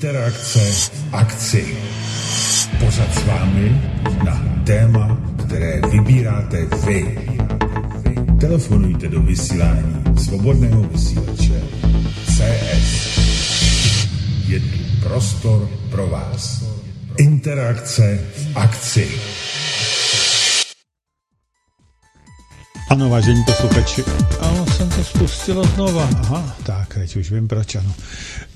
Interakce v akci. Pořad s vámi na téma, které vybíráte vy. Telefonujte do vysílání svobodného vysílače CS. Je tu prostor pro vás. Interakce v akci. Ano, vážení posluchači. Ano, jsem to spustilo znova. Aha, tak, teď už vím proč, ano.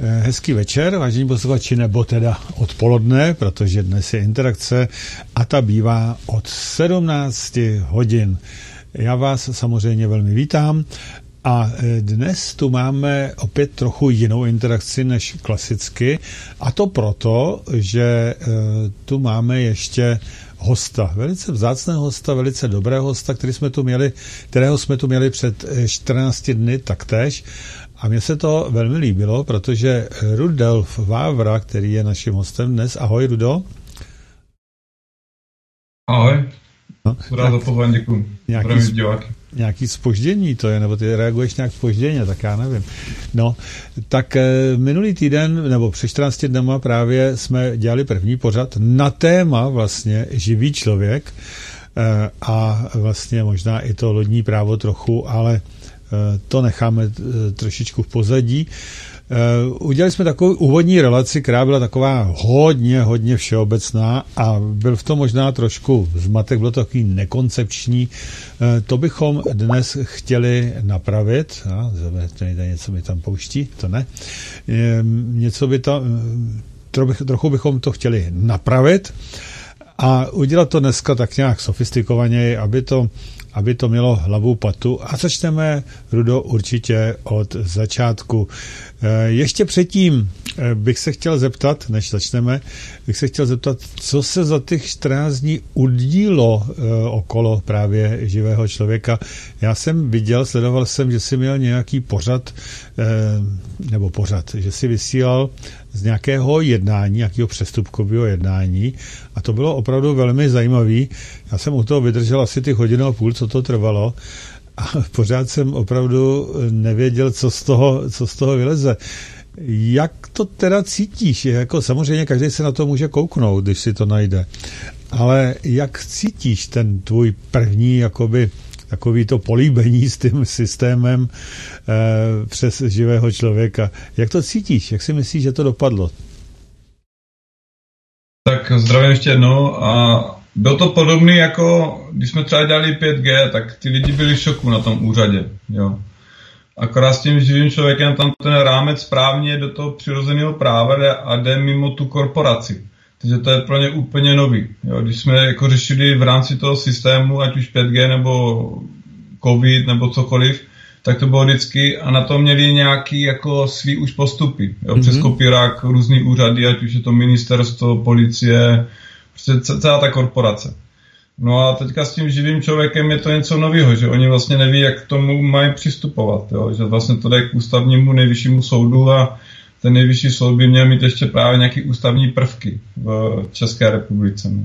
Eh, hezký večer, vážení posluchači, nebo teda odpoledne, protože dnes je interakce a ta bývá od 17 hodin. Já vás samozřejmě velmi vítám a eh, dnes tu máme opět trochu jinou interakci než klasicky a to proto, že eh, tu máme ještě hosta, velice vzácného hosta, velice dobrého hosta, který jsme tu měli, kterého jsme tu měli před 14 eh, dny taktéž. A mně se to velmi líbilo, protože Rudolf Vávra, který je naším hostem dnes, ahoj Rudo. Ahoj. No, Rád za pozvání, děkuji. Nějaký, nějaký spoždění to je, nebo ty reaguješ nějak spožděně, tak já nevím. No, tak e, minulý týden, nebo před 14 dnama právě jsme dělali první pořad na téma vlastně živý člověk e, a vlastně možná i to lodní právo trochu, ale to necháme e, trošičku v pozadí. Uh, udělali jsme takovou úvodní relaci, která byla taková hodně, hodně všeobecná a byl v tom možná trošku zmatek, bylo to takový nekoncepční. To bychom dnes chtěli napravit. A, něco mi tam pouští, to ne. Uh, něco by tam, trochu bychom to chtěli napravit a udělat to dneska tak nějak sofistikovaněji, aby to aby to mělo hlavu patu. A začneme, Rudo, určitě od začátku. Eh, ještě předtím eh, bych se chtěl zeptat, než začneme, bych se chtěl zeptat, co se za těch 14 dní udílo eh, okolo právě živého člověka. Já jsem viděl, sledoval jsem, že jsi měl nějaký pořad, nebo pořad, že jsi vysílal z nějakého jednání, nějakého přestupkového jednání a to bylo opravdu velmi zajímavé. Já jsem u toho vydržel asi ty hodinu a půl, co to trvalo a pořád jsem opravdu nevěděl, co z toho, co z toho vyleze. Jak to teda cítíš? Jako samozřejmě každý se na to může kouknout, když si to najde. Ale jak cítíš ten tvůj první jakoby takový to políbení s tím systémem e, přes živého člověka. Jak to cítíš? Jak si myslíš, že to dopadlo? Tak zdravím ještě jednou a bylo to podobné jako, když jsme třeba dělali 5G, tak ty lidi byli v šoku na tom úřadě, jo. Akorát s tím živým člověkem tam ten rámec správně do toho přirozeného práva jde a jde mimo tu korporaci. Takže to je pro ně úplně nový. Jo. Když jsme jako řešili v rámci toho systému, ať už 5G nebo COVID nebo cokoliv, tak to bylo vždycky a na to měli nějaký jako svý už postupy. Jo, mm-hmm. Přes kopírák různý úřady, ať už je to ministerstvo, policie, prostě celá ta korporace. No a teďka s tím živým člověkem je to něco nového, že oni vlastně neví, jak k tomu mají přistupovat. Jo? Že vlastně to jde k ústavnímu nejvyššímu soudu a ten nejvyšší soud by měl mít ještě právě nějaké ústavní prvky v České republice. No.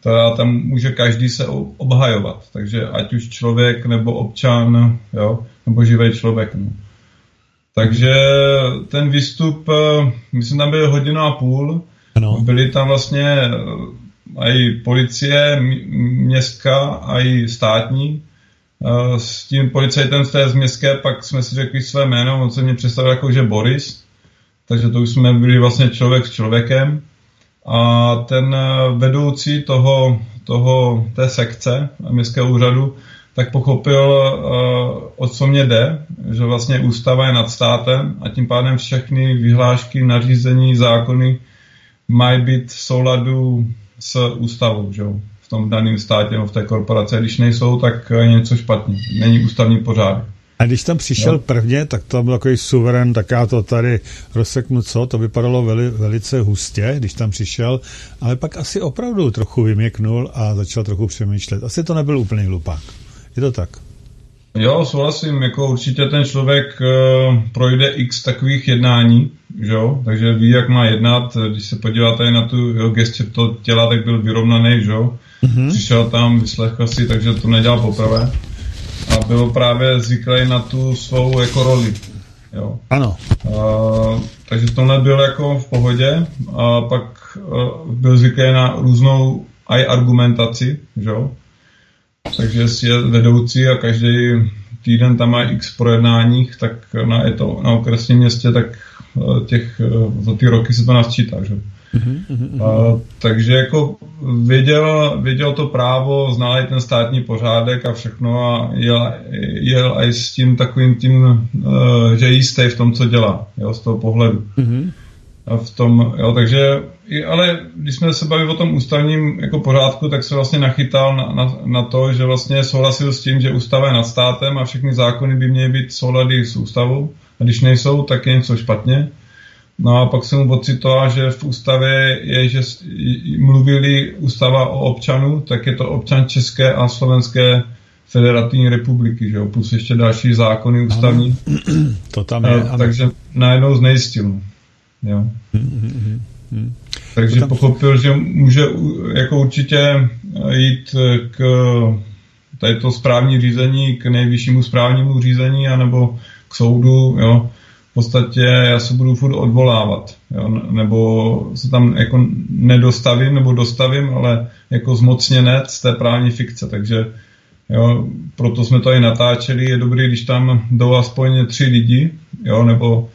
To tam může každý se obhajovat. Takže ať už člověk nebo občan, jo, nebo živý člověk. No. Takže ten výstup, eh, myslím, tam byl hodinu a půl. Ano. Byly tam vlastně eh, i policie městská, a i státní. Eh, s tím policajtem z té z městské pak jsme si řekli své jméno, on se mě představil jako, že Boris, takže to už jsme byli vlastně člověk s člověkem. A ten eh, vedoucí toho, toho, té sekce městského úřadu tak pochopil, o co mě jde, že vlastně ústava je nad státem a tím pádem všechny vyhlášky, nařízení, zákony mají být v souladu s ústavou, že v tom daném státě nebo v té korporaci. Když nejsou, tak je něco špatně. Není ústavní pořádek. A když tam přišel no. prvně, tak to byl takový suverén, tak já to tady rozseknu co, to vypadalo veli, velice hustě, když tam přišel, ale pak asi opravdu trochu vyměknul a začal trochu přemýšlet. Asi to nebyl úplný hlupák. Je to tak? Jo, souhlasím, jako určitě ten člověk uh, projde x takových jednání, že jo, takže ví, jak má jednat, když se podíváte na tu jeho gesture to těla, tak byl vyrovnaný, že jo, mm-hmm. přišel tam, vyslechl si, takže to nedělal poprvé a byl právě zvyklý na tu svou jako roli. Jo. Ano. A, takže to nebylo jako v pohodě a pak a, byl zvyklý na různou aj argumentaci, že jo. Takže jestli je vedoucí a každý týden tam má x projednáních, tak na, je to, na okresním městě, tak těch, za ty roky se to nasčítá, že Mm-hmm. A, takže jako věděl, věděl to právo, znal i ten státní pořádek a všechno a jel, jel i s tím takovým tím, uh, že jistý v tom, co dělá, jo, z toho pohledu. Mm-hmm. A v tom, jo, takže, ale když jsme se bavili o tom ústavním jako pořádku, tak se vlastně nachytal na, na, na to, že vlastně souhlasil s tím, že ústava je nad státem a všechny zákony by měly být soulady s ústavou. A když nejsou, tak je něco špatně. No a pak jsem mu ocitoval, že v ústavě je, že mluvili ústava o občanu, tak je to občan České a Slovenské federativní republiky, že jo, plus ještě další zákony ústavní. Ano. To tam je. A, takže najednou znejistil. Jo. Takže tam... pochopil, že může jako určitě jít k tady to správní řízení, k nejvyššímu správnímu řízení, anebo k soudu, jo. Podstatě já se budu furt odvolávat, jo, nebo se tam jako nedostavím nebo dostavím, ale jako zmocněnec té právní fikce, takže jo, proto jsme to i natáčeli, je dobrý, když tam jdou aspoň tři lidi, jo, nebo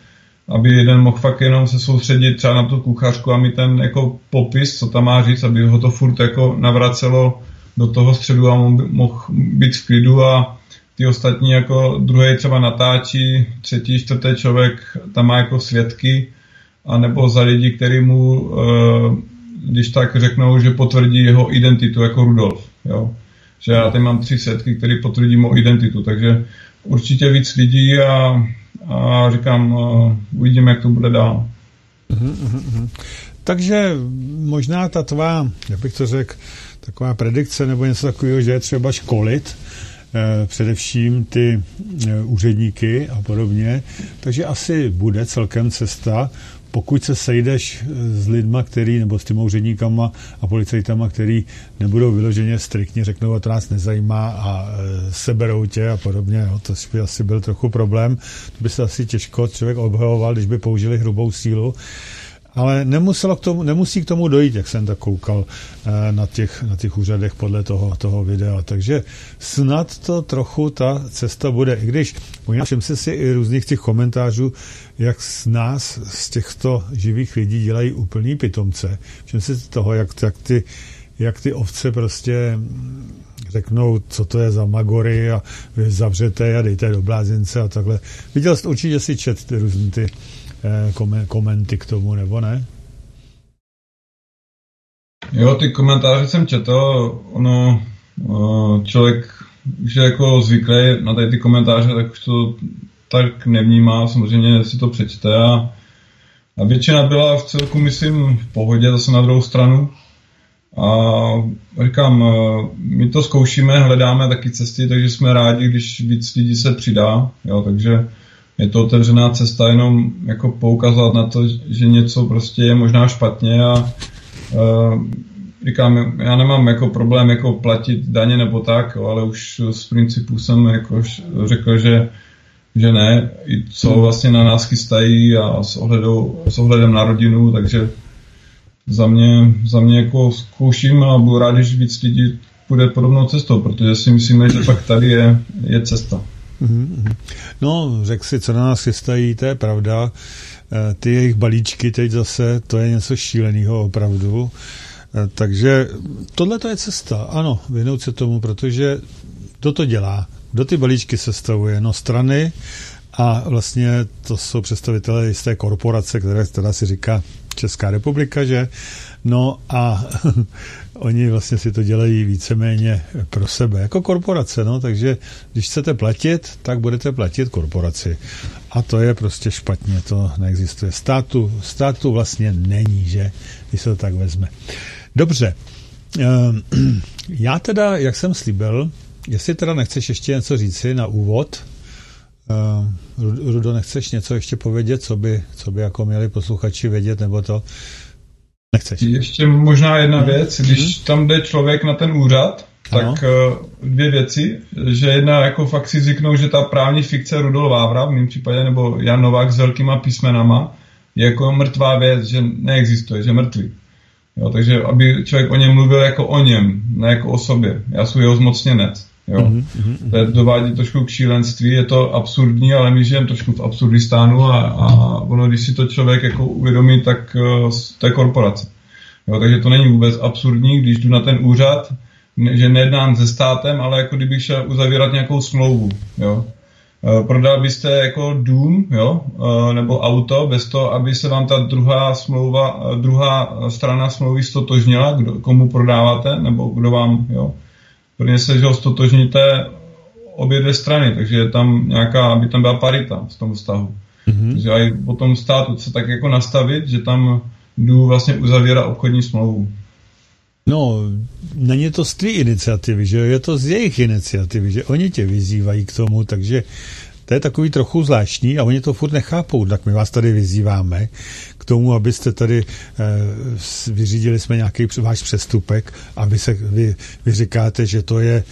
aby jeden mohl fakt jenom se soustředit třeba na tu kuchařku a mi ten jako popis, co tam má říct, aby ho to furt jako navracelo do toho středu a mohl být v klidu a ty ostatní jako druhý třeba natáčí, třetí, čtvrtý člověk tam má jako svědky, anebo za lidi, který mu, eh, když tak řeknou, že potvrdí jeho identitu jako Rudolf. Jo? Že já tady mám tři svědky, které potvrdí mou identitu, takže určitě víc lidí a, a říkám, uh, uvidíme, jak to bude dál. Uh-huh, Takže možná ta tvá, jak bych to řekl, taková predikce nebo něco takového, že je třeba školit, Eh, především ty eh, úředníky a podobně. Takže asi bude celkem cesta, pokud se sejdeš eh, s lidma, který, nebo s těmi úředníkama a policajtama, který nebudou vyloženě striktně řeknou, to nás nezajímá a seberou tě a podobně, jo, to by asi byl trochu problém. To by se asi těžko člověk obhajoval, když by použili hrubou sílu ale nemuselo k tomu, nemusí k tomu dojít, jak jsem tak koukal eh, na těch, na těch úřadech podle toho, toho videa. Takže snad to trochu ta cesta bude. I když všem se si i různých těch komentářů, jak z nás, z těchto živých lidí dělají úplný pitomce. Všem si toho, jak, jak ty jak ty ovce prostě řeknou, co to je za magory a vy zavřete a dejte do blázince a takhle. Viděl jsi určitě si čet ty různé ty komenty k tomu, nebo ne? Jo, ty komentáře jsem četl, ono, člověk už je jako zvyklý na tady ty komentáře, tak už to tak nevnímá, samozřejmě si to přečte a, a většina byla v celku, myslím, v pohodě, zase na druhou stranu. A říkám, my to zkoušíme, hledáme taky cesty, takže jsme rádi, když víc lidí se přidá, jo, takže je to otevřená cesta jenom jako poukazovat na to, že něco prostě je možná špatně a uh, říkám, já nemám jako problém jako platit daně nebo tak, ale už z principu jsem jako řekl, že že ne, i co vlastně na nás chystají a s, ohledou, s ohledem na rodinu, takže za mě, za mě jako zkouším a budu rád, když víc lidí půjde podobnou cestou, protože si myslíme, že pak tady je, je cesta. No, řek si, co na nás chystají, to je pravda. Eh, ty jejich balíčky teď zase, to je něco šíleného opravdu. Eh, takže tohle to je cesta, ano, věnout se tomu, protože kdo to dělá? Kdo ty balíčky sestavuje? No strany a vlastně to jsou představitelé jisté korporace, které, která si říká Česká republika, že? No a oni vlastně si to dělají víceméně pro sebe, jako korporace, no, takže když chcete platit, tak budete platit korporaci. A to je prostě špatně, to neexistuje. Státu, státu vlastně není, že, když se to tak vezme. Dobře, ehm, já teda, jak jsem slíbil, jestli teda nechceš ještě něco říci na úvod, ehm, Rudo, nechceš něco ještě povědět, co by, co by jako měli posluchači vědět, nebo to, Nechceš. Ještě možná jedna mhm. věc, když mm-hmm. tam jde člověk na ten úřad, tak ano. dvě věci, že jedna jako fakt si zvyknou, že ta právní fikce Rudol Vávra v mém případě, nebo Jan Novák s velkýma písmenama, je jako mrtvá věc, že neexistuje, že mrtvý. Jo, takže aby člověk o něm mluvil jako o něm, ne jako o sobě. Já jsem jeho zmocněnec. Jo. Mm-hmm. To je dovádí trošku k šílenství, je to absurdní, ale my žijeme trošku v absurdistánu a, a ono, když si to člověk jako uvědomí, tak uh, to je korporace. Jo, takže to není vůbec absurdní, když jdu na ten úřad, že nejednám se státem, ale jako kdybych šel uzavírat nějakou smlouvu. Jo. Eh, prodal byste jako dům, jo, eh, nebo auto, bez toho, aby se vám ta druhá smlouva, eh, druhá strana smlouvy stotožnila, kdo, komu prodáváte, nebo kdo vám, jo. Prvně se, že stotožníte obě dvě strany, takže je tam nějaká, aby tam byla parita v tom vztahu. Mm-hmm. Takže i po tom státu se tak jako nastavit, že tam jdu vlastně uzavírat obchodní smlouvu. No, není to z tvý iniciativy, že je to z jejich iniciativy, že oni tě vyzývají k tomu, takže to je takový trochu zvláštní a oni to furt nechápou, tak my vás tady vyzýváme k tomu, abyste tady e, vyřídili jsme nějaký váš přestupek, aby se vy, vy říkáte, že to je e,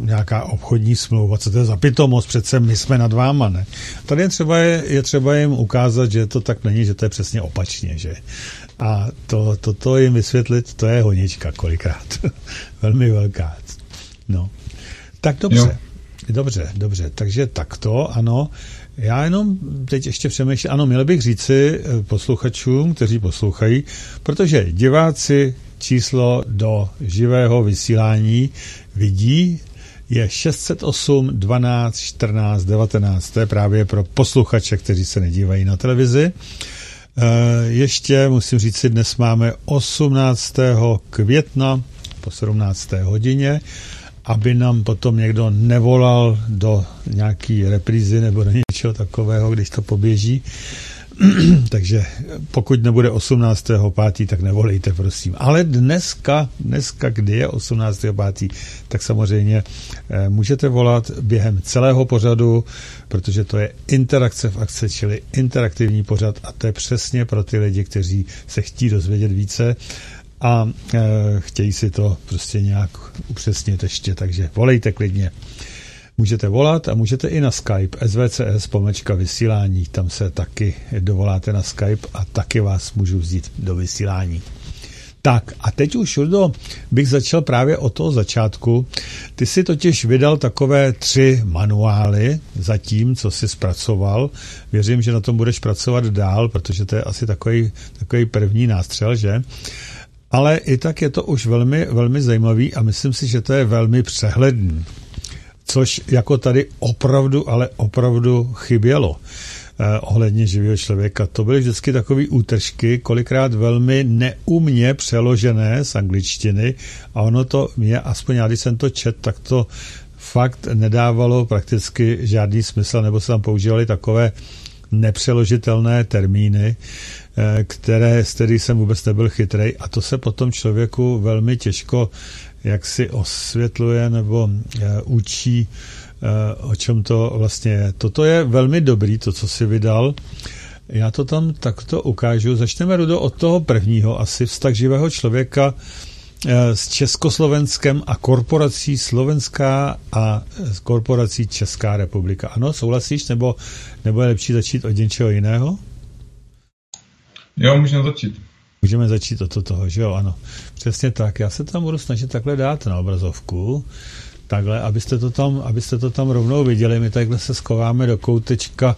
nějaká obchodní smlouva, co to je za pitomost, přece my jsme nad váma, ne? Tady je třeba, je, je třeba jim ukázat, že to tak není, že to je přesně opačně, že a to, to, to jim vysvětlit, to je honička kolikrát. Velmi velká. No. Tak dobře. Jo. Dobře, dobře. Takže takto, ano. Já jenom teď ještě přemýšlím, ano, měl bych říci eh, posluchačům, kteří poslouchají, protože diváci číslo do živého vysílání vidí, je 608 12 14 19. To je právě pro posluchače, kteří se nedívají na televizi. Eh, ještě musím říct si, dnes máme 18. května po 17. hodině, aby nám potom někdo nevolal do nějaký reprízy nebo do něčeho takového, když to poběží. Takže pokud nebude 18. pátí, tak nevolejte, prosím. Ale dneska, dneska, kdy je 18. pátí, tak samozřejmě eh, můžete volat během celého pořadu, protože to je interakce v akce, čili interaktivní pořad a to je přesně pro ty lidi, kteří se chtí dozvědět více a e, chtějí si to prostě nějak upřesnit ještě, takže volejte klidně. Můžete volat a můžete i na Skype svcs pomečka vysílání, tam se taky dovoláte na Skype a taky vás můžu vzít do vysílání. Tak a teď už, Urdo, bych začal právě od toho začátku. Ty si totiž vydal takové tři manuály za tím, co jsi zpracoval. Věřím, že na tom budeš pracovat dál, protože to je asi takový, takový první nástřel, že? Ale i tak je to už velmi, velmi zajímavý a myslím si, že to je velmi přehledný což jako tady opravdu, ale opravdu chybělo eh, ohledně živého člověka. To byly vždycky takové útržky, kolikrát velmi neumně přeložené z angličtiny a ono to mě, aspoň já když jsem to čet, tak to fakt nedávalo prakticky žádný smysl, nebo se tam používaly takové nepřeložitelné termíny, eh, které, z kterých jsem vůbec nebyl chytrej a to se potom člověku velmi těžko jak si osvětluje nebo uh, učí, uh, o čem to vlastně je. Toto je velmi dobrý, to, co si vydal. Já to tam takto ukážu. Začneme, Rudo, od toho prvního, asi vztah živého člověka eh, s Československem a korporací Slovenská a korporací Česká republika. Ano, souhlasíš, nebo, nebo je lepší začít od něčeho jiného? Jo, můžeme začít. Můžeme začít od toho, že jo, ano. Přesně tak. Já se tam budu snažit takhle dát na obrazovku, takhle, abyste to tam, abyste to tam rovnou viděli. My takhle se skováme do koutečka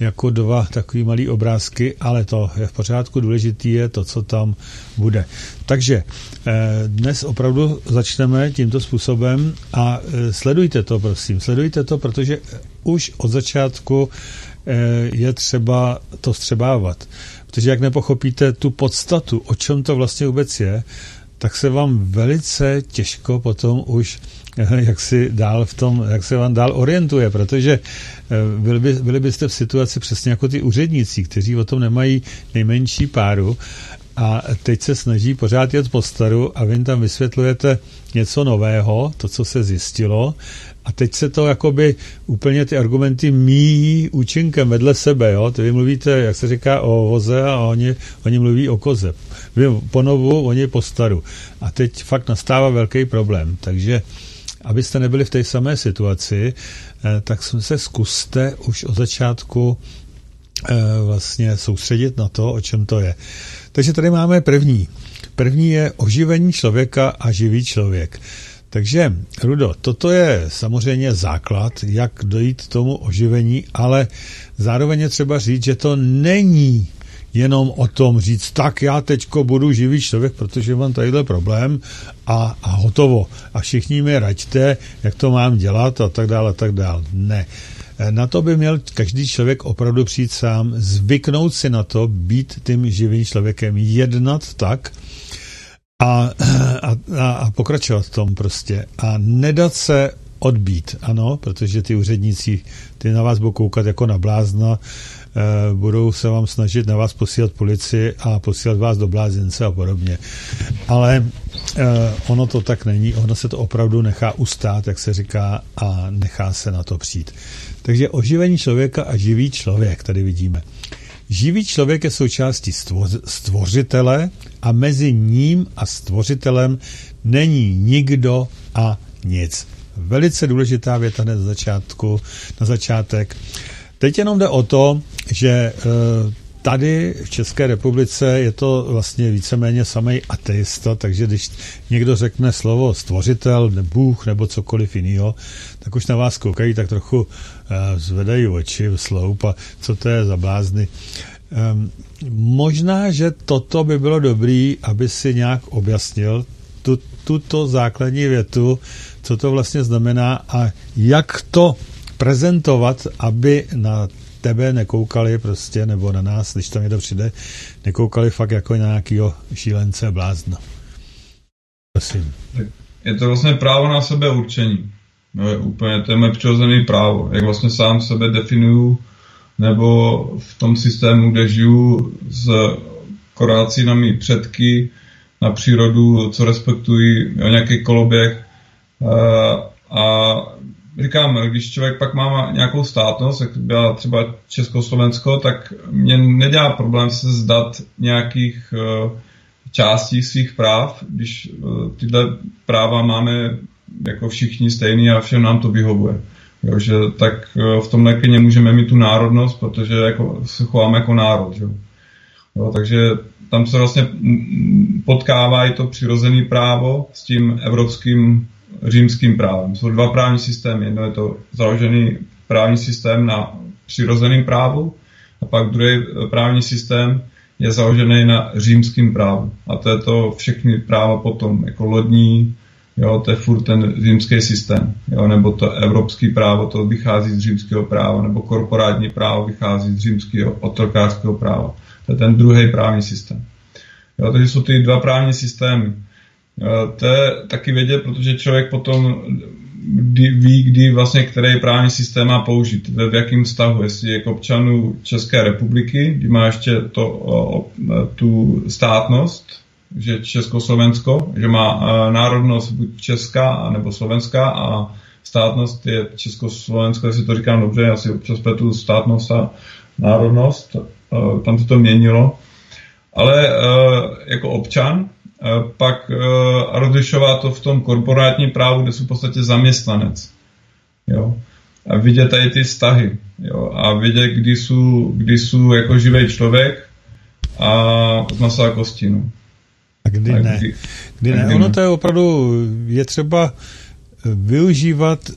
jako dva takový malý obrázky, ale to je v pořádku, důležitý je to, co tam bude. Takže eh, dnes opravdu začneme tímto způsobem a eh, sledujte to, prosím, sledujte to, protože už od začátku eh, je třeba to střebávat. Protože jak nepochopíte tu podstatu, o čem to vlastně vůbec je, tak se vám velice těžko potom už eh, jak si dál v tom, jak se vám dál orientuje, protože byli, by, byli byste v situaci přesně jako ty úředníci, kteří o tom nemají nejmenší páru a teď se snaží pořád jet po staru a vy tam vysvětlujete něco nového, to, co se zjistilo a teď se to jakoby úplně ty argumenty míjí účinkem vedle sebe, jo? Vy mluvíte, jak se říká, o voze a oni, oni mluví o koze. Vy ponovu, oni po staru. A teď fakt nastává velký problém. Takže abyste nebyli v té samé situaci, eh, tak se zkuste už od začátku eh, vlastně soustředit na to, o čem to je. Takže tady máme první. První je oživení člověka a živý člověk. Takže, Rudo, toto je samozřejmě základ, jak dojít k tomu oživení, ale zároveň je třeba říct, že to není jenom o tom říct, tak já teďko budu živý člověk, protože mám tadyhle problém a, a hotovo. A všichni mi raďte, jak to mám dělat a tak dále, a tak dále. Ne. Na to by měl každý člověk opravdu přijít sám, zvyknout si na to, být tím živým člověkem, jednat tak, a, a, a pokračovat v tom prostě a nedat se odbít, ano, protože ty úředníci, ty na vás budou koukat jako na blázna, e, budou se vám snažit na vás posílat policii a posílat vás do blázince a podobně. Ale e, ono to tak není, ono se to opravdu nechá ustát, jak se říká, a nechá se na to přijít. Takže oživení člověka a živý člověk tady vidíme. Živý člověk je součástí stvořitele a mezi ním a stvořitelem není nikdo a nic. Velice důležitá věta na začátku, na začátek. Teď jenom jde o to, že eh, tady v České republice je to vlastně víceméně samý ateista, takže když někdo řekne slovo stvořitel, Bůh nebo cokoliv jiného, tak už na vás koukají tak trochu uh, zvedají oči v sloup a co to je za blázny. Um, možná, že toto by bylo dobrý, aby si nějak objasnil tu, tuto základní větu, co to vlastně znamená a jak to prezentovat, aby na tebe nekoukali prostě, nebo na nás, když tam někdo přijde, nekoukali fakt jako nějakýho šílence blázna. Prosím. Je to vlastně právo na sebe určení. No, je úplně, to je moje přirozené právo. Jak vlastně sám sebe definuju, nebo v tom systému, kde žiju s korácí na mý předky, na přírodu, co respektují, o nějaký koloběh. Eh, a říkám, když člověk pak má nějakou státnost, jak byla třeba Československo, tak mě nedělá problém se zdat nějakých uh, částí svých práv, když uh, tyhle práva máme jako všichni stejný a všem nám to vyhovuje. Jo, že tak uh, v tom nekyně můžeme mít tu národnost, protože jako se chováme jako národ. Jo. Jo, takže tam se vlastně potkává i to přirozené právo s tím evropským římským právem. Jsou dva právní systémy. Jedno je to založený právní systém na přirozeném právu a pak druhý právní systém je založený na římském právu. A to je to všechny práva potom, jako lodní, jo, to je furt ten římský systém, jo, nebo to evropský právo, to vychází z římského práva, nebo korporátní právo vychází z římského otrokářského práva. To je ten druhý právní systém. Jo, takže jsou ty dva právní systémy. To je taky vědět, protože člověk potom kdy, ví, kdy vlastně který právní systém má použít, ve v jakém vztahu, jestli je k občanů České republiky, kdy má ještě to, o, tu státnost, že Československo, že má národnost buď česká nebo slovenská a státnost je Československo, jestli to říkám dobře, já si občas pletu státnost a národnost, tam se to měnilo. Ale jako občan Eh, pak eh, rozlišovat to v tom korporátním právu, kde jsou v podstatě zaměstnanec. Jo? A vidět tady ty vztahy. Jo? A vidět, kdy jsou, kdy jsou jako živý člověk a z masa a kosti. No. A kdy a ne. Kdy, kdy ne. Kdy ono to je opravdu, je třeba využívat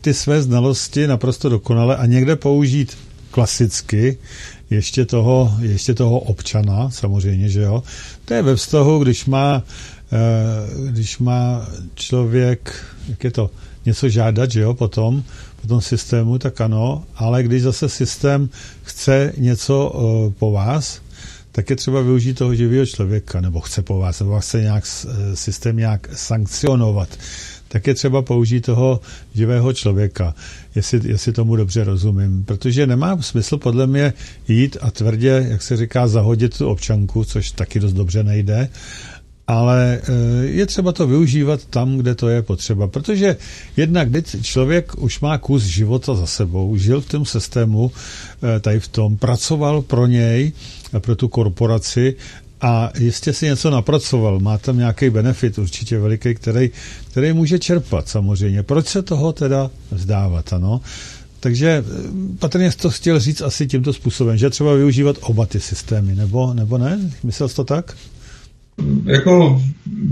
ty své znalosti naprosto dokonale a někde použít klasicky, ještě toho, ještě toho občana, samozřejmě, že jo. To je ve vztahu, když má, eh, když má člověk, jak je to, něco žádat, že jo, potom, po tom systému, tak ano, ale když zase systém chce něco eh, po vás, tak je třeba využít toho živého člověka, nebo chce po vás, nebo chce nějak systém nějak sankcionovat tak je třeba použít toho živého člověka, jestli, jestli tomu dobře rozumím. Protože nemá smysl podle mě jít a tvrdě, jak se říká, zahodit tu občanku, což taky dost dobře nejde, ale eh, je třeba to využívat tam, kde to je potřeba, protože jednak když člověk už má kus života za sebou, žil v tom systému, eh, tady v tom, pracoval pro něj, pro tu korporaci a jistě si něco napracoval, má tam nějaký benefit určitě veliký, který, který může čerpat samozřejmě. Proč se toho teda vzdávat, ano? Takže eh, patrně to chtěl říct asi tímto způsobem, že třeba využívat oba ty systémy, nebo, nebo ne? Myslel jsi to tak? Jako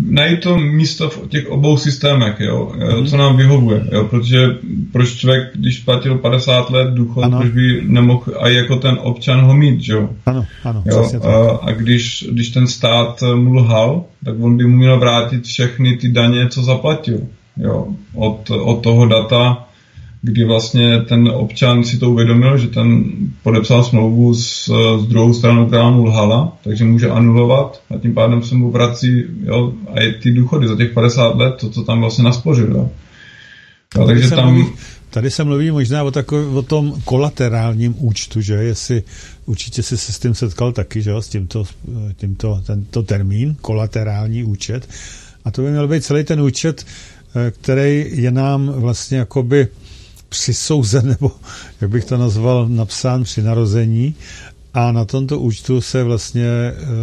najít to místo v těch obou systémech, jo, mm. co nám vyhovuje, jo, protože proč člověk, když platil 50 let důchod, ano. proč by nemohl a jako ten občan ho mít, jo. Ano, ano, jo, a, a když, když ten stát mu lhal, tak on by mu měl vrátit všechny ty daně, co zaplatil, jo, od, od toho data, kdy vlastně ten občan si to uvědomil, že ten podepsal smlouvu s, s druhou stranou, která mu lhala, takže může anulovat a tím pádem se mu vrací jo, a i ty důchody za těch 50 let, to, co tam vlastně naspořil. Jo. Jo, takže tam... Mluví, tady se mluví možná o, takový, o tom kolaterálním účtu, že jestli určitě si se s tím setkal taky, že s tímto, tímto tento termín, kolaterální účet. A to by měl být celý ten účet, eh, který je nám vlastně jakoby přisouzen, nebo jak bych to nazval, napsán při narození a na tomto účtu se vlastně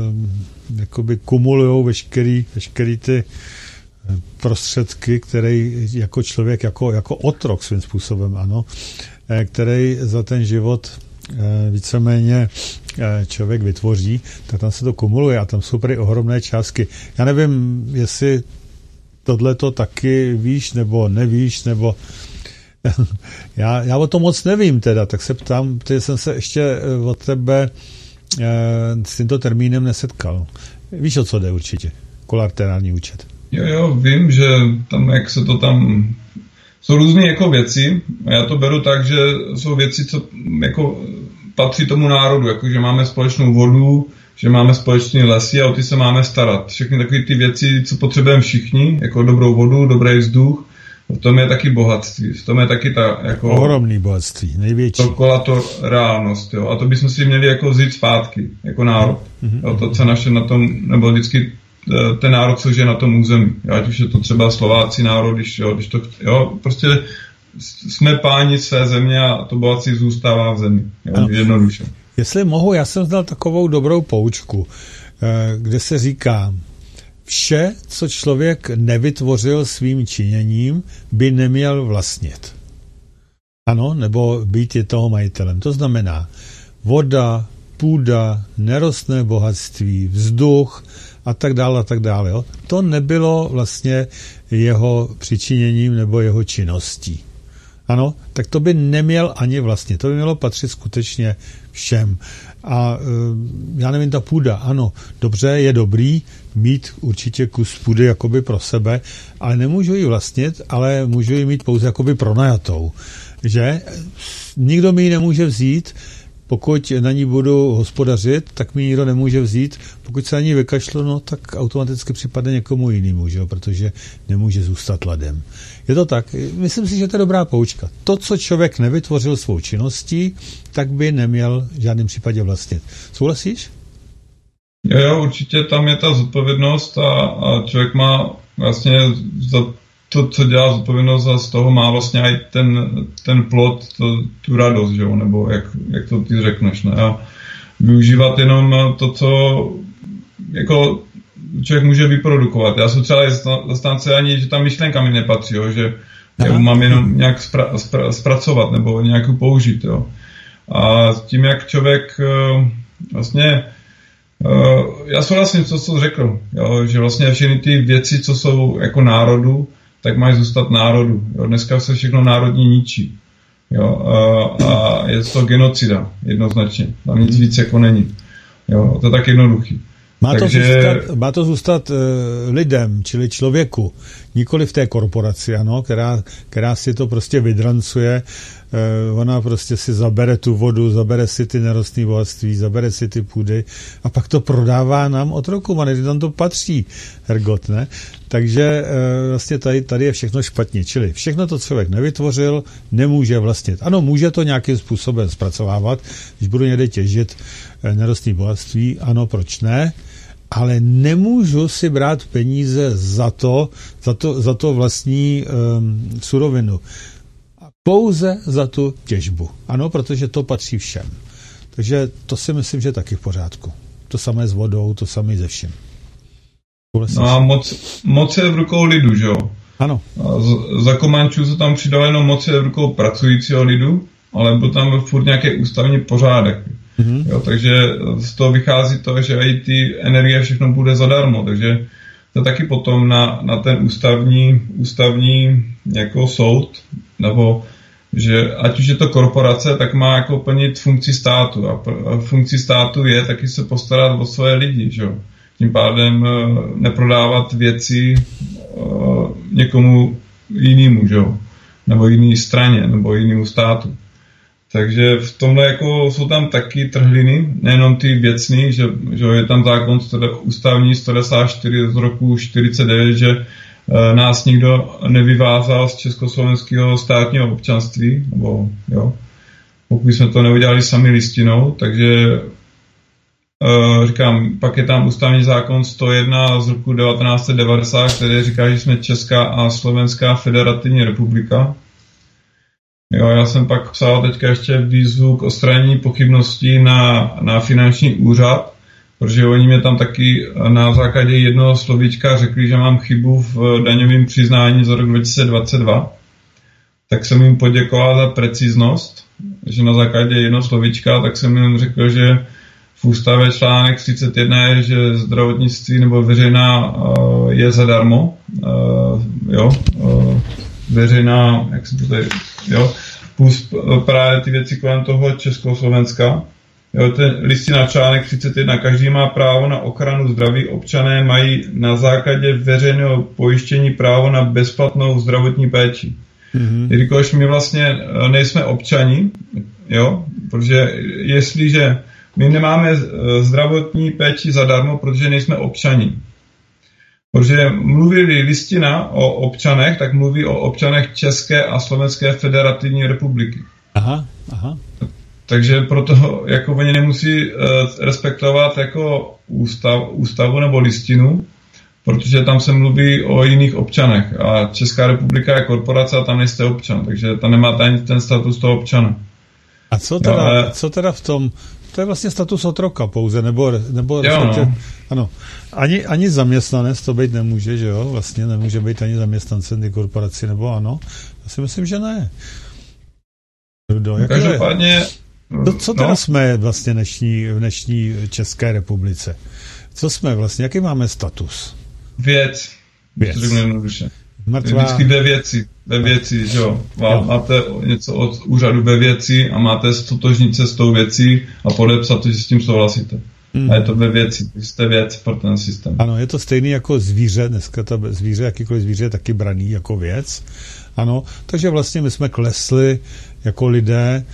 um, jakoby kumulují veškerý, veškerý ty eh, prostředky, které jako člověk, jako, jako otrok svým způsobem, ano, eh, který za ten život eh, víceméně člověk vytvoří, tak tam se to kumuluje a tam jsou prý ohromné částky. Já nevím, jestli tohle to taky víš, nebo nevíš, nebo já, já o tom moc nevím teda, tak se ptám, protože jsem se ještě eh, od tebe e, s tímto termínem nesetkal. Víš, o co jde určitě? Kolaterální účet. Jo, jo, vím, že tam, jak se to tam... Jsou různé jako věci a já to beru tak, že jsou věci, co jako patří tomu národu, jako že máme společnou vodu, že máme společné lesy a o ty se máme starat. Všechny takové ty věci, co potřebujeme všichni, jako dobrou vodu, dobrý vzduch, v tom je taky bohatství, v tom je taky ta jako... Ohromný bohatství, největší. To reálnost, jo. A to bychom si měli jako vzít zpátky, jako národ. Mm-hmm. Jo, to, co naše na tom, nebo vždycky eh, ten národ, co je na tom území. Jo, ať už je to třeba Slováci národ, když, jo, když to, jo, prostě jsme páni své země a to bohatství zůstává v zemi. Jo, jednoduše. Jestli mohu, já jsem znal takovou dobrou poučku, eh, kde se říká, Vše, co člověk nevytvořil svým činěním, by neměl vlastnit. Ano, nebo být je toho majitelem. To znamená voda, půda, nerostné bohatství, vzduch a tak dále a tak dále. Jo. To nebylo vlastně jeho přičiněním nebo jeho činností. Ano, tak to by neměl ani vlastně. To by mělo patřit skutečně všem. A e, já nevím, ta půda, ano, dobře, je dobrý mít určitě kus půdy jakoby pro sebe, ale nemůžu ji vlastnit, ale můžu ji mít pouze jakoby pronajatou. Že? Nikdo mi ji nemůže vzít, pokud na ní budu hospodařit, tak mi nikdo nemůže vzít. Pokud se na ní vykašlu, no, tak automaticky připadne někomu jinému, že protože nemůže zůstat ladem. Je to tak. Myslím si, že to je dobrá poučka. To, co člověk nevytvořil svou činností, tak by neměl v žádném případě vlastnit. Souhlasíš? Jo, jo, určitě tam je ta zodpovědnost a, a člověk má vlastně za to, co dělá zodpovědnost a z toho má vlastně i ten, ten plot, to, tu radost, že jo? nebo jak, jak to ty řekneš. Ne? A využívat jenom to, co jako člověk může vyprodukovat. Já jsem třeba zastánce ani, že ta myšlenka mi nepatří, jo? že já mám jenom nějak spra, spra, zpracovat nebo nějakou použít. Jo? A tím, jak člověk eh, vlastně já souhlasím, co jsi řekl, jo, že vlastně všechny ty věci, co jsou jako národu, tak mají zůstat národu. Jo. Dneska se všechno národní ničí. Jo. A, a je to genocida, jednoznačně. Tam nic víc jako není. Jo. To je tak jednoduchý. Má to, Takže... zůstat, má to zůstat uh, lidem, čili člověku, nikoli v té korporaci, ano, která, která si to prostě vydrancuje Eh, ona prostě si zabere tu vodu, zabere si ty nerostné bohatství, zabere si ty půdy a pak to prodává nám otrokům a než tam to patří, Hergot, ne? Takže eh, vlastně tady, tady je všechno špatně, čili všechno to člověk nevytvořil, nemůže vlastnit. Ano, může to nějakým způsobem zpracovávat, když budu někde těžit eh, nerostné bohatství, ano, proč ne? ale nemůžu si brát peníze za to, za to, za to vlastní um, surovinu pouze za tu těžbu. Ano, protože to patří všem. Takže to si myslím, že je taky v pořádku. To samé s vodou, to samé ze vším. No a moc, moc je v rukou lidu, že jo? Ano. A z, za Komančů se tam přidalo jenom moc je v rukou pracujícího lidu, ale byl tam furt nějaký ústavní pořádek. Mm-hmm. Jo, takže z toho vychází to, že i ty energie všechno bude zadarmo, takže to taky potom na, na ten ústavní, ústavní jako soud, nebo že ať už je to korporace, tak má jako plnit funkci státu a funkcí státu je taky se postarat o svoje lidi, že jo. Tím pádem eh, neprodávat věci eh, někomu jinému, že jo. Nebo jiný straně, nebo jinému státu. Takže v tomhle jako jsou tam taky trhliny, nejenom ty věcný, že, že je tam zákon ústavní 194 z roku 49, že Eh, nás nikdo nevyvázal z československého státního občanství, nebo jo, pokud jsme to neudělali sami listinou, takže uh, říkám, pak je tam ústavní zákon 101 z roku 1990, který říká, že jsme Česká a Slovenská federativní republika. Jo, já jsem pak psal teďka ještě výzvu k odstranění pochybností na, na finanční úřad, protože oni mě tam taky na základě jednoho slovíčka řekli, že mám chybu v daňovém přiznání za rok 2022. Tak jsem jim poděkoval za preciznost, že na základě jednoho slovíčka, tak jsem jim řekl, že v ústavě článek 31 je, že zdravotnictví nebo veřejná uh, je zadarmo. Uh, jo, uh, veřejná, jak se to tady, jo, plus právě ty věci kolem toho Československa. Jo, ten listina článek 31. Každý má právo na ochranu zdraví. Občané mají na základě veřejného pojištění právo na bezplatnou zdravotní péči. Mm-hmm. Jelikož my vlastně eh, nejsme občani, jo, protože jestliže my nemáme eh, zdravotní péči zadarmo, protože nejsme občani. Protože mluví listina o občanech, tak mluví o občanech České a Slovenské federativní republiky. Aha, aha. Takže proto jako oni nemusí uh, respektovat jako ústav, ústavu nebo listinu, protože tam se mluví o jiných občanech a Česká republika je korporace a tam nejste občan, takže tam nemáte ani ten status toho občana. A co teda, jo, ale... co teda v tom, to je vlastně status otroka pouze, nebo, nebo jo, no. ano, ani, ani zaměstnanec to být nemůže, že jo, vlastně nemůže být ani zaměstnancem ty korporaci, nebo ano, já si myslím, že ne. Jak Každopádně, to, co teda no. jsme vlastně dnešní, v dnešní České republice? Co jsme vlastně, jaký máme status? Věc. Věc. Mrtvá... Vždycky ve věci, ve věci, že jo. jo. Máte něco od úřadu ve věci a máte stotožnit se s tou věcí a podepsat že s tím souhlasíte. Mm. A je to ve věci, jste věc pro ten systém. Ano, je to stejný jako zvíře, dneska ta zvíře, jakýkoliv zvíře je taky braný jako věc. Ano, takže vlastně my jsme klesli jako lidé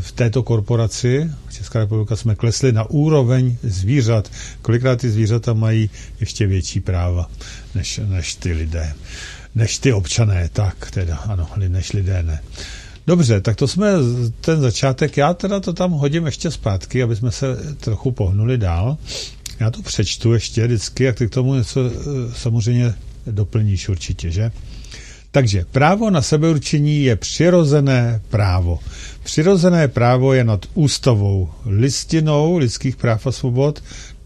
v této korporaci, Česká republika, jsme klesli na úroveň zvířat. Kolikrát ty zvířata mají ještě větší práva než, než ty lidé. Než ty občané, tak teda, ano, než lidé ne. Dobře, tak to jsme ten začátek. Já teda to tam hodím ještě zpátky, aby jsme se trochu pohnuli dál. Já to přečtu ještě vždycky, jak ty k tomu něco eh, samozřejmě doplníš určitě, že? Takže právo na sebeurčení je přirozené právo. Přirozené právo je nad ústavou, listinou lidských práv a svobod,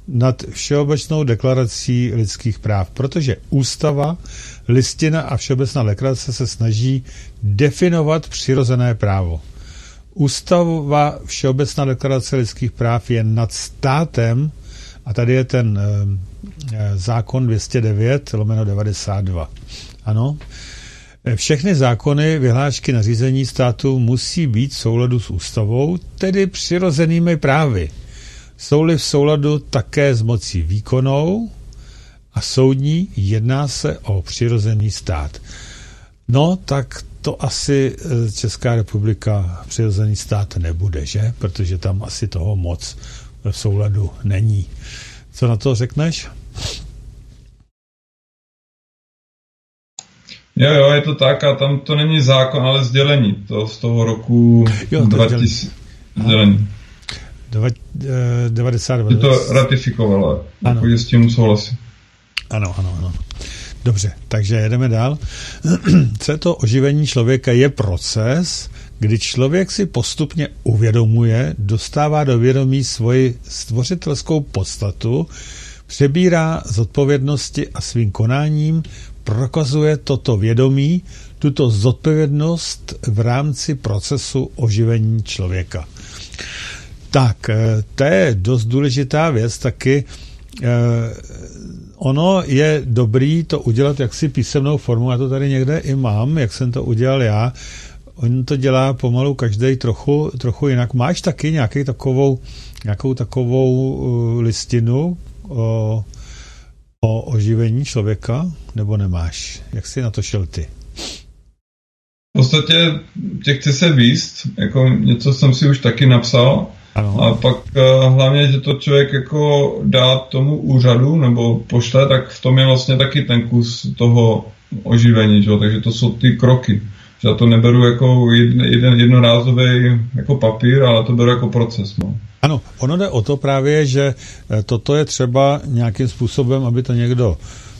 nad Všeobecnou deklarací lidských práv, protože ústava, listina a Všeobecná deklarace se snaží definovat přirozené právo. Ústava Všeobecná deklarace lidských práv je nad státem a tady je ten e, zákon 209 lomeno 92. Ano, všechny zákony, vyhlášky, nařízení státu musí být v souladu s ústavou, tedy přirozenými právy. Jsou-li v souladu také s mocí výkonou a soudní, jedná se o přirozený stát. No, tak to asi eh, Česká republika přirozený stát nebude, že? Protože tam asi toho moc v souladu není. Co na to řekneš? Jo, jo, je to tak a tam to není zákon, ale sdělení. To z toho roku jo, to 2000. Sdělení. 92. Je to ratifikovalo, ano. jako s tím souhlasím. Ano, ano, ano. Dobře, takže jedeme dál. Co je to oživení člověka? Je proces, kdy člověk si postupně uvědomuje, dostává do vědomí svoji stvořitelskou podstatu, přebírá zodpovědnosti a svým konáním prokazuje toto vědomí, tuto zodpovědnost v rámci procesu oživení člověka. Tak, eh, to je dost důležitá věc taky. Eh, ono je dobrý to udělat jaksi písemnou formu, já to tady někde i mám, jak jsem to udělal já. On to dělá pomalu každý trochu, trochu jinak. Máš taky nějaký takovou, nějakou takovou uh, listinu o, o oživení člověka, nebo nemáš? Jak jsi na to šel ty? V podstatě těch chci se výst, jako něco jsem si už taky napsal, ano. A pak uh, hlavně, že to člověk jako dá tomu úřadu nebo pošle, tak v tom je vlastně taky ten kus toho oživení, že? takže to jsou ty kroky. Že já to neberu jako jeden, jeden jednorázový jako papír, ale to beru jako proces. No. Ano, ono jde o to právě, že eh, toto je třeba nějakým způsobem, aby to někdo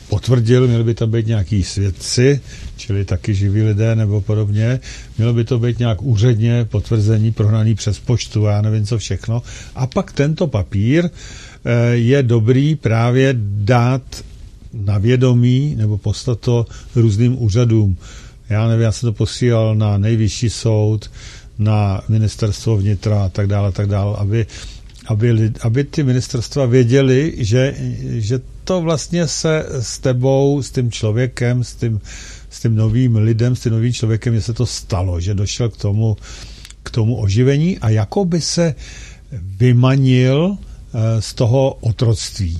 potvrdil, měli by to být nějaký svědci, čili taky živí lidé nebo podobně. Mělo by to být nějak úředně potvrzení prohnaný přes poštu, já nevím co všechno. A pak tento papír eh, je dobrý právě dát na vědomí nebo poslat to různým úřadům. Já nevím, já jsem to posílal na nejvyšší soud, na ministerstvo vnitra a tak dále, tak dále, aby, aby, aby ty ministerstva věděli, že, že to vlastně se s tebou, s tím člověkem, s tím, s tím novým lidem, s tím novým člověkem, že se to stalo, že došel k tomu, k tomu oživení a jako by se vymanil eh, z toho otroctví.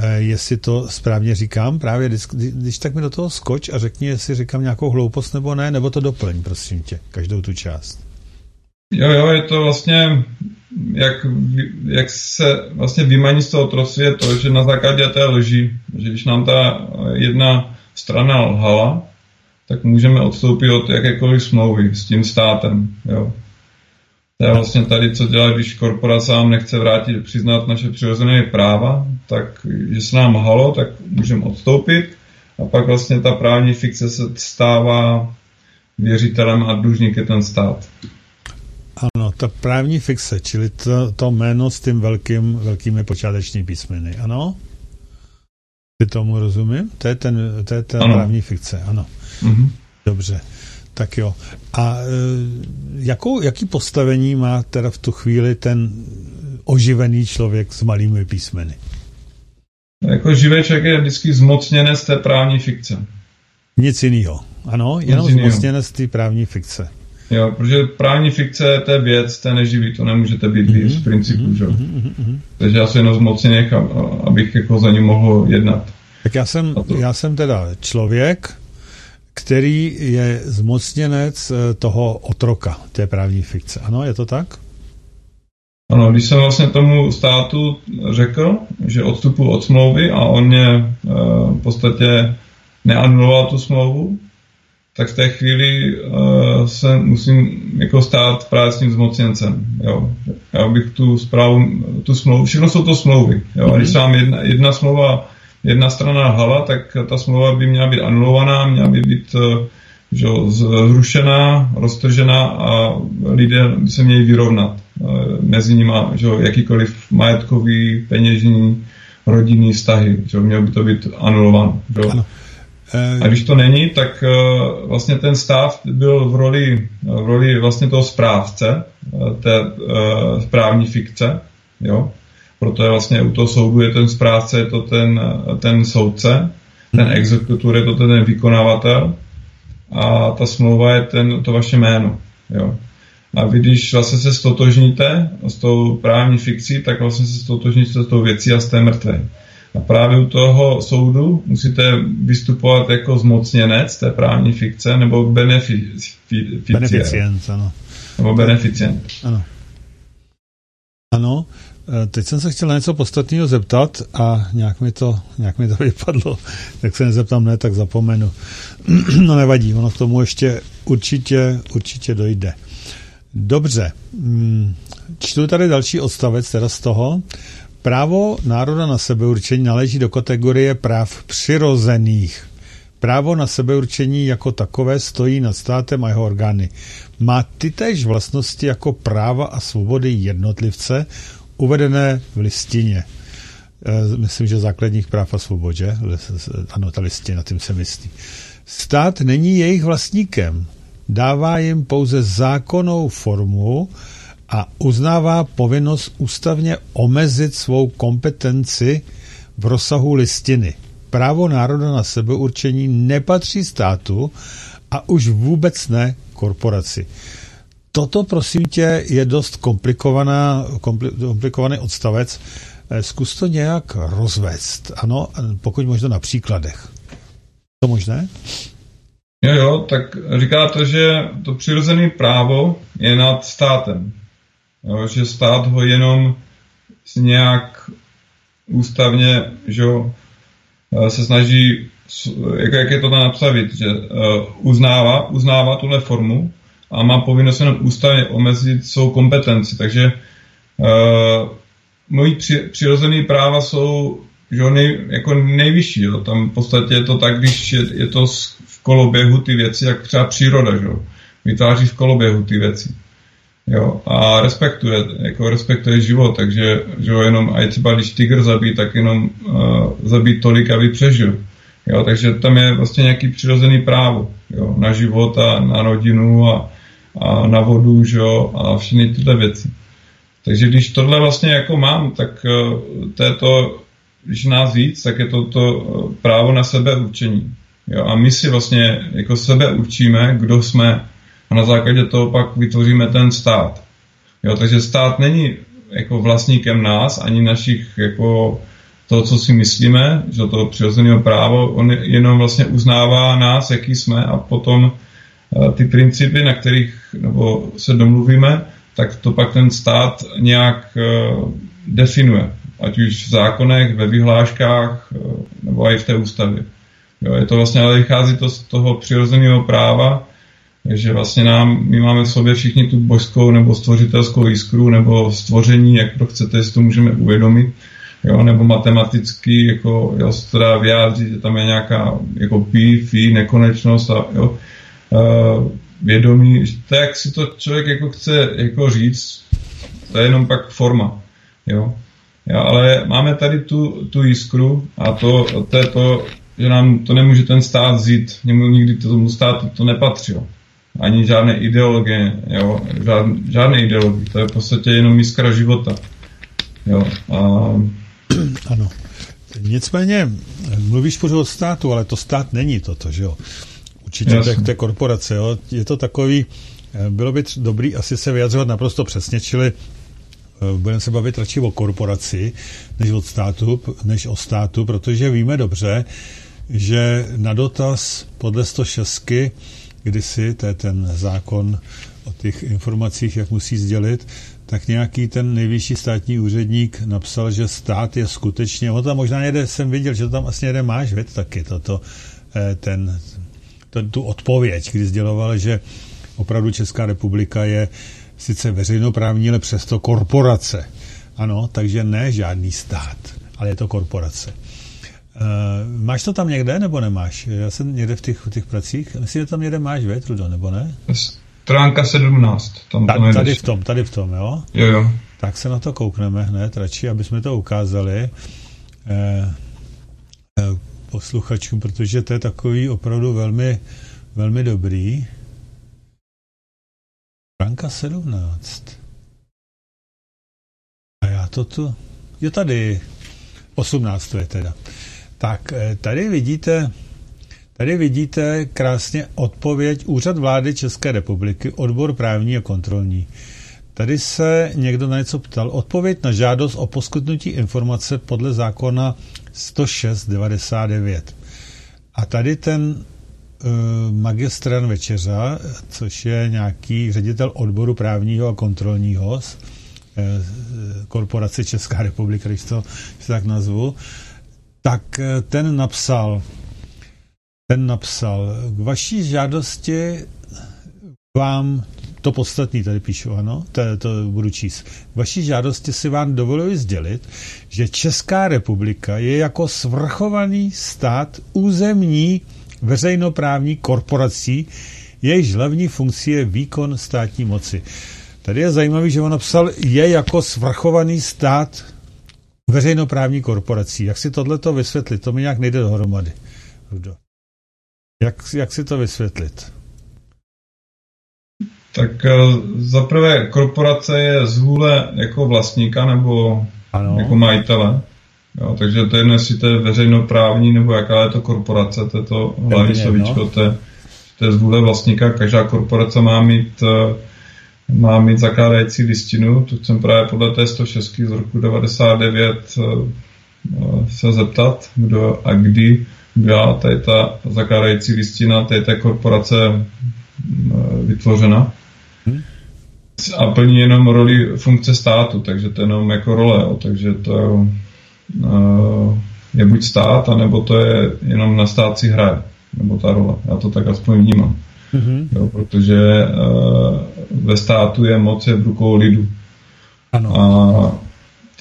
Eh, jestli to správně říkám, právě když, když tak mi do toho skoč a řekni, jestli říkám nějakou hloupost nebo ne, nebo to doplň, prosím tě, každou tu část. Jo, jo, je to vlastně jak, jak se vlastně vymaní z toho otroctví je to, že na základě té lži, že když nám ta jedna strana lhala, tak můžeme odstoupit od jakékoliv smlouvy s tím státem. Jo. To je vlastně tady, co dělá, když korporace nám nechce vrátit, přiznat naše přirozené práva, tak že se nám halo, tak můžeme odstoupit a pak vlastně ta právní fikce se stává věřitelem a dlužník je ten stát. Ano, ta právní fikce, čili to, to jméno s tím velkým, velkými počáteční písmeny, ano? Ty tomu rozumím? To je, ten, to je ta ano. právní fikce, ano. Mm-hmm. Dobře, tak jo. A e, jakou, jaký postavení má teda v tu chvíli ten oživený člověk s malými písmeny? Jako živý člověk je vždycky zmocněné z té právní fikce. Nic jiného. Ano, jenom zmocněné z té právní fikce. Jo, protože právní fikce to je věc, to je neživý, to nemůžete být mm-hmm. z principu, mm-hmm. že? Mm-hmm. Takže já se jenom zmocněk, abych jako za ním mohl jednat. Tak já jsem, já jsem teda člověk, který je zmocněnec eh, toho otroka, té právní fikce. Ano, je to tak? Ano, když jsem vlastně tomu státu řekl, že odstupu od smlouvy a on mě e, v podstatě neanuloval tu smlouvu, tak v té chvíli uh, se musím jako stát právě s tím zmocněncem. Jo. Já bych tu zprávu, tu smlouvu, všechno jsou to smlouvy. Jo. A když se vám jedna, jedna smlouva, jedna strana hala, tak ta smlouva by měla být anulovaná, měla by být uh, že, zrušená, roztržená a lidé by se měli vyrovnat uh, mezi nimi že, jakýkoliv majetkový, peněžní, rodinný vztahy. Že, mělo by to být anulováno. Že. Ano. Eh, a když to není, tak eh, vlastně ten stav byl v roli, v roli vlastně toho správce, té správní fikce, jo. Proto je vlastně u toho soudu je ten správce, je to ten, ten soudce, ten exekutor je to ten vykonávatel a ta smlouva je ten, to vaše jméno, jo. A vy, když vlastně se stotožníte s tou právní fikcí, tak vlastně se stotožníte s tou věcí a jste mrtvé. A právě u toho soudu musíte vystupovat jako zmocněnec té právní fikce nebo beneficient, ano. Nebo beneficient. Ano. Ano, teď jsem se chtěl něco podstatného zeptat a nějak mi to, nějak mi to vypadlo. Tak se nezeptám, ne, tak zapomenu. no nevadí, ono k tomu ještě určitě, určitě dojde. Dobře, mm, čtu tady další odstavec teda z toho. Právo národa na sebeurčení náleží do kategorie práv přirozených. Právo na sebeurčení jako takové stojí nad státem a jeho orgány. Má ty též vlastnosti jako práva a svobody jednotlivce uvedené v listině. E, myslím, že základních práv a svobod, že? Ano, ta listina, tím se myslí. Stát není jejich vlastníkem. Dává jim pouze zákonnou formu a uznává povinnost ústavně omezit svou kompetenci v rozsahu listiny. Právo národa na sebeurčení nepatří státu a už vůbec ne korporaci. Toto, prosím tě, je dost komplikovaná, komplikovaný odstavec. Eh, zkus to nějak rozvést, ano, pokud možno na příkladech. To možné? Jo, jo, tak říká to, že to přirozené právo je nad státem. Jo, že stát ho jenom nějak ústavně že eh, se snaží, jak, jak je to tam napsavit, že uh, uznává, uznává tuhle formu a má povinnost jenom ústavně omezit svou kompetenci. Takže uh, moji při, přirozené práva jsou že nej, jako nejvyšší. Jo. Tam v podstatě je to tak, když je, je to v koloběhu ty věci, jak třeba příroda. Že? Vytváří v koloběhu ty věci. Jo, a respektuje, jako respektuje život, takže že jo, jenom aj třeba když tygr zabít, tak jenom uh, zabít tolik, aby přežil. Jo, takže tam je vlastně nějaký přirozený právo jo, na život a na rodinu a, a na vodu že jo, a všechny tyhle věci. Takže když tohle vlastně jako mám, tak uh, to je to, když nás víc, tak je to to uh, právo na sebeurčení. Jo, a my si vlastně jako sebe určíme, kdo jsme, a na základě toho pak vytvoříme ten stát. Jo, takže stát není jako vlastníkem nás, ani našich jako to, co si myslíme, že to přirozeného právo, on jenom vlastně uznává nás, jaký jsme a potom eh, ty principy, na kterých nebo se domluvíme, tak to pak ten stát nějak eh, definuje. Ať už v zákonech, ve vyhláškách, eh, nebo i v té ústavě. Jo, je to vlastně, ale vychází to z toho přirozeného práva, že vlastně nám, my máme v sobě všichni tu božskou nebo stvořitelskou jiskru nebo stvoření, jak to chcete, si to můžeme uvědomit, jo, nebo matematicky, jako, jo, se to dá vyjádřit, že tam je nějaká jako pi, fi, nekonečnost a jo, vědomí, to, jak si to člověk jako chce jako říct, to je jenom pak forma, jo. jo ale máme tady tu, tu jiskru a to, to je to, že nám to nemůže ten stát vzít, nikdy tomu státu to nepatřilo ani žádné ideologie, jo, žádné, žádné ideologie, to je v podstatě jenom jiskra života. Jo, a... Ano. Nicméně, mluvíš pořád o státu, ale to stát není toto, že jo? Určitě to je korporace, jo? Je to takový, eh, bylo by dobrý asi se vyjadřovat naprosto přesně, čili eh, budeme se bavit radši o korporaci, než o státu, než o státu, protože víme dobře, že na dotaz podle 106 kdysi, to je ten zákon o těch informacích, jak musí sdělit, tak nějaký ten nejvyšší státní úředník napsal, že stát je skutečně, on tam možná někde jsem viděl, že to tam vlastně jeden máš, věc taky, toto, eh, ten, ten, tu odpověď, kdy sděloval, že opravdu Česká republika je sice veřejnoprávní, ale přesto korporace. Ano, takže ne žádný stát, ale je to korporace. Uh, máš to tam někde, nebo nemáš? Já jsem někde v těch, v těch pracích, myslím, že tam někde máš, ve, Trudo, nebo ne? Stránka 17. Tam Ta, tady v tom, tady v tom, jo? Jo, jo. Tak se na to koukneme hned, radši, aby jsme to ukázali eh, eh, posluchačům, protože to je takový opravdu velmi, velmi dobrý. Stránka 17. A já to tu... Jo, tady. 18 to je teda. Tak eh, tady vidíte Tady vidíte krásně odpověď Úřad vlády České republiky, odbor právní a kontrolní. Tady se někdo na něco ptal. Odpověď na žádost o poskytnutí informace podle zákona 106.99. A tady ten uh, magistran Večeřa, což je nějaký ředitel odboru právního a kontrolního uh, korporace Česká republika, když to tak nazvu, tak uh, ten napsal, ten napsal, k vaší žádosti vám to podstatní tady píšu, ano, to, to budu číst. Vaší žádosti si vám dovoluji sdělit, že Česká republika je jako svrchovaný stát územní veřejnoprávní korporací, jejíž hlavní funkcí je výkon státní moci. Tady je zajímavý, že on napsal, je jako svrchovaný stát veřejnoprávní korporací. Jak si tohleto vysvětlit? To mi nějak nejde dohromady. Jak, jak si to vysvětlit? Tak eh, za prvé korporace je z vůle jako vlastníka nebo ano. jako majitele. Jo, takže to je jedno, jestli to je veřejnoprávní nebo jaká je to korporace, to je to hlavní slovíčko, to je, to je z vůle vlastníka. Každá korporace má mít, eh, má mít zakládající listinu, to chcem právě podle té 106 z roku 99 eh, se zeptat, kdo a kdy byla tady ta zakládající listina tady té korporace vytvořena a plní jenom roli funkce státu, takže to je jenom jako role, jo. takže to uh, je buď stát, anebo to je jenom na stát si hraje, nebo ta role. Já to tak aspoň vnímám. Mm-hmm. Jo, protože uh, ve státu je moc je v rukou lidu. Ano. A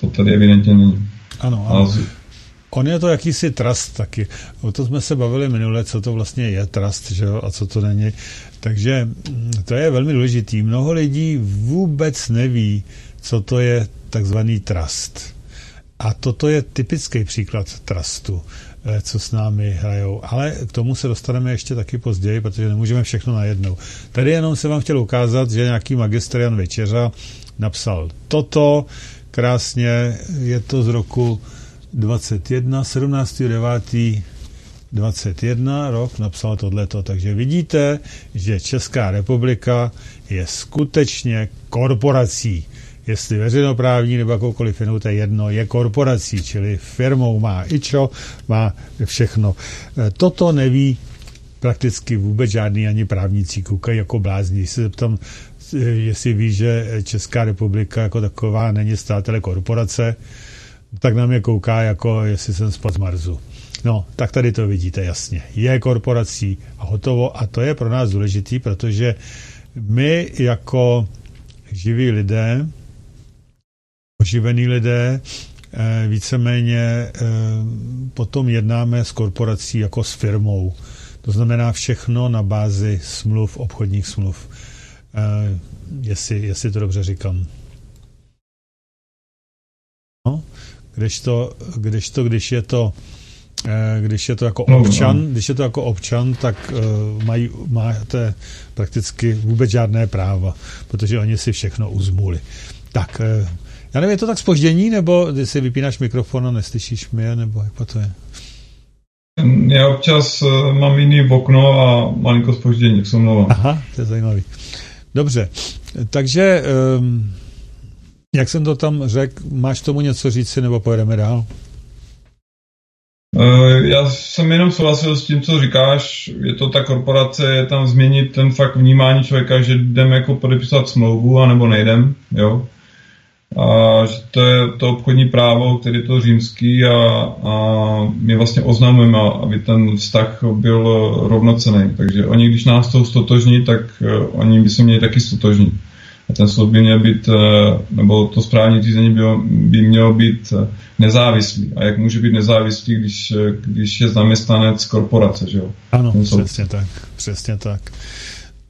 to tady evidentně není. Ano, ano. A On je to jakýsi trust taky. O to jsme se bavili minule, co to vlastně je trust, že jo, a co to není. Takže mm, to je velmi důležitý. Mnoho lidí vůbec neví, co to je takzvaný trust. A toto je typický příklad trustu, eh, co s námi hrajou. Ale k tomu se dostaneme ještě taky později, protože nemůžeme všechno najednou. Tady jenom se vám chtěl ukázat, že nějaký magister Jan Večeřa napsal toto, krásně, je to z roku 21, 17. 9. 21 rok napsal tohleto. Takže vidíte, že Česká republika je skutečně korporací. Jestli veřejnoprávní nebo jakoukoliv jinou, to je jedno, je korporací, čili firmou má ičo, má všechno. E, toto neví prakticky vůbec žádný ani právníci, koukají jako blázni. Když se zeptám, e, jestli ví, že Česká republika jako taková není státele korporace, tak na mě kouká, jako jestli jsem spod z Marzu. No, tak tady to vidíte jasně. Je korporací a hotovo a to je pro nás důležitý, protože my jako živí lidé, oživení lidé, eh, víceméně eh, potom jednáme s korporací jako s firmou. To znamená všechno na bázi smluv, obchodních smluv. Eh, jestli, jestli to dobře říkám. No, když to, když to, když je to Eh, když je to jako no, občan, no. když je to jako občan, tak uh, mají, máte prakticky vůbec žádné práva, protože oni si všechno uzmuli. Tak, uh, já nevím, je to tak spoždění, nebo ty si vypínáš mikrofon a neslyšíš mě, nebo jak to je? Já občas mám jiný okno a malinko spoždění, k mluvám. Aha, to je zajímavý. Dobře, takže um, jak jsem to tam řekl, máš tomu něco říci, nebo pojedeme dál? Eh, já jsem jenom souhlasil s tím, co říkáš. Je to ta korporace, je tam změnit ten fakt vnímání člověka, že jdeme jako podepisovat smlouvu, anebo nejdem, jo. A že to je to obchodní právo, který je to římský a, a my vlastně oznamujeme, aby ten vztah byl rovnocený. Takže oni, když nás to stotožní, tak uh, oni by se měli taky stotožnit. Ten soud by měl být, uh, nebo to správní řízení by, by mělo být uh, nezávislý. A jak může být nezávislý, když, když je zaměstnanec korporace, že jo? Ano, přesně tak, přesně tak.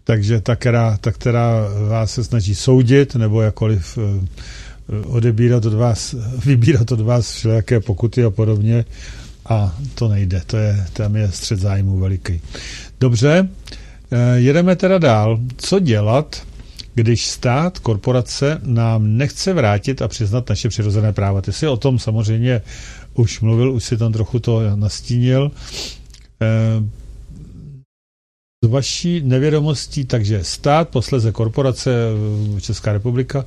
Takže ta která, ta, která vás se snaží soudit, nebo jakoliv eh, odebírat od vás, vybírat od vás všelijaké pokuty a podobně, a to nejde, to je, tam je střed zájmu veliký. Dobře, eh, jedeme teda dál. Co dělat, když stát, korporace nám nechce vrátit a přiznat naše přirozené práva. Ty jsi o tom samozřejmě už mluvil, už si tam trochu to nastínil. E, z vaší nevědomostí, takže stát, posleze korporace Česká republika,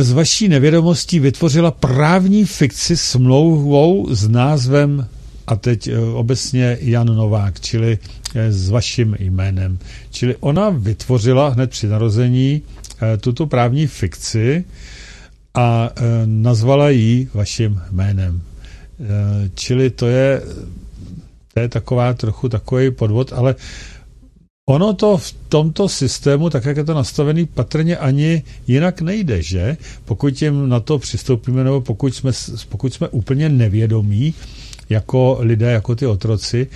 z vaší nevědomostí vytvořila právní fikci smlouvou s názvem a teď eh, obecně Jan Novák, čili eh, s vaším jménem. Čili ona vytvořila hned při narození eh, tuto právní fikci a nazvala ji vaším jménem. Čili to je, to je taková trochu takový podvod, ale Ono to v tomto systému, tak jak je to nastavený, patrně ani jinak nejde, že? Pokud jim na to přistoupíme, nebo pokud jsme, pokud jsme úplně nevědomí, jako lidé, jako ty otroci,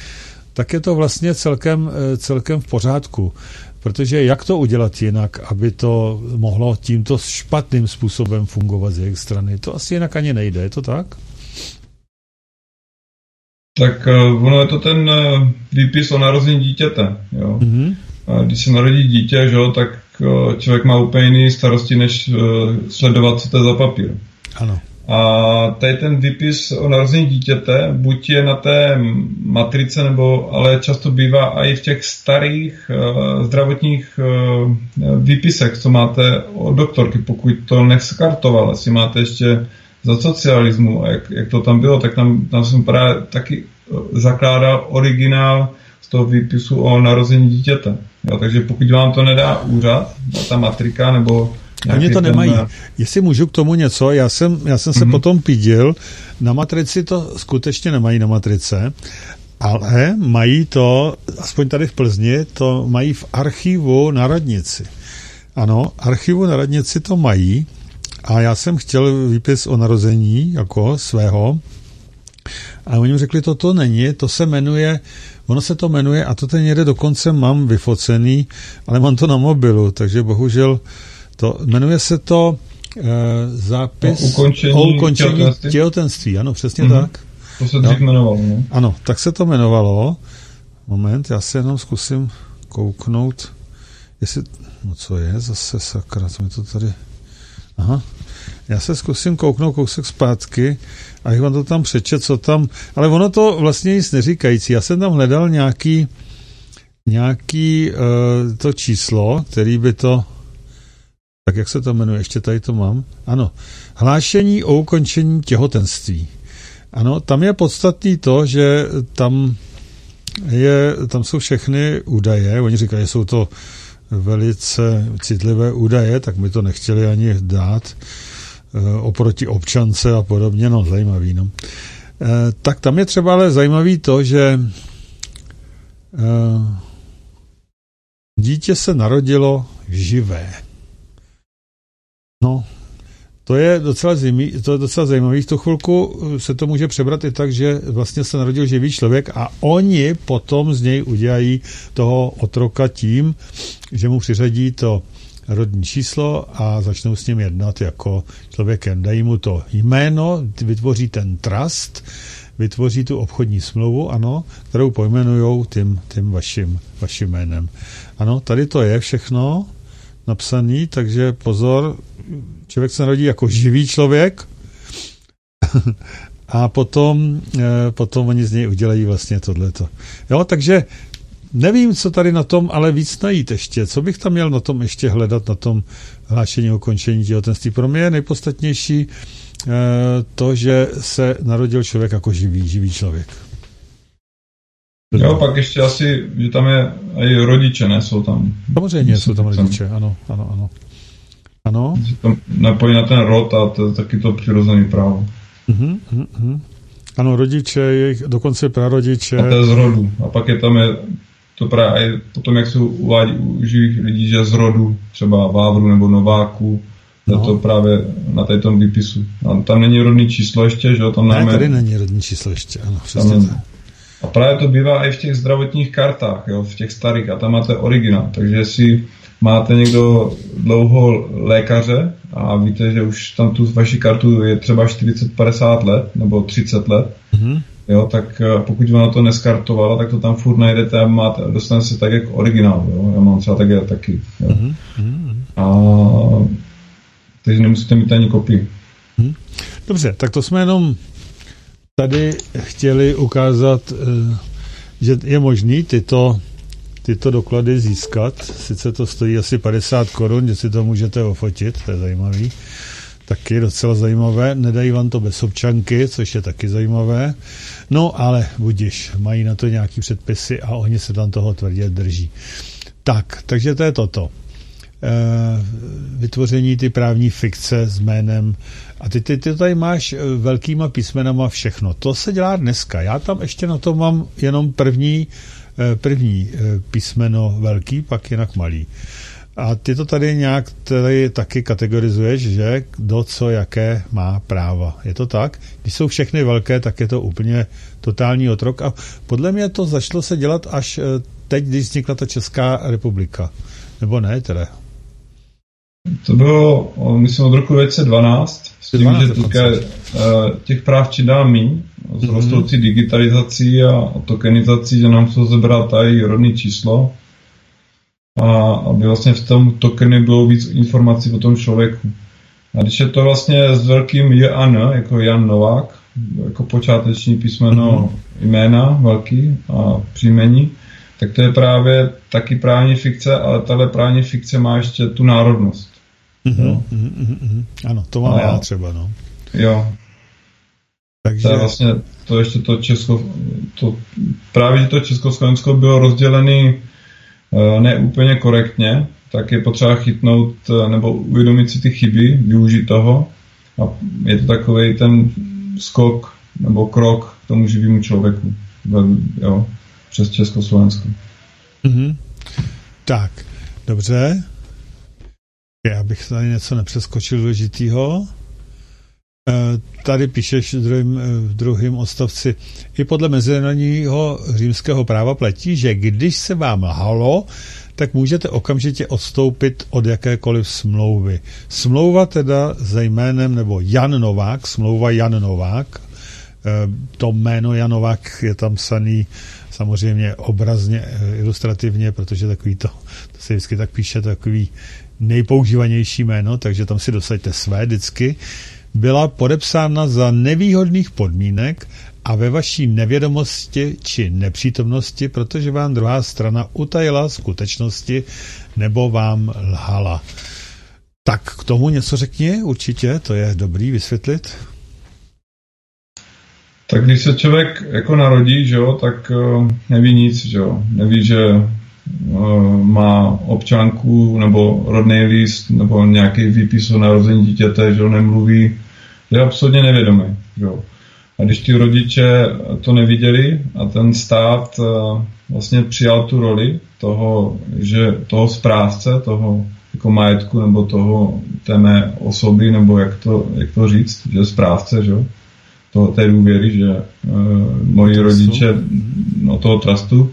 tak je to vlastně celkem, eh, celkem v pořádku. Protože jak to udělat jinak, aby to mohlo tímto špatným způsobem fungovat z jejich strany? To asi jinak ani nejde, je to tak? Tak uh, ono je to ten uh, výpis o narození dítěte. Jo? Mm-hmm. A když se narodí dítě, že, tak člověk má úplně jiný starosti, než sledovat, co to je za papír. Ano. A tady ten výpis o narození dítěte, buď je na té matrice, nebo ale často bývá i v těch starých uh, zdravotních uh, výpisech, co máte od doktorky, pokud to neskartoval, jestli máte ještě za socialismu a jak, jak to tam bylo, tak tam, tam jsem právě taky eh, zakládal originál z toho výpisu o narození dítěte. Jo, takže pokud vám to nedá úřad, ta matrika nebo Oni to nemají. Ten... Jestli můžu k tomu něco, já jsem, já jsem se mm-hmm. potom pídil, na matrici to skutečně nemají na matrice, ale mají to, aspoň tady v Plzni, to mají v archivu na radnici. Ano, archivu na radnici to mají a já jsem chtěl výpis o narození jako svého a oni mi řekli, to to není, to se jmenuje, ono se to jmenuje a to ten někde dokonce mám vyfocený, ale mám to na mobilu, takže bohužel to, jmenuje se to uh, zápis o ukončení, o ukončení těhotenství. těhotenství. Ano, přesně mm-hmm. tak. To se dřív jmenovalo, ne? Ano, tak se to jmenovalo. Moment, já se jenom zkusím kouknout, jestli, no co je zase sakra, co mi to tady, aha, já se zkusím kouknout kousek zpátky a jak vám to tam přečet, co tam, ale ono to vlastně nic neříkající. Já jsem tam hledal nějaký, nějaký uh, to číslo, který by to tak jak se to jmenuje, ještě tady to mám. Ano, hlášení o ukončení těhotenství. Ano, tam je podstatný to, že tam, je, tam jsou všechny údaje, oni říkají, že jsou to velice citlivé údaje, tak mi to nechtěli ani dát e, oproti občance a podobně, no zajímavý, no. E, tak tam je třeba ale zajímavý to, že e, dítě se narodilo živé. No, to je docela, zimí, to je docela zajímavé. V tu chvilku se to může přebrat i tak, že vlastně se narodil živý člověk a oni potom z něj udělají toho otroka tím, že mu přiřadí to rodní číslo a začnou s ním jednat jako člověkem. Dají mu to jméno, vytvoří ten trust, vytvoří tu obchodní smlouvu, ano, kterou pojmenujou tím, tím vaším, vaším jménem. Ano, tady to je všechno napsaný, takže pozor, člověk se narodí jako živý člověk a potom, eh, potom oni z něj udělají vlastně tohleto. Jo, takže nevím, co tady na tom, ale víc najít ještě. Co bych tam měl na tom ještě hledat, na tom hlášení o končení těhotenství? Pro mě je nejpodstatnější eh, to, že se narodil člověk jako živý, živý člověk. Jo, pak ještě asi, že tam je i rodiče, ne? Jsou tam. Samozřejmě jsou tam rodiče, ano, ano, ano. Ano. Tam napojí na ten rod a to je taky to přirozené právo. Uh-huh, uh-huh. Ano, rodiče, jejich, dokonce prarodiče. A to je z rodu. A pak je tam je to právě i potom, jak se uvádí u živých lidí, že z rodu, třeba Vávru nebo Nováku, no. to právě na tady tom výpisu. A tam není rodný číslo ještě, že jo? Tam ne, tady není rodný číslo ještě, ano, přesně tam, A právě to bývá i v těch zdravotních kartách, jo, v těch starých, a tam máte originál, takže si máte někdo dlouho lékaře a víte, že už tam tu vaši kartu je třeba 40-50 let nebo 30 let, mm-hmm. jo, tak eh, pokud vám to neskartovalo, tak to tam furt najdete a máte, dostane se tak jako originál, jo. Já mám třeba také taky, jo. Mm-hmm. A takže nemusíte mít ani kopii. Mm-hmm. Dobře, tak to jsme jenom tady chtěli ukázat, eh, že je možný tyto tyto doklady získat. Sice to stojí asi 50 korun, že si to můžete ofotit, to je zajímavý. Taky docela zajímavé. Nedají vám to bez občanky, což je taky zajímavé. No ale budiš, mají na to nějaký předpisy a oni se tam toho tvrdě drží. Tak, takže to je toto. E, vytvoření ty právní fikce s jménem a ty, ty, ty tady máš eh, velkýma písmenama všechno. To se dělá dneska. Já tam ještě na to mám jenom první, eh, první písmeno velký, pak jinak malý. A ty to tady nějak tady taky kategorizuješ, že kdo co jaké má práva. Je to tak? Když jsou všechny velké, tak je to úplně totální otrok. A podle mě to začalo se dělat až teď, když vznikla ta Česká republika. Nebo ne, teda? To bylo, myslím, od roku 2012, s tím, 12, že teďka uh, těch práv či dál míň, s mm-hmm. rostoucí digitalizací a tokenizací, že nám chcou zebrat tady rodné číslo a aby vlastně v tom tokeny bylo víc informací o tom člověku. A když je to vlastně s velkým JAN, jako Jan Novák, jako počáteční písmeno mm-hmm. jména velký a příjmení, tak to je právě taky právní fikce, ale tahle právní fikce má ještě tu národnost. Mm-hmm, mm-hmm, mm-hmm. Ano, to mám a, já třeba, no. Jo. Takže... To je vlastně to ještě to Česko, to, právě že to Československo bylo rozdělené uh, neúplně korektně, tak je potřeba chytnout uh, nebo uvědomit si ty chyby, využít toho a je to takový ten skok nebo krok k tomu živému člověku. Jo přes Československo. Mm-hmm. Tak, dobře. Já bych tady něco nepřeskočil důležitýho. E, tady píšeš v druhém, v druhém odstavci. I podle mezinárodního římského práva platí, že když se vám lhalo, tak můžete okamžitě odstoupit od jakékoliv smlouvy. Smlouva teda za jménem, nebo Jan Novák, smlouva Jan Novák, e, to jméno Jan Novák je tam saný samozřejmě obrazně, eh, ilustrativně, protože takový to, to se vždycky tak píše, takový nejpoužívanější jméno, takže tam si dosaďte své vždycky, byla podepsána za nevýhodných podmínek a ve vaší nevědomosti či nepřítomnosti, protože vám druhá strana utajila skutečnosti nebo vám lhala. Tak k tomu něco řekni, určitě, to je dobrý vysvětlit. Tak když se člověk jako narodí, že jo, tak uh, neví nic, že jo. Neví, že má občanku nebo rodný list nebo nějaký výpis o narození dítěte, že jo, nemluví, je absolutně nevědomý, že jo. A když ty rodiče to neviděli a ten stát uh, vlastně přijal tu roli toho, že toho správce, toho jako majetku nebo toho té mé osoby, nebo jak to, jak to říct, že správce, že toho, té důvěry, že uh, moji rodiče no, toho trustu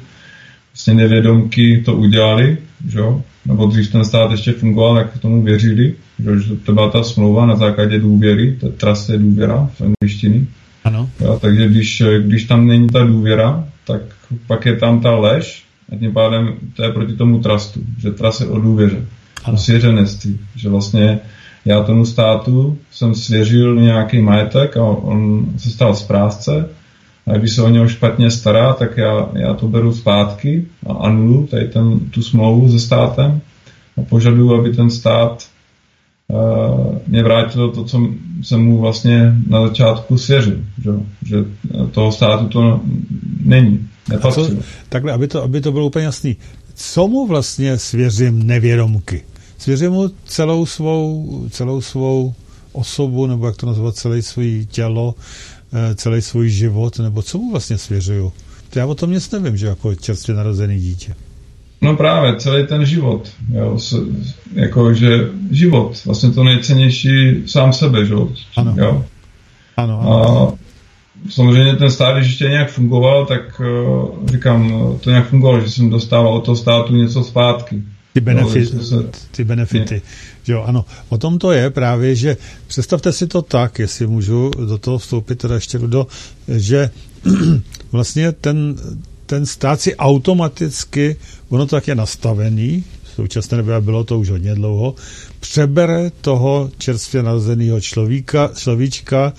vlastně nevědomky to udělali, že jo? nebo když ten stát ještě fungoval, tak tomu věřili, že, že to byla ta smlouva na základě důvěry, to trust je důvěra v angličtiny. Ano. Jo, takže když, když tam není ta důvěra, tak pak je tam ta lež a tím pádem to je proti tomu trustu, že trust je o důvěře, ano. o svěřenství, že vlastně já tomu státu jsem svěřil nějaký majetek a on se stal správce a když se o něho špatně stará, tak já, já to beru zpátky a anulu tady ten, tu smlouvu se státem a požaduju, aby ten stát uh, mě vrátil to, co jsem mu vlastně na začátku svěřil, že, že toho státu to není. Co, takhle, aby to, aby to bylo úplně jasný. Co mu vlastně svěřím nevědomky? svěřím mu celou svou, celou svou osobu, nebo jak to nazvat, celé svůj tělo, celý svůj život, nebo co mu vlastně svěřuju? To já o tom nic nevím, že jako čerstvě narozený dítě. No právě, celý ten život. Jo, s, jako, že život, vlastně to nejcennější sám sebe, že ano. jo. Ano, ano. A samozřejmě ten stát, když ještě nějak fungoval, tak uh, říkám, to nějak fungovalo, že jsem dostával od toho státu něco zpátky. Ty, benefit, no, ty benefity. Jo, ano. O tom to je právě, že představte si to tak, jestli můžu do toho vstoupit teda ještě do, že vlastně ten, ten stát si automaticky, ono tak je nastavený, v současné době bylo to už hodně dlouho, přebere toho čerstvě narozeného človíka, človíčka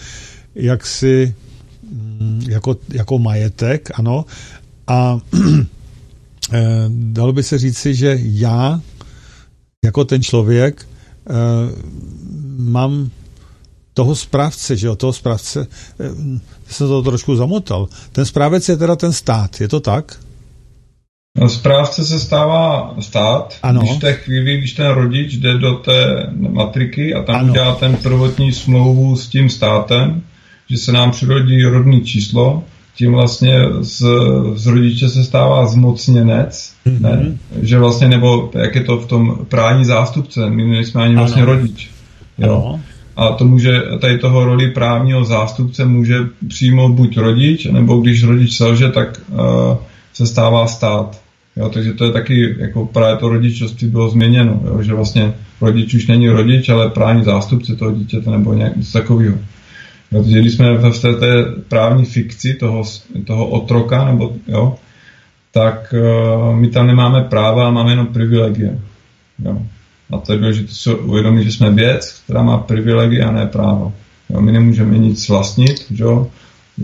jaksi mm, jako, jako majetek, ano, a dalo by se říci, že já jako ten člověk mám toho správce, že jo, toho správce, jsem to trošku zamotal. Ten správec je teda ten stát, je to tak? No, správce se stává stát, ano. když v té chvíli, když ten rodič jde do té matriky a tam ano. udělá ten prvotní smlouvu s tím státem, že se nám přirodí rodný číslo, tím vlastně z, z rodiče se stává zmocněnec, mm-hmm. ne? že vlastně, nebo jak je to v tom právní zástupce, my nejsme ani vlastně ano. vlastně rodič. Jo? Ano. A to může, tady toho roli právního zástupce může přímo buď rodič, nebo když rodič selže, tak uh, se stává stát. Jo, takže to je taky, jako právě to rodičovství bylo změněno, jo, že vlastně rodič už není rodič, ale právní zástupce toho dítěte nebo nějak něco takového. Jo, takže když jsme v té, té právní fikci toho, toho otroka, nebo, jo, tak uh, my tam nemáme práva, máme jenom privilegie. Jo. A to je důležité si uvědomit, že jsme věc, která má privilegie a ne právo. Jo, my nemůžeme nic vlastnit, že,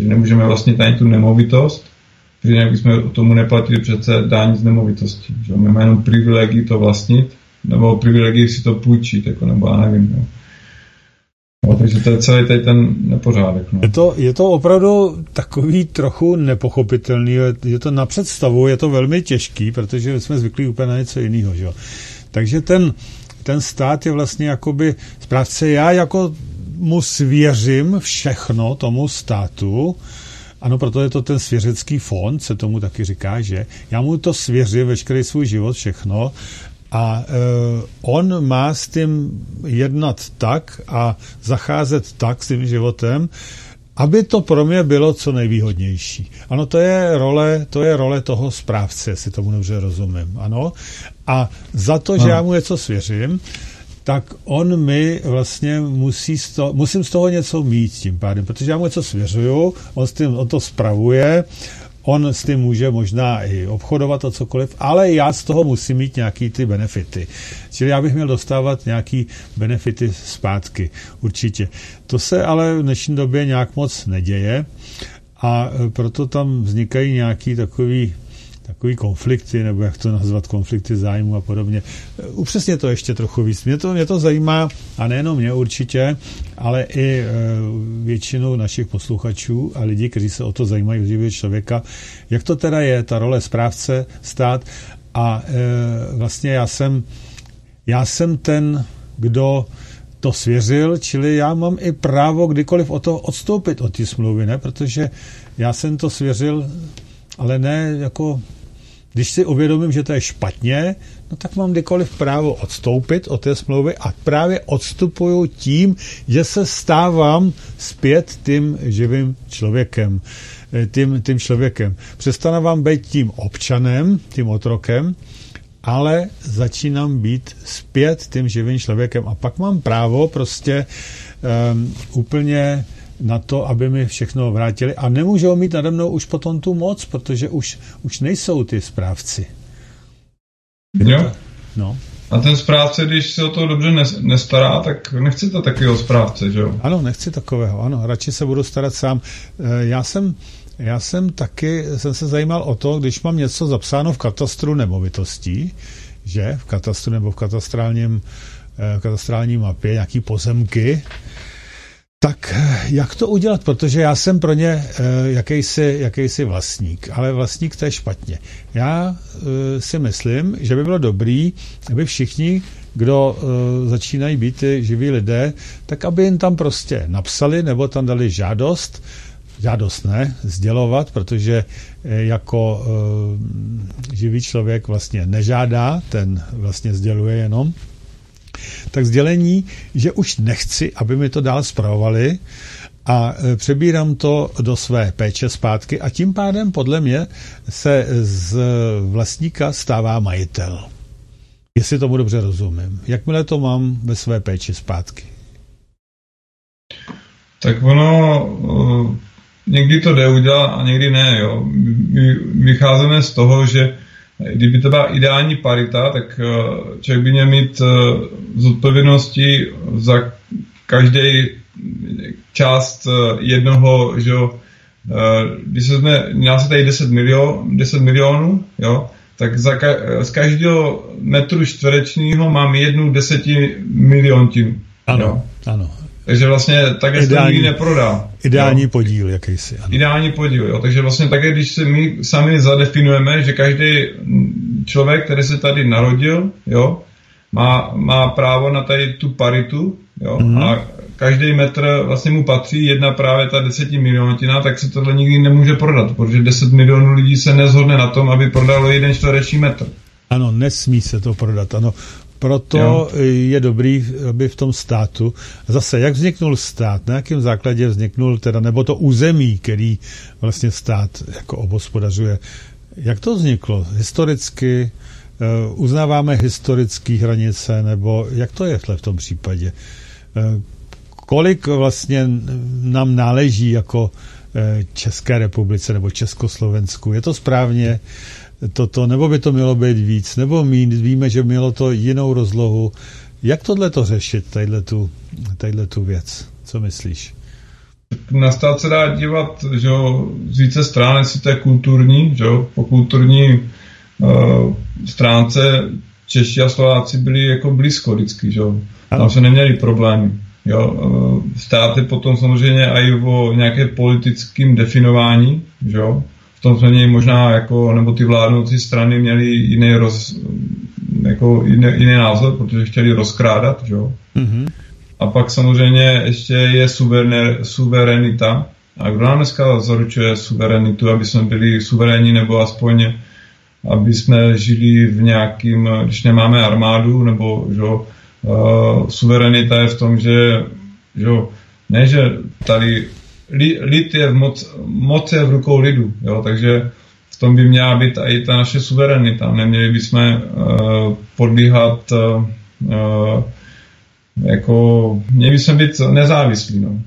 že nemůžeme vlastnit ani tu nemovitost, protože jinak bychom tomu neplatili přece dání z nemovitosti. Že? My máme jenom privilegii to vlastnit, nebo privilegii si to půjčit, jako, nebo já nevím. Jo. No, takže to je celý tady ten nepořádek. No. Je, to, je to opravdu takový trochu nepochopitelný, je to na představu, je to velmi těžký, protože jsme zvyklí úplně na něco jiného. Že? Takže ten, ten stát je vlastně jakoby správce. Já jako mu svěřím všechno tomu státu, ano, proto je to ten svěřecký fond, se tomu taky říká, že já mu to svěřím, veškerý svůj život, všechno, a e, on má s tím jednat tak a zacházet tak s tím životem, aby to pro mě bylo co nejvýhodnější. Ano, to je role, to je role toho správce, jestli tomu dobře rozumím. Ano. A za to, že já mu něco svěřím, tak on mi vlastně musí z toho, musím z toho něco mít tím pádem, protože já mu něco svěřuju, on, s tím, on to spravuje, on s tím může možná i obchodovat a cokoliv, ale já z toho musím mít nějaký ty benefity. Čili já bych měl dostávat nějaký benefity zpátky, určitě. To se ale v dnešní době nějak moc neděje a proto tam vznikají nějaký takový takový konflikty, nebo jak to nazvat, konflikty zájmu a podobně. Upřesně to ještě trochu víc. Mě to, mě to zajímá, a nejenom mě určitě, ale i e, většinu našich posluchačů a lidí, kteří se o to zajímají v člověka, jak to teda je, ta role správce, stát a e, vlastně já jsem, já jsem ten, kdo to svěřil, čili já mám i právo kdykoliv o to odstoupit od té smlouvy, ne? protože já jsem to svěřil, ale ne jako když si uvědomím, že to je špatně, no tak mám kdykoliv právo odstoupit od té smlouvy a právě odstupuju tím, že se stávám zpět tím živým člověkem. Eh, tím, tím člověkem. Přestanu vám být tím občanem, tím otrokem, ale začínám být zpět tím živým člověkem a pak mám právo prostě um, úplně na to, aby mi všechno vrátili a nemůžou mít nade mnou už potom tu moc, protože už, už nejsou ty správci. Jo. No. A ten správce, když se o to dobře nestará, tak nechci to takového správce, že jo? Ano, nechci takového, ano, radši se budu starat sám. Eh, já jsem, já jsem taky, jsem se zajímal o to, když mám něco zapsáno v katastru nemovitostí, že v katastru nebo v katastrálním, eh, v katastrální mapě nějaký pozemky, tak eh, jak to udělat? Protože já jsem pro ně uh, jakýsi, jakýsi vlastník, ale vlastník to je špatně. Já uh, si myslím, že by bylo dobrý, aby všichni, kdo začínají být živí lidé, tak aby jim tam prostě napsali nebo tam dali žádost, žádost ne, sdělovat, protože jako živý člověk vlastně nežádá, ten vlastně sděluje jenom, tak sdělení, že už nechci, aby mi to dál zpravovali a e, přebírám to do své péče zpátky a tím pádem podle mě se z vlastníka stává majitel. Jestli tomu dobře rozumím. Jakmile to mám ve své péči zpátky? Tak ono uh, někdy to jde udělat a někdy ne. Jo. My vycházíme z toho, že Kdyby to byla ideální parita, tak eh, člověk by měl mít eh, zodpovědnosti za každý část eh, jednoho, že jo, když se jsme, měl se tady 10, milion, 10 milionů, jo, tak za ka- z každého metru čtverečního mám jednu desetimiliontinu. Ano, jo. ano. Takže vlastně tak se to neprodá. Ideální jo. podíl, jakýsi. Ano. Ideální podíl, jo. Takže vlastně také, když se my sami zadefinujeme, že každý člověk, který se tady narodil, jo, má, má právo na tady tu paritu, jo, mm-hmm. a každý metr vlastně mu patří, jedna právě ta desetimilionotina, tak se tohle nikdy nemůže prodat, protože 10 milionů lidí se nezhodne na tom, aby prodalo jeden čtvereční metr. Ano, nesmí se to prodat, ano. Proto jo. je dobrý, aby v tom státu, zase jak vzniknul stát, na jakém základě vzniknul teda, nebo to území, který vlastně stát jako obospodařuje, jak to vzniklo? Historicky, uh, uznáváme historické hranice, nebo jak to je v tom případě? Uh, kolik vlastně nám náleží jako uh, České republice nebo Československu? Je to správně? Toto, nebo by to mělo být víc, nebo my víme, že mělo to jinou rozlohu. Jak tohle to řešit, tadyhle tu, tadyhle tu věc? Co myslíš? Na stát se dá dívat že jo, z více stran, jestli to je kulturní, že jo, po kulturní uh, stránce Češi a Slováci byli jako blízko vždycky, že jo. Tam se neměli problémy. Jo, uh, státy potom samozřejmě i o nějaké politickém definování, že jo v tom jsme možná jako, nebo ty vládnoucí strany měly jiný, roz, jako jiný, jiný názor, protože chtěli rozkrádat, že? Mm-hmm. A pak samozřejmě ještě je suverené, suverenita. A kdo nám dneska zaručuje suverenitu, aby jsme byli suverénní, nebo aspoň aby jsme žili v nějakým, když nemáme armádu, nebo že, uh, suverenita je v tom, že, že ne, že tady lid je v moc, moc je v rukou lidu, jo, takže v tom by měla být i ta naše suverenita. Neměli bychom uh, podlíhat uh, jako, měli bychom být nezávislí. No.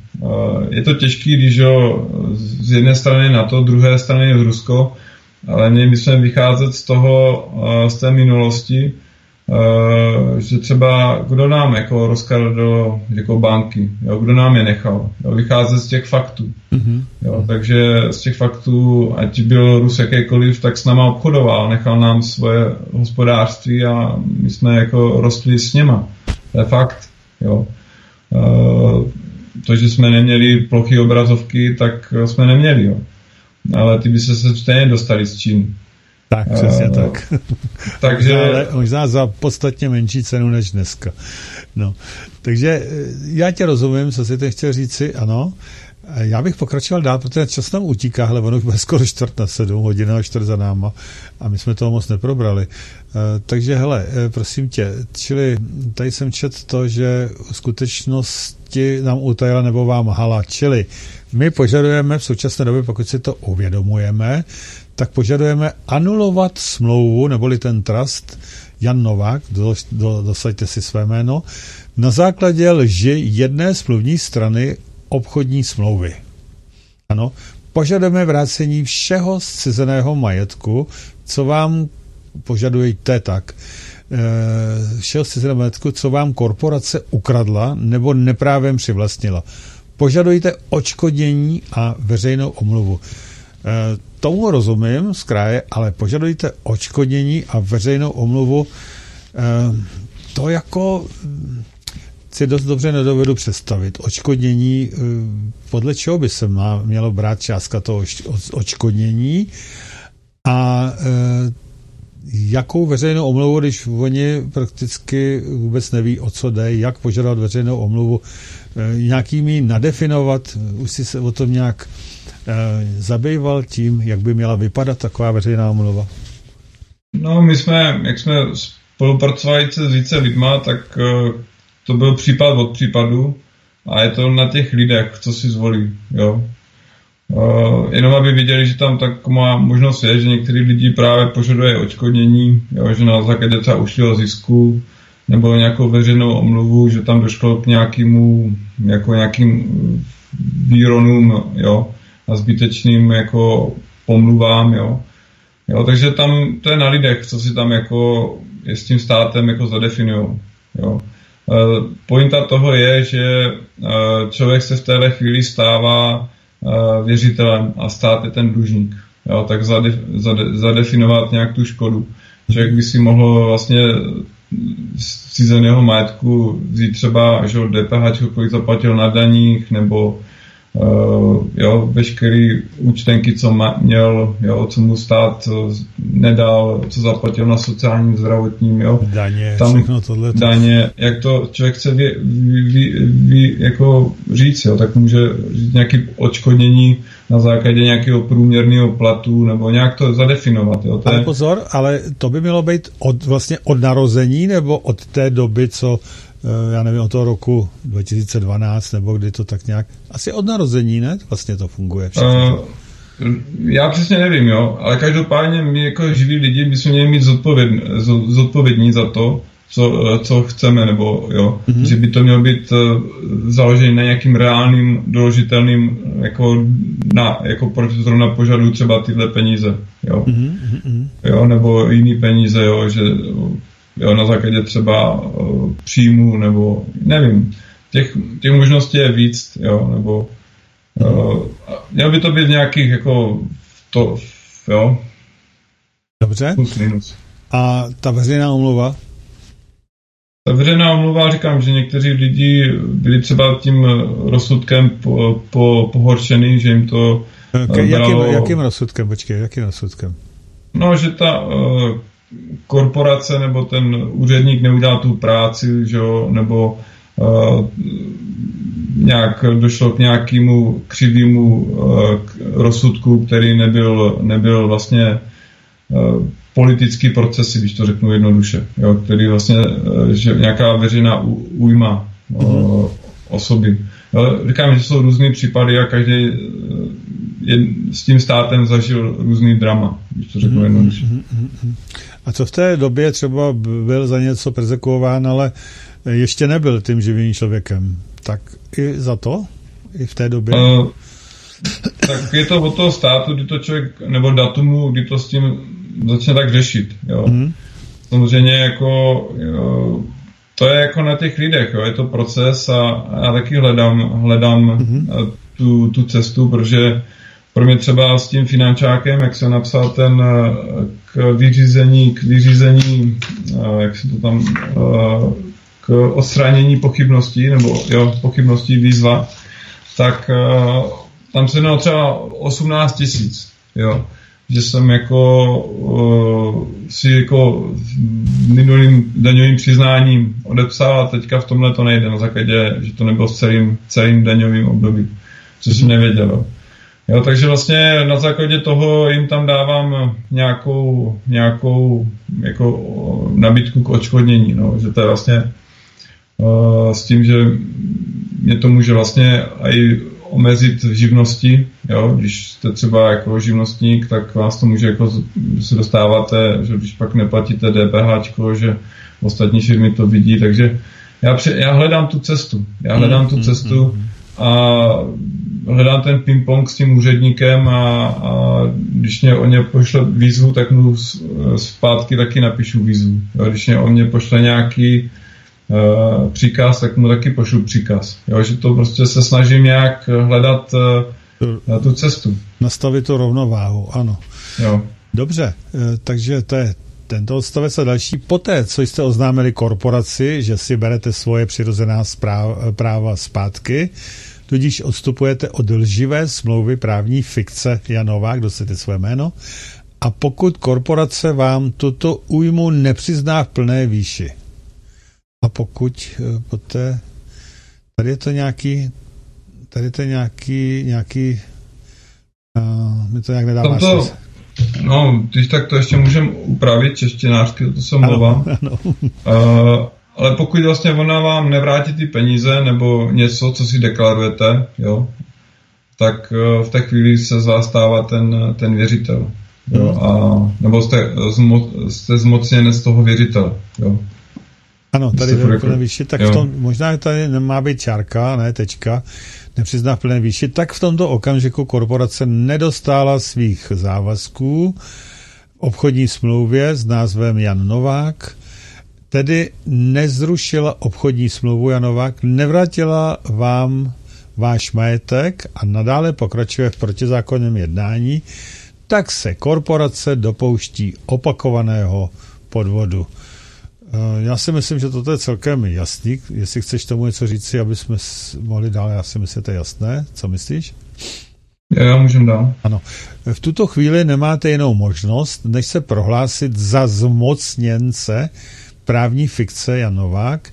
Je to těžký, když jo, z jedné strany na to, druhé strany je Rusko, ale měli bychom vycházet z toho, z té minulosti, že třeba kdo nám jako rozkradl jako banky, jo, kdo nám je nechal, jo, vycházet z těch faktů. Mm-hmm. Jo, takže z těch faktů, ať byl Rus jakýkoliv, tak s náma obchodoval, nechal nám svoje hospodářství a my jsme jako rostli s něma. To je fakt. Jo. Uh, to, že jsme neměli plochy obrazovky, tak jsme neměli. Jo. Ale ty by se stejně dostali s čím. Tak, přesně uh, tak. Takže... možná, možná za podstatně menší cenu než dneska. No. Takže eh, já tě rozumím, co jsi teď chtěl říci, ano. Já bych pokračoval dál, protože čas nám utíká, ale ono už bude skoro čtvrt na sedm, hodina a čtvrt za náma a my jsme toho moc neprobrali. Uh, takže hele, prosím tě, čili tady jsem čet to, že skutečnosti nám utajila nebo vám hala, čili my požadujeme v současné době, pokud si to uvědomujeme, tak požadujeme anulovat smlouvu, neboli ten trust, Jan Novák, do, do, dosaďte si své jméno, na základě lži jedné smluvní strany obchodní smlouvy. Ano, požadujeme vrácení všeho zcizeného majetku, co vám požadujete tak, eh, všeho zcizeného majetku, co vám korporace ukradla nebo neprávem přivlastnila. Požadujte očkodění a veřejnou omluvu. Eh, tomu rozumím z kraje, ale požadujte očkodnění a veřejnou omluvu. Eh, to jako si dost dobře nedovedu představit. Očkodnění, eh, podle čeho by se má, mělo brát částka toho očkodnění a jakou veřejnou omluvu, když oni prakticky vůbec neví, o co jde, jak požadovat veřejnou omluvu, nějakými nadefinovat, už si se o tom nějak Eh, zabýval tím, jak by měla vypadat taková veřejná omluva? No, my jsme, jak jsme spolupracovali se s více lidma, tak eh, to byl případ od případu a je to na těch lidech, co si zvolí, jo. Uh, jenom aby viděli, že tam taková možnost je, že některý lidi právě požaduje očkodnění, jo, že na základě třeba ušlého zisku nebo nějakou veřejnou omluvu, že tam došlo k nějakému, jako nějakým výronům, jo a zbytečným jako pomluvám, jo. jo. Takže tam to je na lidech, co si tam jako je s tím státem jako zadefinují, jo. E, pointa toho je, že e, člověk se v téhle chvíli stává e, věřitelem a stát je ten dlužník. jo, tak zade, zade, zadefinovat nějak tu škodu. Člověk by si mohl vlastně z cizeného majetku vzít třeba že DPH, kolik zaplatil na daních, nebo Uh, jo, veškerý účtenky, co ma, měl, jo, co mu stát uh, nedal, co zaplatil na sociálním, zdravotním, jo. Daně, Tam, všechno tohle. Daně, jak to člověk chce vy, vy, vy, jako říct, jo, tak může říct nějaký odškodnění na základě nějakého průměrného platu, nebo nějak to zadefinovat, jo. To ale je... pozor, ale to by mělo být od, vlastně od narození, nebo od té doby, co Eh, já nevím, od toho roku 2012, nebo kdy to tak nějak, asi od narození, ne? Vlastně to funguje. Uh, já přesně nevím, jo, ale každopádně my jako živí lidi bychom měli mít zodpovědní, zodpovědní za to, co, eh, co chceme, nebo jo, mm-hmm. že by to mělo být uh, založené na nějakým reálným, doložitelným, jako, na, jako proč zrovna požaduju třeba tyhle peníze, jo, mm-hmm. jo, nebo jiný peníze, jo, že jo, na základě třeba uh, příjmu, nebo nevím, těch, těch možností je víc, jo, nebo uh, měl by to být nějakých jako to, jo. Dobře. Plus minus. A ta veřejná omluva? Ta veřejná omluva, říkám, že někteří lidi byli třeba tím rozsudkem po, po, pohoršený, že jim to K, jakým, jakým rozsudkem, počkej, jakým rozsudkem? No, že ta uh, korporace nebo ten úředník neudělal tu práci, že jo, nebo uh, nějak došlo k nějakému křivému uh, rozsudku, který nebyl, nebyl vlastně uh, politický proces, když to řeknu jednoduše, jo, který vlastně, že nějaká veřejná újma mm-hmm. osoby. Jo, říkám, že jsou různé případy a každý je, s tím státem zažil různý drama, když to řeknu mm-hmm. jednoduše. Mm-hmm. A co v té době třeba byl za něco persekuován, ale ještě nebyl tím živým člověkem, tak i za to? I v té době? Uh, tak je to od toho státu, kdy to člověk, nebo datumu, kdy to s tím začne tak řešit. Jo. Mm. Samozřejmě jako jo, to je jako na těch lidech, jo. je to proces a já taky hledám, hledám mm. tu, tu cestu, protože pro mě třeba s tím finančákem, jak jsem napsal ten eh, k vyřízení, k vyřízení, eh, jak se to tam, eh, k odstranění pochybností, nebo jo, pochybností výzva, tak tam se jednalo třeba 18 tisíc, jo že jsem jako uh, si jako minulým daňovým přiznáním odepsal a teďka v tomhle to nejde na základě, že to nebylo s celým, celým daňovým období, což jsem nevěděl. Jo, takže vlastně na základě toho jim tam dávám nějakou, nějakou jako nabídku k odškodnění, no, že to je vlastně uh, s tím, že mě to může vlastně i omezit v živnosti, jo, když jste třeba jako živnostník, tak vás to může jako, se dostáváte, že když pak neplatíte DPH, že ostatní firmy to vidí, takže já, pře- já hledám tu cestu, já hledám tu mm, cestu mm, mm, a hledám ten ping-pong s tím úředníkem a, a když mě o ně pošle výzvu, tak mu zpátky taky napíšu výzvu. Jo, když mě o mě pošle nějaký uh, příkaz, tak mu taky pošlu příkaz. Jo, že to prostě se snažím nějak hledat uh, tu cestu. Nastavit to rovnováhu, ano. Jo. Dobře, uh, takže to je tento odstavec a další. Poté, co jste oznámili korporaci, že si berete svoje přirozená práva zpátky, tudíž odstupujete od lživé smlouvy právní fikce Janová, kdo chcete své jméno, a pokud korporace vám tuto újmu nepřizná v plné výši. A pokud eh, poté, tady je to nějaký, tady je to nějaký, nějaký, uh, mi to nějak nedává to, No, když tak to ještě můžeme upravit češtinářky, to se mluvám. Uh, ale pokud vlastně ona vám nevrátí ty peníze nebo něco, co si deklarujete, jo, tak eh, v té chvíli se z vás stává ten, ten věřitel. Jo, mhm. a, nebo jste, zmo, jste zmocněn z toho věřitele. Jo. Ano, tady v plné výši, tak jo. v tom, možná tady nemá být čárka, ne tečka, nepřizná v plné výši, tak v tomto okamžiku korporace nedostála svých závazků v obchodní smlouvě s názvem Jan Novák, tedy nezrušila obchodní smlouvu Janovák, nevrátila vám váš majetek a nadále pokračuje v protizákonném jednání, tak se korporace dopouští opakovaného podvodu. Eh, já si myslím, že toto je celkem jasný. Jestli chceš tomu něco říci, aby jsme mohli dál, já si myslím, že to je jasné. Co myslíš? Já můžeme dál. Ano. V tuto chvíli nemáte jinou možnost, než se prohlásit za zmocněnce právní fikce Jan Novák.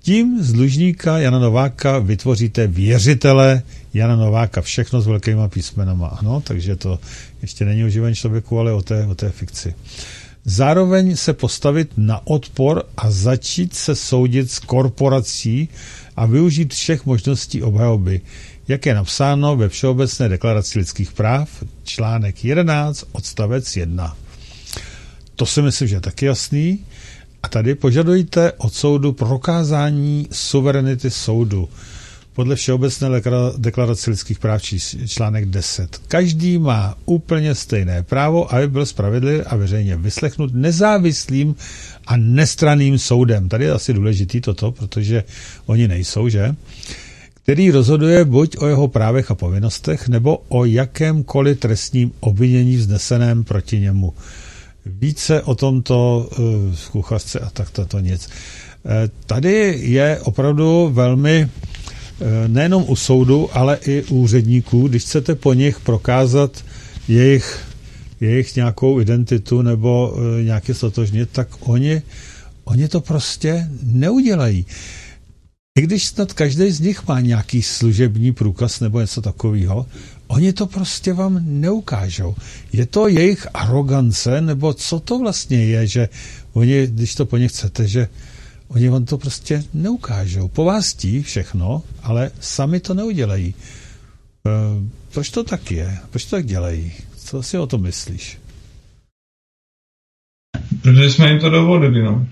Tím z dlužníka Jana Nováka vytvoříte věřitele Jana Nováka, všechno s velkýma písmenama. Ano, takže to ještě není o živém člověku, ale o té, o té fikci. Zároveň se postavit na odpor a začít se soudit s korporací a využít všech možností obhajoby, jak je napsáno ve Všeobecné deklaraci lidských práv, článek 11, odstavec 1. To si myslím, že je taky jasný. A tady požadujte od soudu prokázání suverenity soudu podle Všeobecné deklarace lidských práv článek 10. Každý má úplně stejné právo, aby byl spravedlivý a veřejně vyslechnut nezávislým a nestraným soudem. Tady je asi důležitý toto, protože oni nejsou, že? Který rozhoduje buď o jeho právech a povinnostech, nebo o jakémkoliv trestním obvinění vzneseném proti němu. Více o tomto uh, kuchařce a tak to nic. Uh, tady je opravdu velmi Eh, nejenom u soudu, ale i u úředníků, když chcete po nich prokázat jejich, jejich nějakou identitu nebo uh, nějaké stotožnit, tak oni, oni to prostě neudělají. I když snad každý z nich má nějaký služební průkaz nebo něco takového, oni to prostě vám neukážou. Je to jejich arogance, nebo co to vlastně je, že oni, když to po nich chcete, že Oni vám to prostě neukážou. Po vás tí všechno, ale sami to neudělají. E, proč to tak je? Proč to tak dělají? Co si o to myslíš? Protože jsme jim to dovolili, no.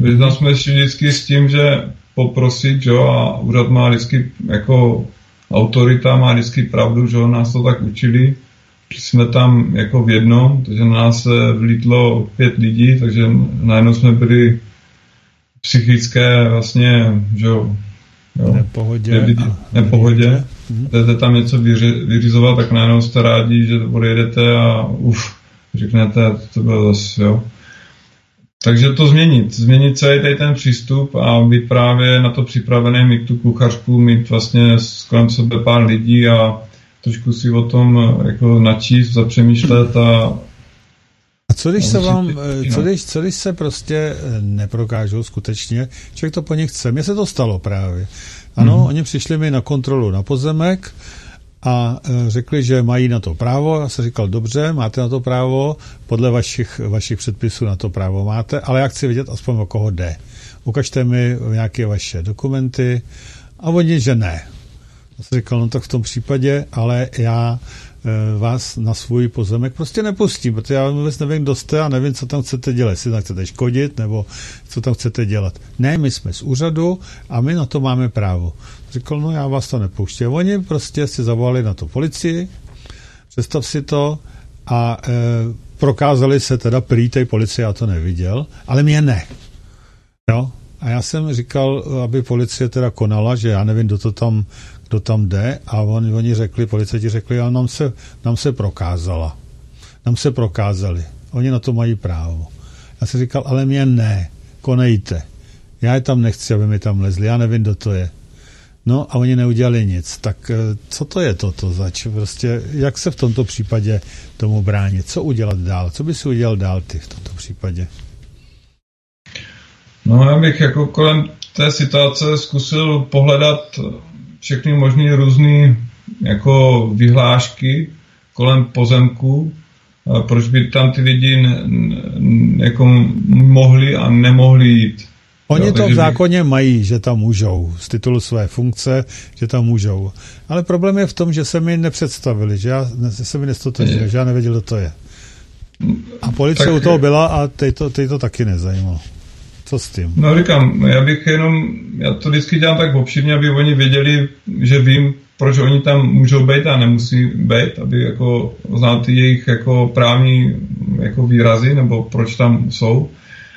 Vyznal jsme si vždycky s tím, že poprosit, jo, a úřad má vždycky, jako autorita má vždycky pravdu, že nás to tak učili. Jsme tam jako v jednom, takže na nás se vlítlo pět lidí, takže najednou jsme byli psychické vlastně, že jo, jo nepohodě. Lidi, nepohodě. Mhm. Jdete tam něco vyři, vyřizovat, tak najednou jste rádi, že odjedete a uf, řeknete, to bylo zase, jo. Takže to změnit, změnit celý tady ten přístup a být právě na to připravený, mít tu kuchařku, mít vlastně kolem sebe pár lidí a trošku si o tom jako načíst, zapřemýšlet a a co když se vám, eh, co když, co když se prostě eh, neprokážou skutečně, člověk to po nich chce. Mně se to stalo právě. Ano, mm-hmm. oni přišli mi na kontrolu na pozemek a eh, řekli, že mají na to právo. Já jsem říkal, dobře, máte na to právo, podle vašich, vašich předpisů na to právo máte, ale já chci vidět aspoň o koho jde. Ukažte mi nějaké vaše dokumenty a oni, že ne. Já jsem říkal, no tak v tom případě, ale já vás na svůj pozemek prostě nepustím, protože já vůbec nevím, kdo jste a nevím, co tam chcete dělat, jestli tam chcete škodit, nebo co tam chcete dělat. Ne, my jsme z úřadu a my na to máme právo. Řekl, no já vás to nepouštím. Oni prostě si zavolali na to policii, představ si to, a e, prokázali se teda prý té policie, já to neviděl, ale mě ne. Jo? A já jsem říkal, aby policie teda konala, že já nevím, kdo to tam kdo tam jde a on, oni řekli, policajti řekli, ale nám se, nám se prokázala. Nám se prokázali. Oni na to mají právo. Já jsem říkal, ale mě ne, konejte. Já je tam nechci, aby mi tam lezli, já nevím, kdo to je. No a oni neudělali nic. Tak eh, co to je toto zač? Prostě jak se v tomto případě tomu bránit? Co udělat dál? Co by si udělal dál ty v tomto případě? No já bych jako kolem té situace zkusil pohledat všechny možné různé jako vyhlášky kolem pozemku, proč by tam ty lidi ne, ne, jako mohli a nemohli jít. Oni jo, to v zákoně by... mají, že tam můžou, z titulu své funkce, že tam můžou. Ale problém je v tom, že se mi nepředstavili, že já se mi nestotožil, že já nevěděl, kdo to je. A policie tak, u toho byla a teď to, teď to taky nezajímalo. Co s tím? No říkám, já bych jenom, já to vždycky dělám tak obšírně, aby oni věděli, že vím, proč oni tam můžou být a nemusí být, aby jako znal ty jejich jako právní jako výrazy, nebo proč tam jsou.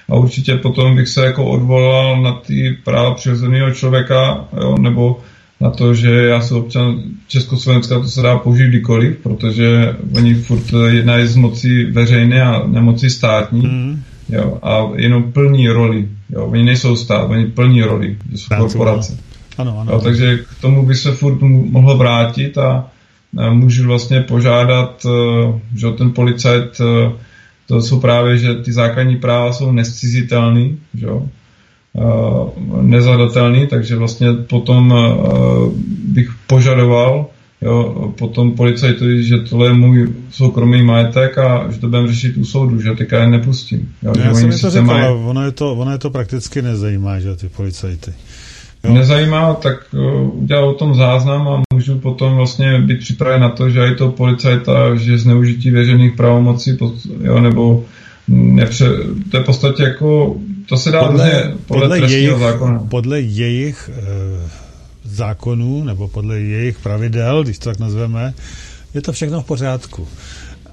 A určitě potom bych se jako odvolal na ty práva přirozeného člověka, jo, nebo na to, že já jsem občan Československa, to se dá použít kdykoliv, protože oni furt jednají z moci veřejné a nemoci státní mm. Jo, a jenom plní roli. Jo. Oni nejsou stát, oni plní roli, že jsou korporace. Ano, ano. Jo, takže k tomu by se furt mohlo vrátit a, a můžu vlastně požádat, eh, že ten policajt, eh, to jsou právě, že ty základní práva jsou nescizitelný, že jo, nezadatelný, takže vlastně potom bych požadoval jo, potom policajtovi, že tohle je můj soukromý majetek a že to budeme řešit u soudu, že teďka je nepustím. Jo, Já jsem to říkal, mají... ono, je to, ono je to prakticky nezajímá, že ty policajty. Jo. Nezajímá, tak uh, udělal o tom záznam a můžu potom vlastně být připraven na to, že i to policajta, že zneužití veřejných pravomocí, jo, nebo nepře, to je v podstatě jako, to se dá podle, podle, podle jejich, zákona. Podle jejich e, zákonů, nebo podle jejich pravidel, když to tak nazveme, je to všechno v pořádku.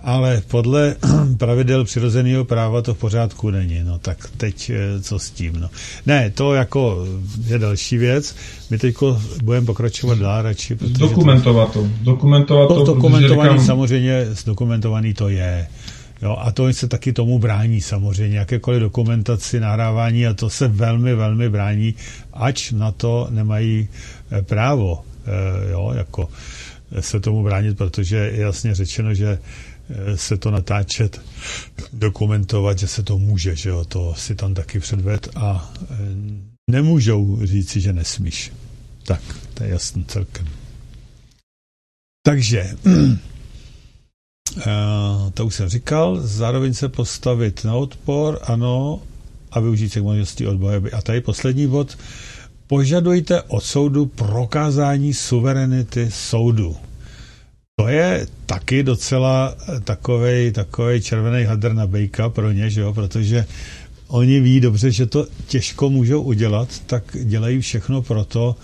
Ale podle pravidel přirozeného práva to v pořádku není. No tak teď eh, co s tím? No. Ne, to jako je další věc. My teď budeme pokračovat dál radši. Dokumentovat to. Dokumentovat to. Dokumentovaný říkám... samozřejmě, zdokumentovaný to je. Jo, a to se taky tomu brání samozřejmě, jakékoliv dokumentaci, nahrávání a to se velmi, velmi brání, ač na to nemají právo, eh, jo, jako se tomu bránit, protože je jasně řečeno, že eh, se to natáčet, dokumentovat, že se to může, že jo, to si tam taky předved a nemůžou říci, že nesmíš. Tak, to je jasný celkem. Takže to už jsem říkal, zároveň se postavit na odpor, ano, a využít se možností odboje. A tady poslední bod. Požadujte od soudu prokázání suverenity soudu. To je taky docela takový takovej červený hadr na bejka pro ně, že jo? protože oni ví dobře, že to těžko můžou udělat, tak dělají všechno pro to,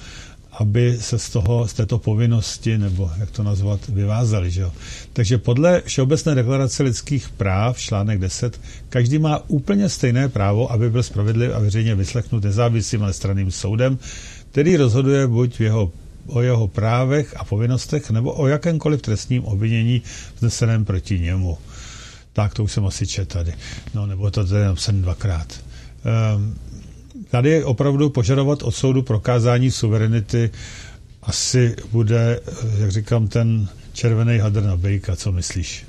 aby se z, toho, z této povinnosti, nebo jak to nazvat, vyvázali. Že jo? Takže podle Všeobecné deklarace lidských práv, článek 10, každý má úplně stejné právo, aby byl spravedlivý a veřejně vyslechnut nezávislým a nestranným soudem, který rozhoduje buď v jeho, o jeho právech a povinnostech, nebo o jakémkoliv trestním obvinění vzneseném proti němu. Tak to už jsem asi četl tady. No, nebo to tady napsané dvakrát. Um, Tady opravdu požadovat od soudu prokázání suverenity asi bude, jak říkám, ten červený hadr na bejka. Co myslíš?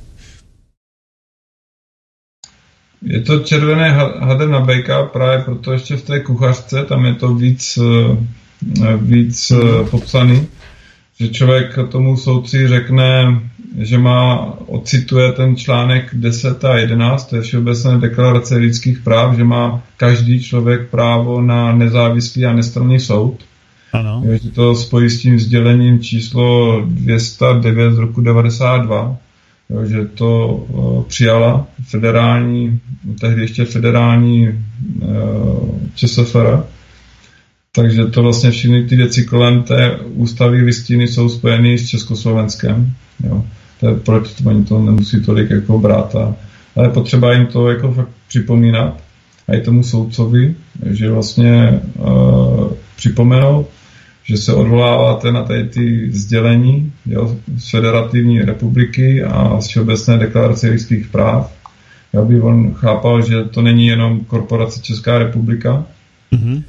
Je to červený hadr na bejka právě proto ještě v té kuchařce, tam je to víc, eh, víc eh, popsaný, že člověk tomu soudci řekne, že má, ocituje ten článek 10 a 11, to je Všeobecné deklarace lidských práv, že má každý člověk právo na nezávislý a nestranný soud. Ano. Je, že to spojí s tím sdělením číslo 209 z roku 92, jo, že to uh, přijala federální, tehdy ještě federální uh, ČSFR. Takže to vlastně všechny ty věci kolem té ústavy listiny jsou spojeny s Československem. Jo to proč oni to nemusí tolik jako brát. A, ale potřeba jim to jako fakt připomínat a i tomu soudcovi, že vlastně uh, připomenout, že se odvoláváte na tady ty sdělení jo, z Federativní republiky a z Všeobecné deklarace lidských práv, aby on chápal, že to není jenom korporace Česká republika. Mm-hmm.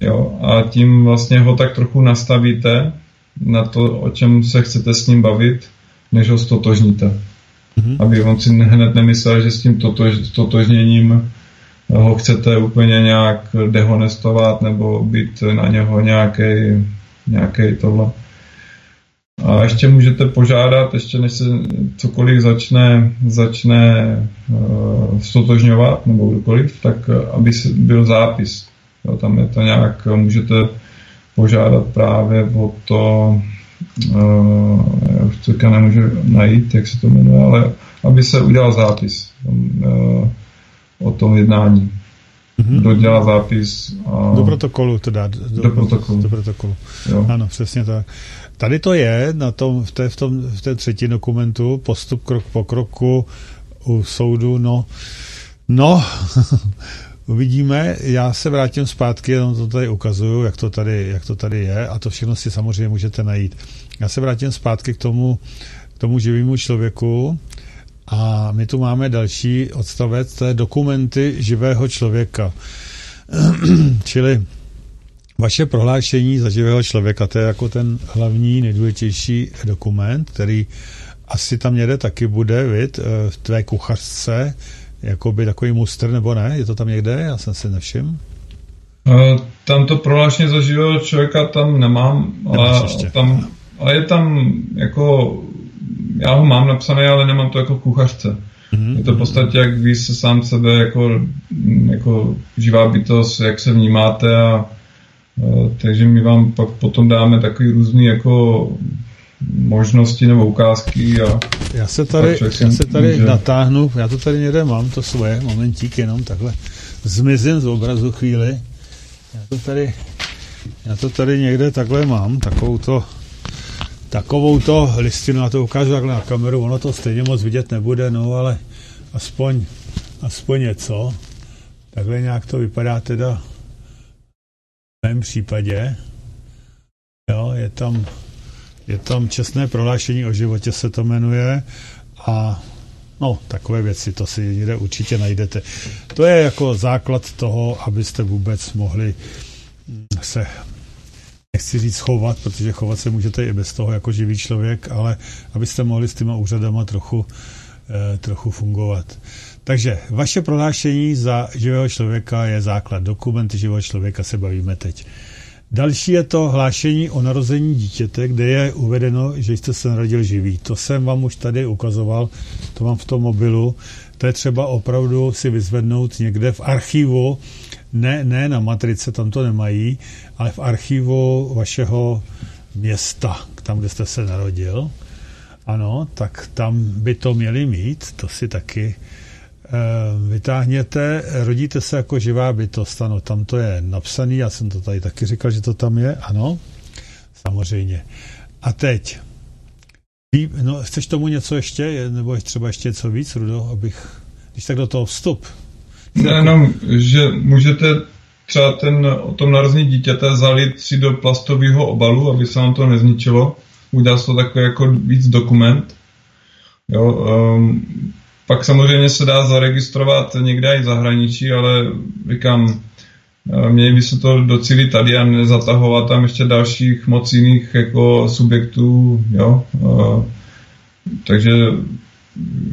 Jo, a tím vlastně ho tak trochu nastavíte na to, o čem se chcete s ním bavit než ho stotožníte. Mm-hmm. Aby on si hned nemyslel, že s tím totož, totožněním ho chcete úplně nějak dehonestovat nebo být na něho nějaký, nějaký tohle. A ještě můžete požádat, ještě než se cokoliv začne, začne uh, stotožňovat nebo kdokoliv, tak aby byl zápis. Jo, tam je to nějak, můžete požádat právě o to, já už teďka nemůžu najít, jak se to jmenuje, ale aby se udělal zápis uh, o tom jednání. Mm-hmm. Dodělá zápis. A do protokolu teda. Do, do protokolu. Do protokolu. Jo. Ano, přesně tak. Tady to je na tom, v, té, v, tom, v té třetí dokumentu, postup krok po kroku u soudu, no, no Uvidíme, já se vrátím zpátky, jenom to tady ukazuju, jak to tady, jak to tady je a to všechno si samozřejmě můžete najít. Já se vrátím zpátky k tomu, k tomu živému člověku a my tu máme další odstavec, to je dokumenty živého člověka. Čili vaše prohlášení za živého člověka, to je jako ten hlavní, nejdůležitější dokument, který asi tam někde taky bude, vid, eh, v tvé kuchařce, jako by takový mustr, nebo ne? Je to tam někde? Já jsem si nevšiml. Uh, tam to prohlášení za živého člověka tam nemám, ale, tam, ale je tam jako, já ho mám napsané, ale nemám to jako v kuchařce. Mm-hmm. Je to v podstatě, jak vy se sám sebe jako, jako živá bytost, jak se vnímáte a uh, takže my vám pak potom dáme takový různý jako možnosti nebo ukázky. A já se tady, já se tady může... natáhnu, já to tady někde mám, to svoje, momentík jenom takhle. Zmizím z obrazu chvíli. Já to tady, já to tady někde takhle mám, takovou to, takovou to listinu, já to ukážu takhle na kameru, ono to stejně moc vidět nebude, no ale aspoň, aspoň něco. Takhle nějak to vypadá teda v mém případě. Jo, je tam je tam čestné prohlášení o životě se to jmenuje a no, takové věci, to si někde určitě najdete. To je jako základ toho, abyste vůbec mohli se nechci říct chovat, protože chovat se můžete i bez toho jako živý člověk, ale abyste mohli s těma úřadama trochu, eh, trochu fungovat. Takže vaše prohlášení za živého člověka je základ. Dokumenty živého člověka se bavíme teď. Další je to hlášení o narození dítěte, kde je uvedeno, že jste se narodil živý. To jsem vám už tady ukazoval, to mám v tom mobilu. To je třeba opravdu si vyzvednout někde v archivu, ne, ne na matrice, tam to nemají, ale v archivu vašeho města, tam, kde jste se narodil. Ano, tak tam by to měli mít, to si taky vytáhněte, rodíte se jako živá bytost, ano, tam to je napsaný, já jsem to tady taky říkal, že to tam je, ano, samozřejmě. A teď, no, chceš tomu něco ještě, nebo třeba ještě něco víc, Rudo, abych, když tak do toho vstup. Ne, jenom, že můžete třeba ten, o tom narození dítěte zalit si do plastového obalu, aby se vám to nezničilo. Udělá se to takový jako víc dokument. Jo, um, pak samozřejmě se dá zaregistrovat někde i zahraničí, ale říkám, eh, měli by se to docílit tady a nezatahovat tam ještě dalších moc jiných jako subjektů, jo. Eh, takže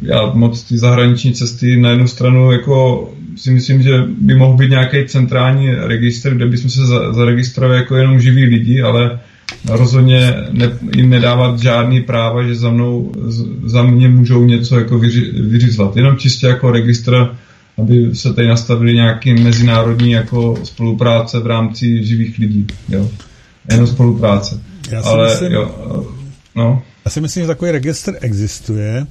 já moc ty zahraniční cesty na jednu stranu jako si myslím, že by mohl být nějaký centrální registr, kde bychom se zaregistrovali jako jenom živí lidi, ale rozhodně ne, jim nedávat žádný práva, že za mnou, za mě můžou něco jako vyři, vyřizovat. Jenom čistě jako registr, aby se tady nastavili nějaký mezinárodní jako spolupráce v rámci živých lidí. Jo? Jenom spolupráce. Já si Ale, myslím, jo, no. Já si myslím, že takový registr existuje.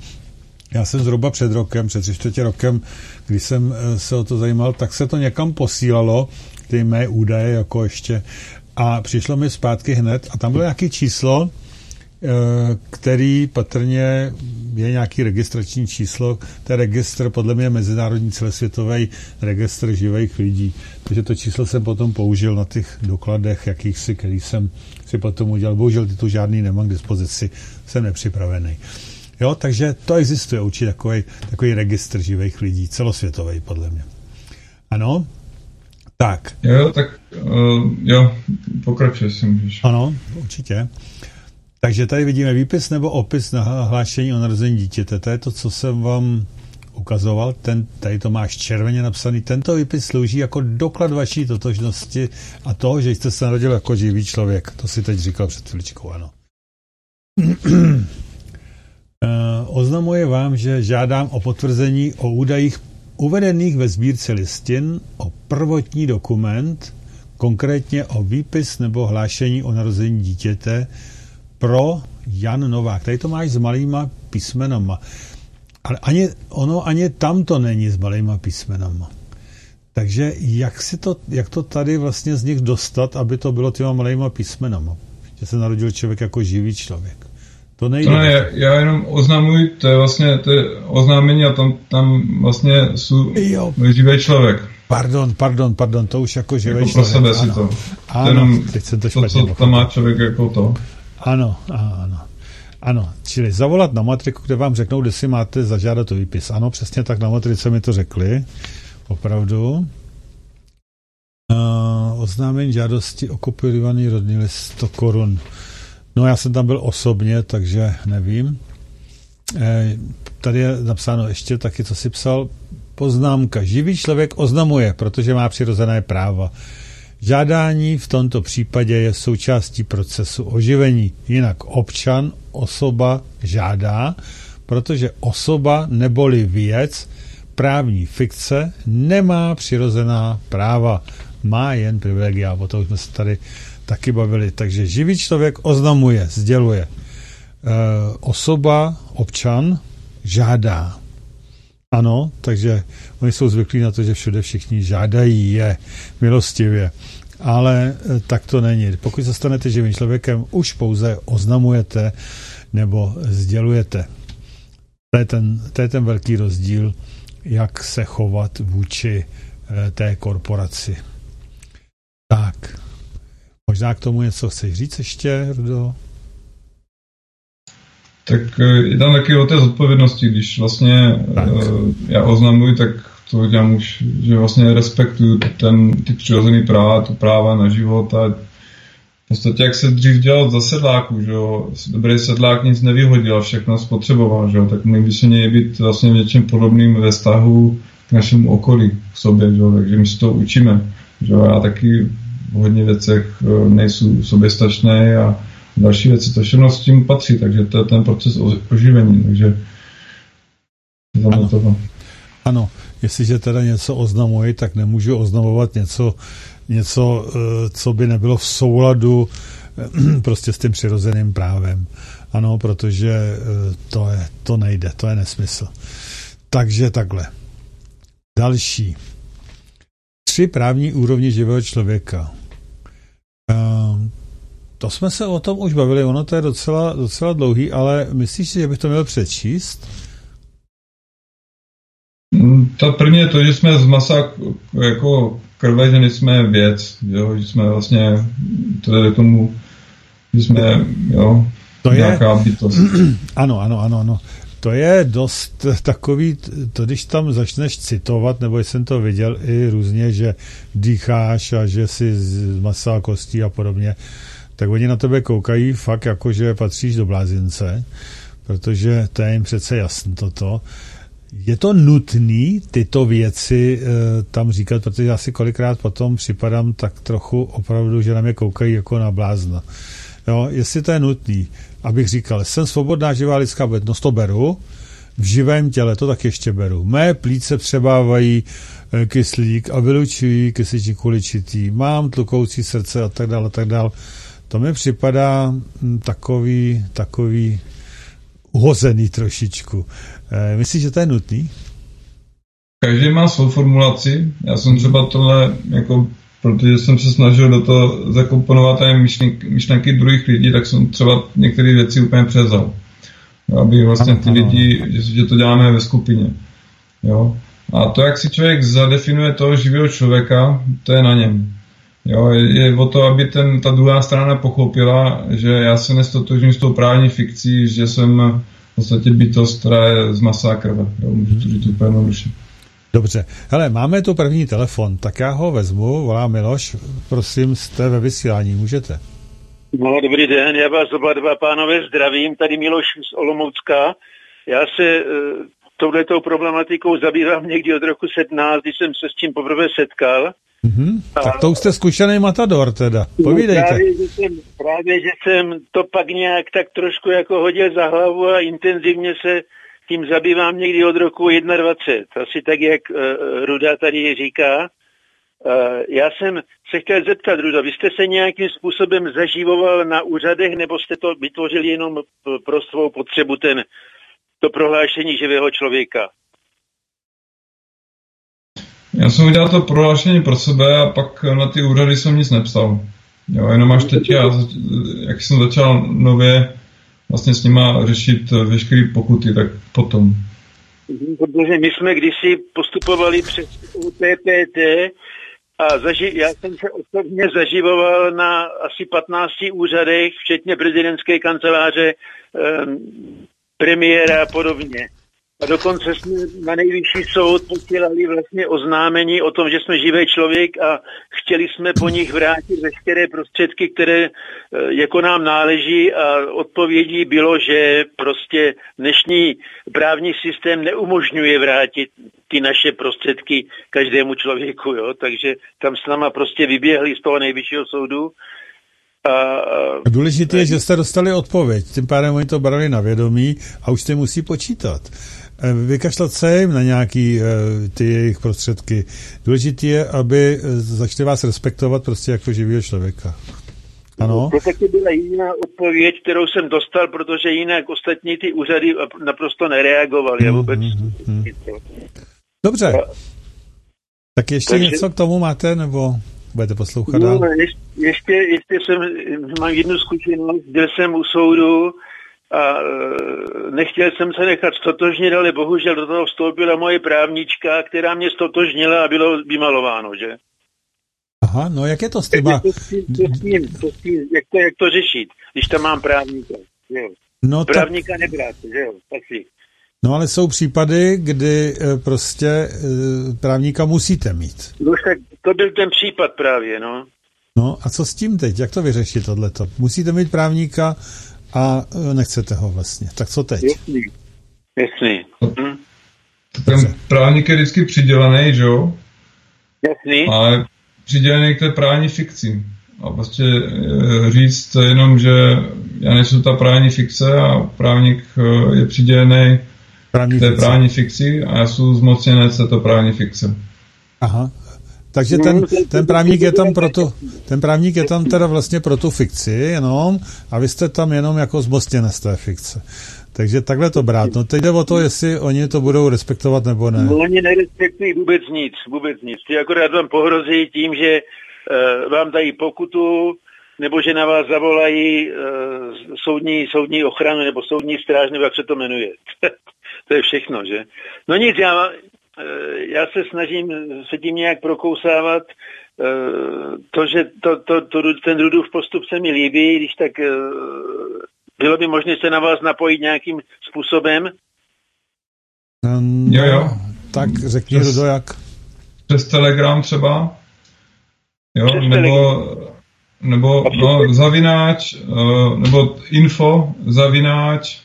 Já jsem zhruba před rokem, před tři čtvrtě rokem, když jsem eh, se o to zajímal, tak se to někam posílalo, ty mé údaje, jako ještě a přišlo mi zpátky hned a tam bylo nějaké číslo, eh, který patrně je nějaký registrační číslo, je registr, podle mě mezinárodní celosvětový registr živých lidí. Takže to číslo jsem potom použil na těch dokladech jakýchsi, který jsem si potom udělal. Bohužel ty tu žádný nemám k dispozici, jsem nepřipravený. Jo, takže to existuje určitě takový, takový registr živých lidí, celosvětový podle mě. Ano, tak. Jo, tak uh, jo, pokračuje si můžeš. Ano, určitě. Takže tady vidíme výpis nebo opis na hlášení o narození dítěte. To je to, co jsem vám ukazoval. Ten, tady to máš červeně napsaný. Tento výpis slouží jako doklad vaší totožnosti a toho, že jste se narodil jako živý člověk. To si teď říkal před chvíličkou, ano. uh, oznamuje vám, že žádám o potvrzení o údajích uvedených ve sbírce listin o prvotní dokument, konkrétně o výpis nebo hlášení o narození dítěte pro Jan Novák. Tady to máš s malýma písmenama. Ale ani, ono ani tam to není s malýma písmenama. Takže jak, si to, jak to tady vlastně z nich dostat, aby to bylo těma malýma písmenama? Že se narodil člověk jako živý člověk. To nejde. To ne, já jenom oznamuji, to je vlastně to je oznámení a tam, tam vlastně jsou živý člověk. Pardon, pardon, pardon, to už jako živý jako člověk. pro sebe si to. Ano, jenom teď jsem to, to co tam má člověk jako to. Ano, ano. Ano, čili zavolat na matriku, kde vám řeknou, kde si máte zažádat o výpis. Ano, přesně tak na matrice mi to řekli. Opravdu. Uh, oznámení žádosti o kopírovaný rodný list 100 korun. No já jsem tam byl osobně, takže nevím. E, tady je napsáno ještě taky, co si psal. Poznámka. Živý člověk oznamuje, protože má přirozené práva. Žádání v tomto případě je součástí procesu oživení. Jinak občan, osoba žádá, protože osoba neboli věc, právní fikce, nemá přirozená práva, má jen privilegia. O tom jsme se tady taky bavili. Takže živý člověk oznamuje, sděluje. E, osoba, občan, žádá. Ano, takže oni jsou zvyklí na to, že všude všichni žádají je milostivě. Ale e, tak to není. Pokud se stanete živým člověkem, už pouze oznamujete nebo sdělujete. To je ten, to je ten velký rozdíl, jak se chovat vůči e, té korporaci. Tak. Možná k tomu něco chceš říct ještě, Rudo? Tak je tam taky o té zodpovědnosti, když vlastně tak. Eh, já oznamuji, tak to dělám už, že vlastně respektuju ten, ty přirozený práva, tu práva na život a v podstatě jak se dřív dělal za sedláků, že jo, dobrý sedlák nic nevyhodil, všechno spotřeboval, že jo, tak my by se měli být vlastně něčím podobným ve vztahu k našemu okolí, k sobě, že jo, takže my si to učíme, že jo, já taky v hodně věcech eh, nejsou soběstačný a další věci, to všechno s tím patří, takže to je ten proces oživení, takže ano. Ano, jestliže teda něco oznamuji, tak nemůžu oznamovat něco, něco, eh, co by nebylo v souladu eh, prostě s tím přirozeným právem. Ano, protože to, je, to nejde, to je nesmysl. Takže takhle. Další. Tři právní úrovně živého člověka. Ehm, to jsme se o tom už bavili, ono to je docela, docela dlouhý, ale myslíš si, že bych to měl přečíst? Mm, ta první je to, že jsme z masa jako krve, že nejsme věc, jo? že jsme vlastně, to je k tomu, že jsme, jo, to nějaká je, bytost. Ano, ano, ano, ano. To je dost takový, to když tam začneš citovat, nebo jsem to viděl i různě, že dýcháš a že si z masa a kostí a podobně, tak oni na tebe koukají fakt jako, že patříš do blázince, protože to je jim přece jasné toto. Je to nutný tyto věci e, tam říkat, protože já si kolikrát potom připadám tak trochu opravdu, že na mě koukají jako na blázna. Jo, jestli to je nutný, abych říkal, jsem svobodná živá lidská bytnost, to beru, v živém těle to tak ještě beru. Mé plíce přebávají eh, kyslík a vylučují kysličník kuličitý. Mám tlukoucí srdce a tak dále, a tak dále. To mi připadá hm, takový, takový uhozený trošičku. E, myslíš, že to je nutný? Každý má svou formulaci. Já jsem třeba tohle jako protože jsem se snažil do toho zakomponovat tady myšlenky, myšlenky druhých lidí, tak jsem třeba některé věci úplně přezal. Aby vlastně ty lidi, že, to děláme ve skupině. Jo? A to, jak si člověk zadefinuje toho živého člověka, to je na něm. Jo, je, je o to, aby ten, ta druhá strana pochopila, že já se nestotožím s tou právní fikcí, že jsem v podstatě bytost, která je z masa a krve. Jo, můžu to říct úplně jednoduše. Dobře. Hele, máme tu první telefon, tak já ho vezmu, volá Miloš, prosím, jste ve vysílání, můžete. No, dobrý den, já vás oba dva pánové zdravím, tady Miloš z Olomoucka. Já se uh, touhletou problematikou zabývám někdy od roku 17, když jsem se s tím poprvé setkal. Mm-hmm. A... Tak to už jste zkušený matador teda, povídejte. No, právě, že jsem, právě, že jsem to pak nějak tak trošku jako hodil za hlavu a intenzivně se tím zabývám někdy od roku 21, asi tak, jak uh, Ruda tady říká. Uh, já jsem se chtěl zeptat, Ruda, vy jste se nějakým způsobem zaživoval na úřadech, nebo jste to vytvořili jenom pro svou potřebu, ten, to prohlášení živého člověka? Já jsem udělal to prohlášení pro sebe a pak na ty úřady jsem nic nepsal. Jo, jenom až teď, já, jak jsem začal nově vlastně s nima řešit veškeré pokuty, tak potom. Mhm, protože my jsme kdysi postupovali přes UPPT a zaži- já jsem se osobně zaživoval na asi 15 úřadech, včetně prezidentské kanceláře, um, premiéra a podobně. A dokonce jsme na nejvyšší soud posílali vlastně oznámení o tom, že jsme živý člověk a chtěli jsme po nich vrátit veškeré prostředky, které eh, jako nám náleží a odpovědí bylo, že prostě dnešní právní systém neumožňuje vrátit ty naše prostředky každému člověku, jo? takže tam s náma prostě vyběhli z toho nejvyššího soudu a, Důležité je, že jste dostali odpověď, tím pádem oni to brali na vědomí a už jste musí počítat. Eh, vykašlat se jim na nějaký eh, ty jejich prostředky. Důležité je, aby eh, začali vás respektovat prostě jako živého člověka. Ano? To taky byla jiná odpověď, kterou jsem dostal, protože jinak ostatní ty úřady naprosto nereagovaly. Mm, vůbec... Mm, mm. Dobře. Tak ještě Takže... něco k tomu máte, nebo budete poslouchat no, ještě, ještě jsem, mám jednu zkušenost, byl jsem u soudu a e, nechtěl jsem se nechat stotožnit, ale bohužel do toho vstoupila moje právnička, která mě stotožnila a bylo vymalováno, že? Aha, no jak je to s těma... To, jak, to, jak to řešit, když tam mám právníka, jo? No, právníka tak... nebrát, že jo, asi. No ale jsou případy, kdy e, prostě e, právníka musíte mít. No tak to byl ten případ právě, no. No a co s tím teď? Jak to vyřešit tohleto? Musíte mít právníka a e, nechcete ho vlastně. Tak co teď? Jasný. Jasný. Hm. Ten právník je vždycky přidělený, že jo? Jasný. Ale přidělený k té právní fikci. A prostě e, říct jenom, že já nejsem ta právní fikce a právník e, je přidělený právní k té fikci. právní fikci a já jsem zmocněnec této právní fikce. Aha, takže ten, ten právník je tam pro tu, ten právník je tam teda vlastně pro tu fikci jenom a vy jste tam jenom jako zmostěné z té fikce. Takže takhle to brát. No teď jde o to, jestli oni to budou respektovat nebo ne. No, oni nerespektují vůbec nic, vůbec nic. Ty akorát vám pohrozí tím, že uh, vám dají pokutu, nebo že na vás zavolají uh, soudní, soudní ochranu, nebo soudní stráž, nebo jak se to jmenuje. to je všechno, že? No nic, já, já se snažím se tím nějak prokousávat. Eh, to, že to, to, to, ten Rudův postup se mi líbí, když tak eh, bylo by možné se na vás napojit nějakým způsobem? Um, jo, jo. Tak řekni, přes, Rudo, jak? Přes Telegram třeba? Jo, přes nebo, telegram. nebo no, zavináč, nebo info, zavináč,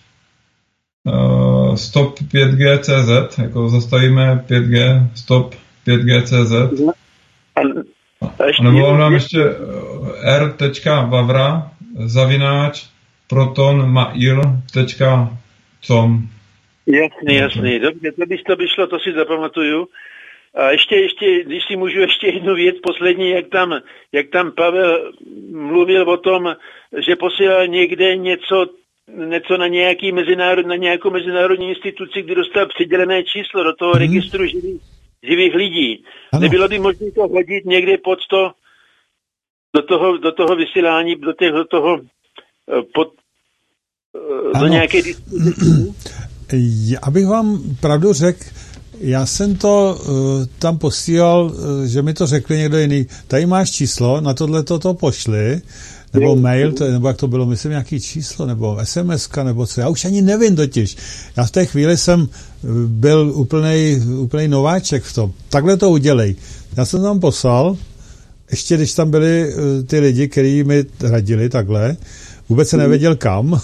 uh, stop 5G CZ, jako zastavíme 5G, stop 5G CZ. A, a nebo nám ještě eh, r.vavra zavináč protonmail.com Jasný, jasný. Dobře, to by, to by šlo, to si zapamatuju. A ještě, ještě, když si můžu ještě jednu věc poslední, jak tam, jak tam Pavel mluvil o tom, že posílal někde něco něco na, nějaký mezinárod, na nějakou mezinárodní instituci, kdy dostal přidělené číslo do toho hmm. registru živých, živých lidí. Ano. Nebylo by možné to hodit někde pod to, do toho, do toho vysílání, do, těch, do toho eh, pod, eh, ano. do nějaké Abych vám pravdu řekl, já jsem to uh, tam posílal, uh, že mi to řekli někdo jiný. Tady máš číslo, na tohle to pošli nebo mail, to, nebo jak to bylo, myslím nějaký číslo, nebo SMS, nebo co, já už ani nevím totiž. Já v té chvíli jsem eh, byl úplný, nováček v tom. Takhle to udělej. Já jsem tam poslal, ještě když tam byli eh, ty lidi, kteří mi radili takhle, vůbec se nevěděl kam.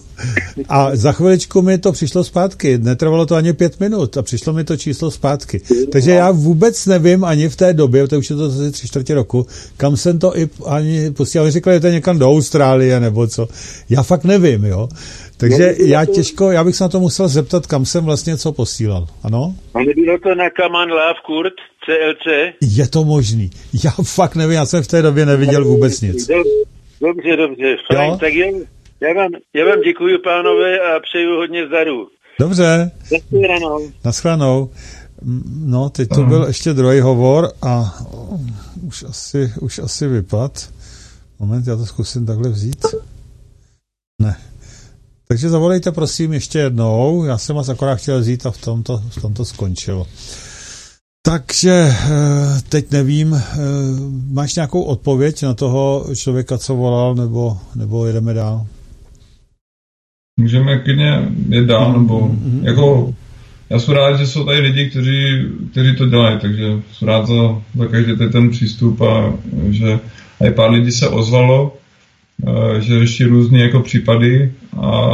a za chviličku mi to přišlo zpátky. Netrvalo to ani pět minut a přišlo mi to číslo zpátky. Takže já vůbec nevím ani v té době, to už je to asi tři čtvrtě roku, kam jsem to i ani posílal. Říkali, že to je někam do Austrálie nebo co. Já fakt nevím, jo. Takže já těžko, já bych se na to musel zeptat, kam jsem vlastně co posílal. Ano? A nebylo to na Kaman Love Kurt, CLC? Je to možný. Já fakt nevím, já jsem v té době neviděl vůbec nic. Dobře, dobře, fajn. Jo? Tak jen, já vám, já vám děkuji, pánové, a přeju hodně zdaru. Dobře. Naschledanou. Naschledanou. No, teď to byl ještě druhý hovor a už asi, už asi vypad. Moment, já to zkusím takhle vzít. Ne. Takže zavolejte prosím ještě jednou, já jsem vás akorát chtěl vzít a v tomto, v tomto skončilo. Takže eh, teď nevím, eh, máš nějakou odpověď na toho člověka, co volal, nebo, nebo jedeme dál? Můžeme klidně jít dál, nebo mm-hmm. jako já jsem rád, že jsou tady lidi, kteří, kteří to dělají, takže jsem rád za, za každý ten přístup a že a pár lidí se ozvalo, eh, že ještě různé jako případy a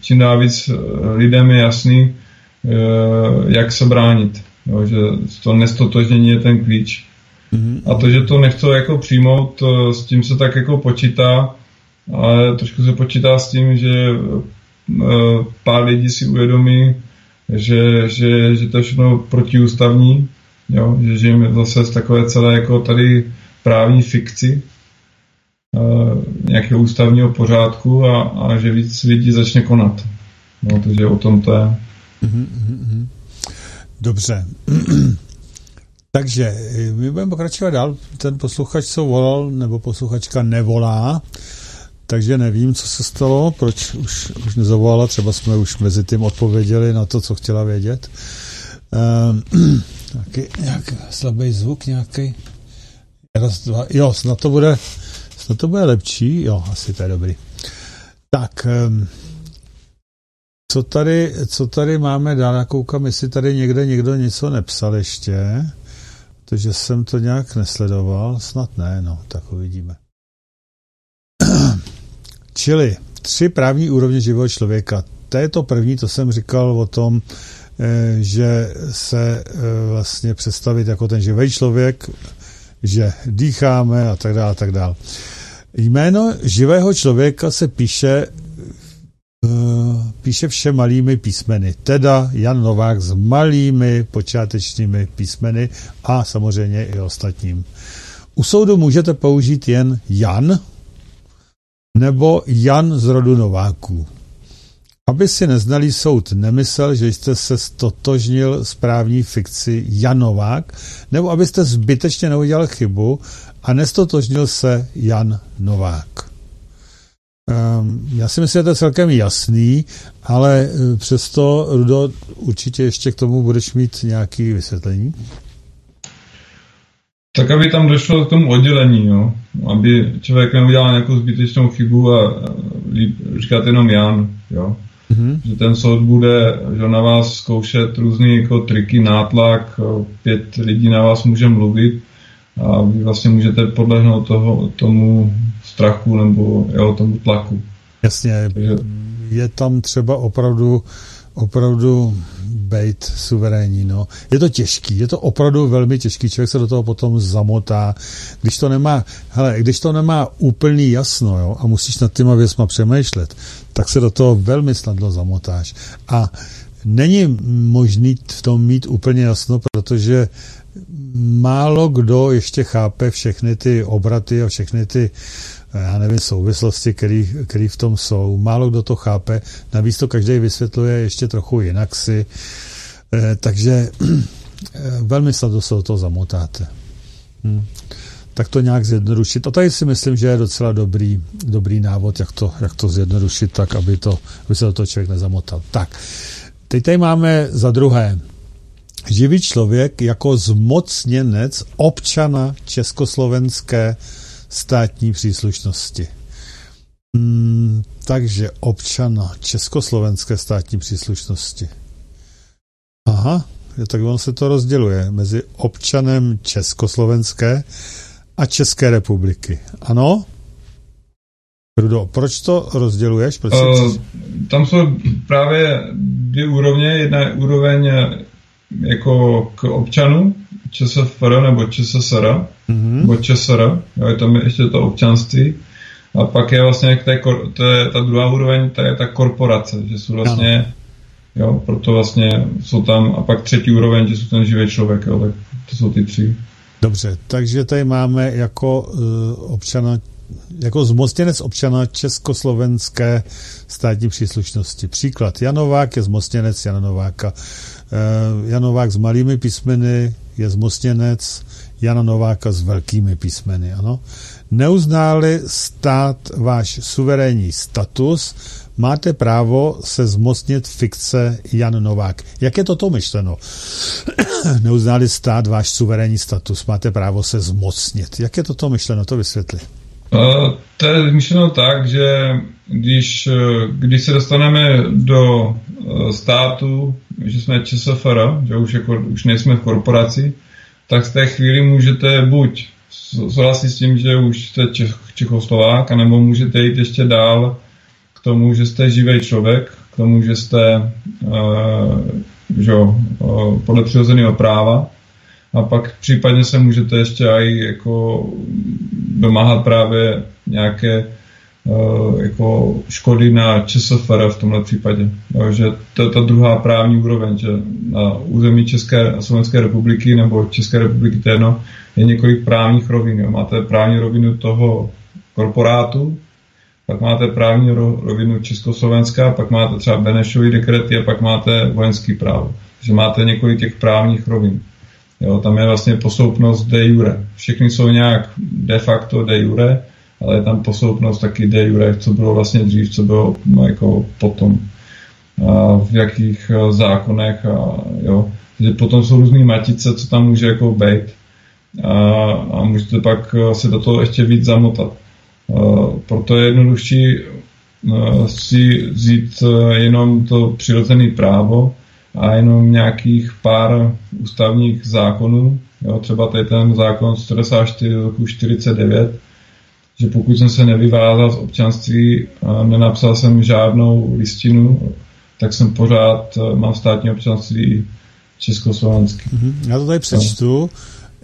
čím dál víc lidem je jasný, jak se bránit. Jo, že to nestotožnění je ten klíč. Mm-hmm. A to, že to nechce jako přijmout, s tím se tak jako počítá, ale trošku se počítá s tím, že eh, pár lidí si uvědomí, že, že, že to je všechno protiústavní, jo? že žijeme zase z takové celé jako tady právní fikci uh, nějakého ústavního pořádku a, a že víc lidí začne konat. No, takže o tom to je. Mm-hmm. Dobře. Takže eh, my budeme pokračovat dál. Ten posluchač, co volal, nebo posluchačka nevolá, takže nevím, co se stalo, proč už, už nezavolala, třeba jsme už mezi tím odpověděli na to, co chtěla vědět. Um, nějaký, nějaký slabý zvuk nějaký. Raz, dva, jo, snad to bude, snad to bude lepší, jo, asi to je dobrý. Tak, um, co tady, co tady máme dál? Já koukám, jestli tady někde někdo něco nepsal ještě, protože jsem to nějak nesledoval. Snad ne, no, tak uvidíme. Čili tři právní úrovně živého člověka. To je to první, to jsem říkal o tom, eh, že se eh, vlastně představit jako ten živý člověk, že dýcháme a tak dále, a tak dále. Jméno živého člověka se píše píše vše malými písmeny. Teda Jan Novák s malými počátečními písmeny a samozřejmě i ostatním. U soudu můžete použít jen Jan nebo Jan z rodu Nováků. Aby si neznalý soud nemyslel, že jste se stotožnil s právní fikci Jan Novák, nebo abyste zbytečně neudělal chybu a nestotožnil se Jan Novák. Ehm, já si myslím, že to je celkem jasný, ale eh, přesto, Rudo, určitě ještě k tomu budeš mít nějaké vysvětlení. Tak, aby tam došlo k tomu oddělení, jo? aby člověk neudělal nějakou zbytečnou chybu a říkat jenom Jan, jo? Mm-hmm. že ten soud bude že na vás zkoušet různé jako triky, nátlak, pět lidí na vás může mluvit a vy vlastně můžete podlehnout toho, tomu strachu nebo jo, tomu tlaku. Jasně, Takže... je tam třeba opravdu opravdu být suverénní. No. Je to těžký, je to opravdu velmi těžký, člověk se do toho potom zamotá. Když to nemá, hele, když to nemá úplný jasno jo, a musíš nad těma věcma přemýšlet, tak se do toho velmi snadno zamotáš. A není možný v tom mít úplně jasno, protože málo kdo ještě chápe všechny ty obraty a všechny ty já nevím, souvislosti, které v tom jsou. Málo kdo to chápe, navíc to každý vysvětluje ještě trochu jinak si, eh, takže eh, velmi snadno se do toho zamotáte. Hm. Tak to nějak zjednodušit. A tady si myslím, že je docela dobrý, dobrý návod, jak to, jak to zjednodušit tak, aby, to, aby se do toho člověk nezamotal. Tak, teď tady máme za druhé živý člověk jako zmocněnec občana československé státní příslušnosti. Hmm, takže občana československé státní příslušnosti. Aha, tak on se to rozděluje mezi občanem Československé a České republiky. Ano? Rudo, proč to rozděluješ? Proč uh, tam jsou právě dvě úrovně. Jedna je úroveň jako k občanu ČSFR nebo ČSSR, mm-hmm. nebo ČSR, jo, je tam ještě to občanství. A pak je vlastně to je, to je ta druhá úroveň, to je ta korporace, že jsou vlastně, ano. jo, proto vlastně jsou tam, a pak třetí úroveň, že jsou ten živý člověk, jo, tak to jsou ty tři. Dobře, takže tady máme jako uh, občana jako zmocněnec občana československé státní příslušnosti. Příklad. Janovák je zmocněnec Jana Nováka. Eh, Janovák s malými písmeny je zmocněnec Jana Nováka s velkými písmeny, ano. Neuználi stát váš suverénní status, máte právo se zmocnit fikce Jan Novák. Jak je toto myšleno? Neuznali stát váš suverénní status, máte právo se zmocnit. Jak je toto myšleno? To vysvětli. Uh, to je myšleno tak, že když, když se dostaneme do uh, státu, že jsme ČSFR, že už, jako, už nejsme v korporaci, tak v té chvíli můžete buď souhlasit s tím, že už jste Čech, Čechoslovák, anebo můžete jít ještě dál k tomu, že jste živý člověk, k tomu, že jste uh, že, uh, podle přirozeného práva a pak případně se můžete ještě i jako domáhat právě nějaké uh, jako škody na ČSFR v tomhle případě. Jo, že to je ta druhá právní úroveň, že na území České a Slovenské republiky nebo České republiky to je, několik právních rovin. Jo. Máte právní rovinu toho korporátu, pak máte právní rovinu Československá, pak máte třeba Benešový dekrety a pak máte vojenský právo. Takže máte několik těch právních rovin. Jo, tam je vlastně posloupnost de jure. Všechny jsou nějak de facto de jure, ale je tam posloupnost taky de jure, co bylo vlastně dřív, co bylo no, jako potom. A v jakých eh, zákonech a jo. Takže potom jsou různé matice, co tam může jako být. A, a můžete pak eh, se do toho ještě víc zamotat. A, eh, proto je jednodušší si vzít jenom to přirozené právo, a jenom nějakých pár ústavních zákonů, jo, třeba tady ten zákon 194 roku 49, že pokud jsem se nevyvázal z občanství a nenapsal jsem žádnou listinu, tak jsem pořád, eh, mám státní občanství československý. Mm-hmm. Já to tady přečtu.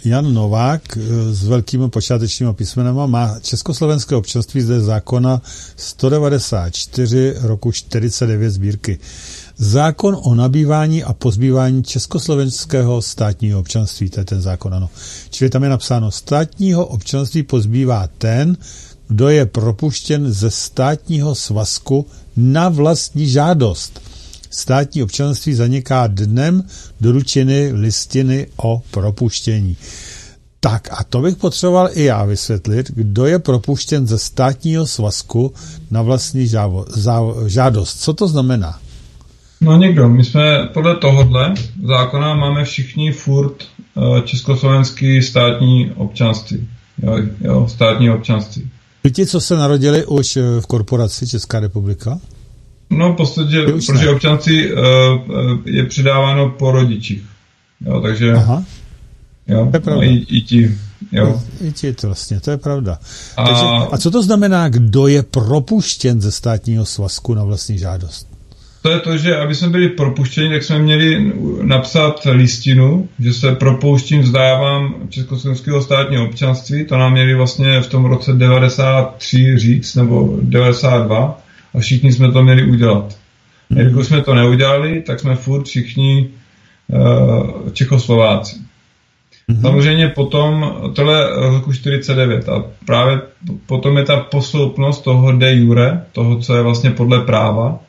Jan Novák eh, s velkými počátečními písmenama má československé občanství zde zákona 194 roku 49 sbírky zákon o nabývání a pozbývání československého státního občanství. To je ten zákon, ano. Čili tam je napsáno, státního občanství pozbývá ten, kdo je propuštěn ze státního svazku na vlastní žádost. Státní občanství zaniká dnem doručeny listiny o propuštění. Tak a to bych potřeboval i já vysvětlit, kdo je propuštěn ze státního svazku na vlastní žádost. Co to znamená? No někdo. My jsme podle tohohle zákona máme všichni furt uh, československý státní občanství. Jo, jo, státní občanství. Ti, co se narodili už eh, v korporaci Česká republika? No v podstatě, protože občanství uh, je přidáváno po rodičích. Jo, takže... Aha. Jo, to je pravda. No, i, i ti. Jo. I, I ti to vlastně, to je pravda. A... Takže, a co to znamená, kdo je propuštěn ze státního svazku na vlastní žádost? To je to, že aby jsme byli propuštěni, tak jsme měli napsat listinu, že se propouštím, vzdávám československého státního občanství. To nám měli vlastně v tom roce 93 říct, nebo 92 a všichni jsme to měli udělat. A když jsme to neudělali, tak jsme furt všichni uh, Čechoslováci. Mm-hmm. Samozřejmě potom, tohle roku 49 a právě potom je ta posloupnost toho de jure, toho, co je vlastně podle práva,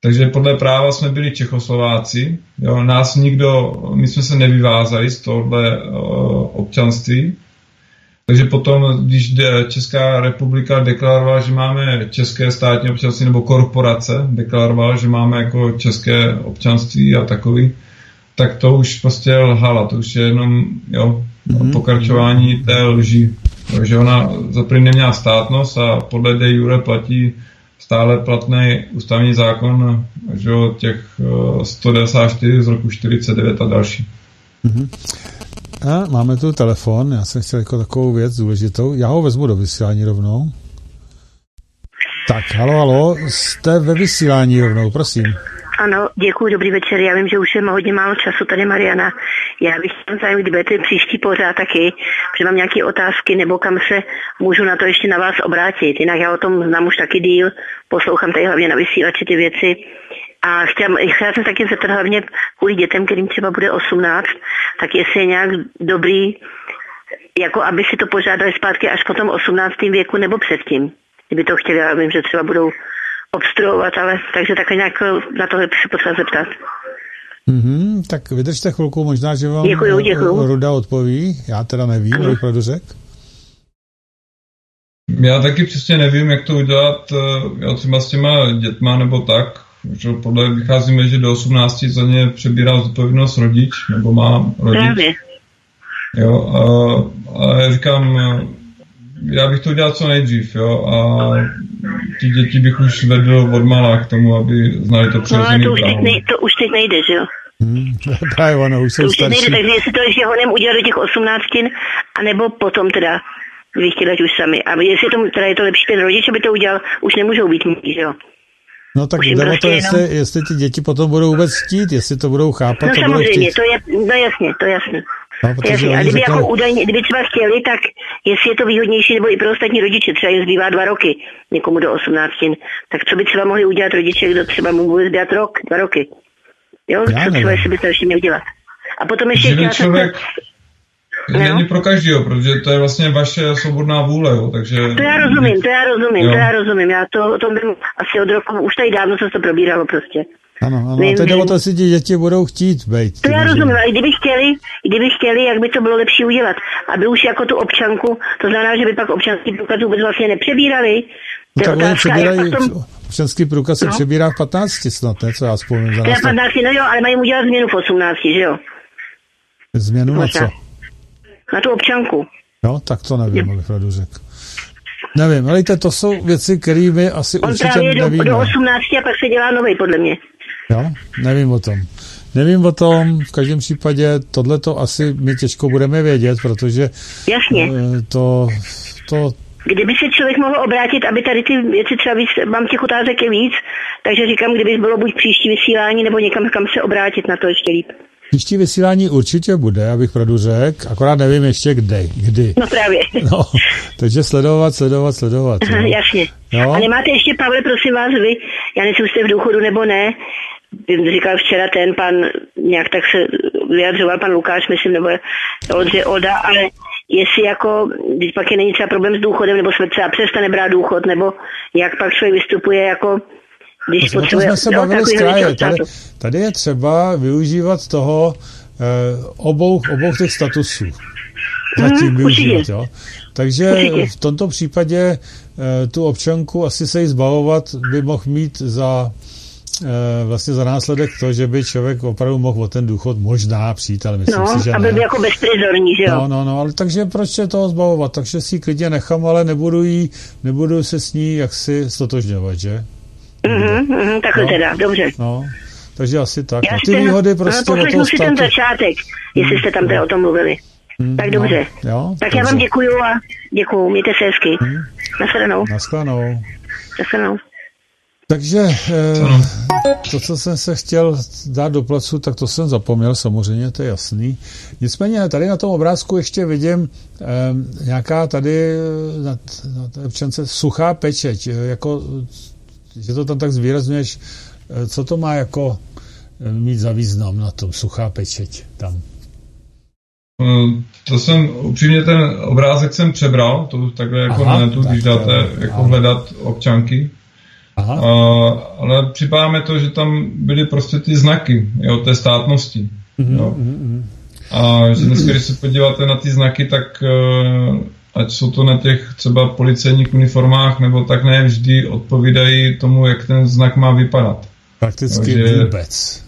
takže podle práva jsme byli Čechoslováci, jo, nás nikdo, my jsme se nevyvázali z tohle uh, občanství, takže potom, když Česká republika deklarovala, že máme české státní občanství, nebo korporace deklarovala, že máme jako české občanství a takový, tak to už prostě lhala, to už je jenom jo, mm-hmm. pokračování té lži. Takže ona za neměla státnost a podle de jure platí stále platný ústavní zákon že těch 194 eh, z roku 49 a další. Mm-hmm. A máme tu telefon, já jsem chtěl jako takovou věc důležitou. Já ho vezmu do vysílání rovnou. Tak, halo, halo, jste ve vysílání rovnou, prosím. Ano, děkuji, dobrý večer. Já vím, že už je hodně málo času tady, Mariana. Já bych chtěl zájem, kdy budete příští pořád taky, že mám nějaké otázky, nebo kam se můžu na to ještě na vás obrátit. Jinak já o tom znám už taky díl, poslouchám tady hlavně na vysílači ty věci. A chtěla, chtěla jsem taky zeptat hlavně kvůli dětem, kterým třeba bude 18, tak jestli je nějak dobrý, jako aby si to požádali zpátky až po tom 18. věku nebo předtím. Kdyby to chtěli, já vím, že třeba budou obstruovat, ale takže takhle nějak na to se potřeba zeptat. Mm-hmm, tak vydržte chvilku, možná, že vám děkuju, děkuju. Ruda odpoví, já teda nevím, abych pravdu řekl. Já taky přesně nevím, jak to udělat, eh, já třeba s těma dětma nebo tak, že podle vycházíme, že do 18 za ně přebírá zodpovědnost rodič, nebo má rodič. Právě. Jo, a, a já říkám, já bych to udělal co nejdřív, jo, a ty děti bych už vedl od malá k tomu, aby znali to přirozený no, to už, teď nej, to už teď nejde, že jo? Hmm, právě ono, už jsou to už starší. Nejde, takže jestli to ještě honem udělat do těch 18, anebo potom teda, když chtěli už sami. A jestli to, teda je to lepší, ten rodič, aby to udělal, už nemůžou být mít, že jo? No tak jde prostě to, jestli, jenom... jestli ty děti potom budou vůbec chtít, jestli to budou chápat. No to samozřejmě, to je, no jasně, to je jasně. No, jasně. A kdyby řekl... jako údajně, kdyby třeba chtěli, tak jestli je to výhodnější, nebo i pro ostatní rodiče, třeba jim zbývá dva roky, někomu do 18, tak co by třeba mohli udělat rodiče, kdo třeba mu bude zbývat rok, dva roky. Jo, Já co třeba, jestli by to ještě měl dělat. A potom ještě chtěla člověk... To není pro každého, protože to je vlastně vaše svobodná vůle, jo, takže... To já rozumím, to já rozumím, jo. to já rozumím, já to, to bym asi od roku, už tady dávno se to probíralo prostě. Ano, ano, a teď o to si ti děti budou chtít být. To já rozumím, ale kdyby chtěli, kdyby chtěli, jak by to bylo lepší udělat, aby už jako tu občanku, to znamená, že by pak občanský průkaz vůbec vlastně nepřebírali. No, tak oni přebírají, tom... občanský průkaz se no. přebírá v 15 snad, ne? Co já vzpomínám za nás. 15, no jo, ale mají udělat změnu v 18, že jo? Změnu na co? Na tu občanku. No, tak to nevím, abych radu řekl. Nevím, ale to jsou věci, které my asi On určitě právě do, nevíme. do 18 a pak se dělá nový, podle mě. Jo, nevím o tom. Nevím o tom, v každém případě tohle to asi my těžko budeme vědět, protože Jasně. Eh, to, to Kdyby se člověk mohl obrátit, aby tady ty věci třeba víc, mám těch otázek je víc, takže říkám, kdyby bylo buď příští vysílání, nebo někam, kam se obrátit na to ještě líp. Příští vysílání určitě bude, abych pravdu řekl, akorát nevím ještě kde, kdy. No právě. No, takže sledovat, sledovat, sledovat. Aha, jasně. No. A nemáte ještě, Pavle, prosím vás, vy, já nevím, jste v důchodu nebo ne, říkal včera ten pan, nějak tak se vyjadřoval pan Lukáš, myslím, nebo Oldře Oda, ale jestli jako, když pak je není třeba problém s důchodem, nebo jsme třeba přestane brát důchod, nebo jak pak člověk vystupuje jako když no, potřebuje... jsme se bavili z kraje. Tady, tady je třeba využívat toho eh, obou, obou těch statusů. Zatím hmm, využívat, jo. Takže určitě. v tomto případě eh, tu občanku asi se jí zbavovat by mohl mít za Eh, vlastně za následek to, že by člověk opravdu mohl o ten důchod možná přijít, ale myslím no, si, že aby ne. byl jako bezprizorní, že jo? No, no, no, ale takže proč se toho zbavovat? Takže si ji klidně nechám, ale nebudu, jí, nebudu se s ní jaksi stotožňovat, že? Mhm, mhm, takhle no, teda, dobře. No, takže asi tak. Já no, ty výhody prostě no, toho si ten začátek, jestli jste tam teda o tom mluvili. Hmm, tak dobře. No, jo, tak dobře. já vám děkuju a děkuju. Mějte se hezky. Hmm. Nasledanou. Nasledanou. Nasledanou. Takže eh, to, co jsem se chtěl dát do placu, tak to jsem zapomněl, samozřejmě, to je jasný. Nicméně tady na tom obrázku ještě vidím eh, nějaká tady na, na té občance suchá pečeť, eh, jako, že to tam tak zvýrazňuješ, eh, co to má jako eh, mít za význam na tom, suchá pečeť tam. Eh, to jsem, upřímně ten obrázek jsem přebral, to takhle jako Aha, na netu, tak když dáte to, jako hledat občanky, Aha. A, ale připadá to, že tam byly prostě ty znaky jo, té státnosti. Mm-hmm, jo. Mm-hmm. A že dneska, když se podíváte na ty znaky, tak uh, ať jsou to na těch třeba policejních uniformách, nebo tak ne vždy odpovídají tomu, jak ten znak má vypadat. Prakticky jo, že, vůbec.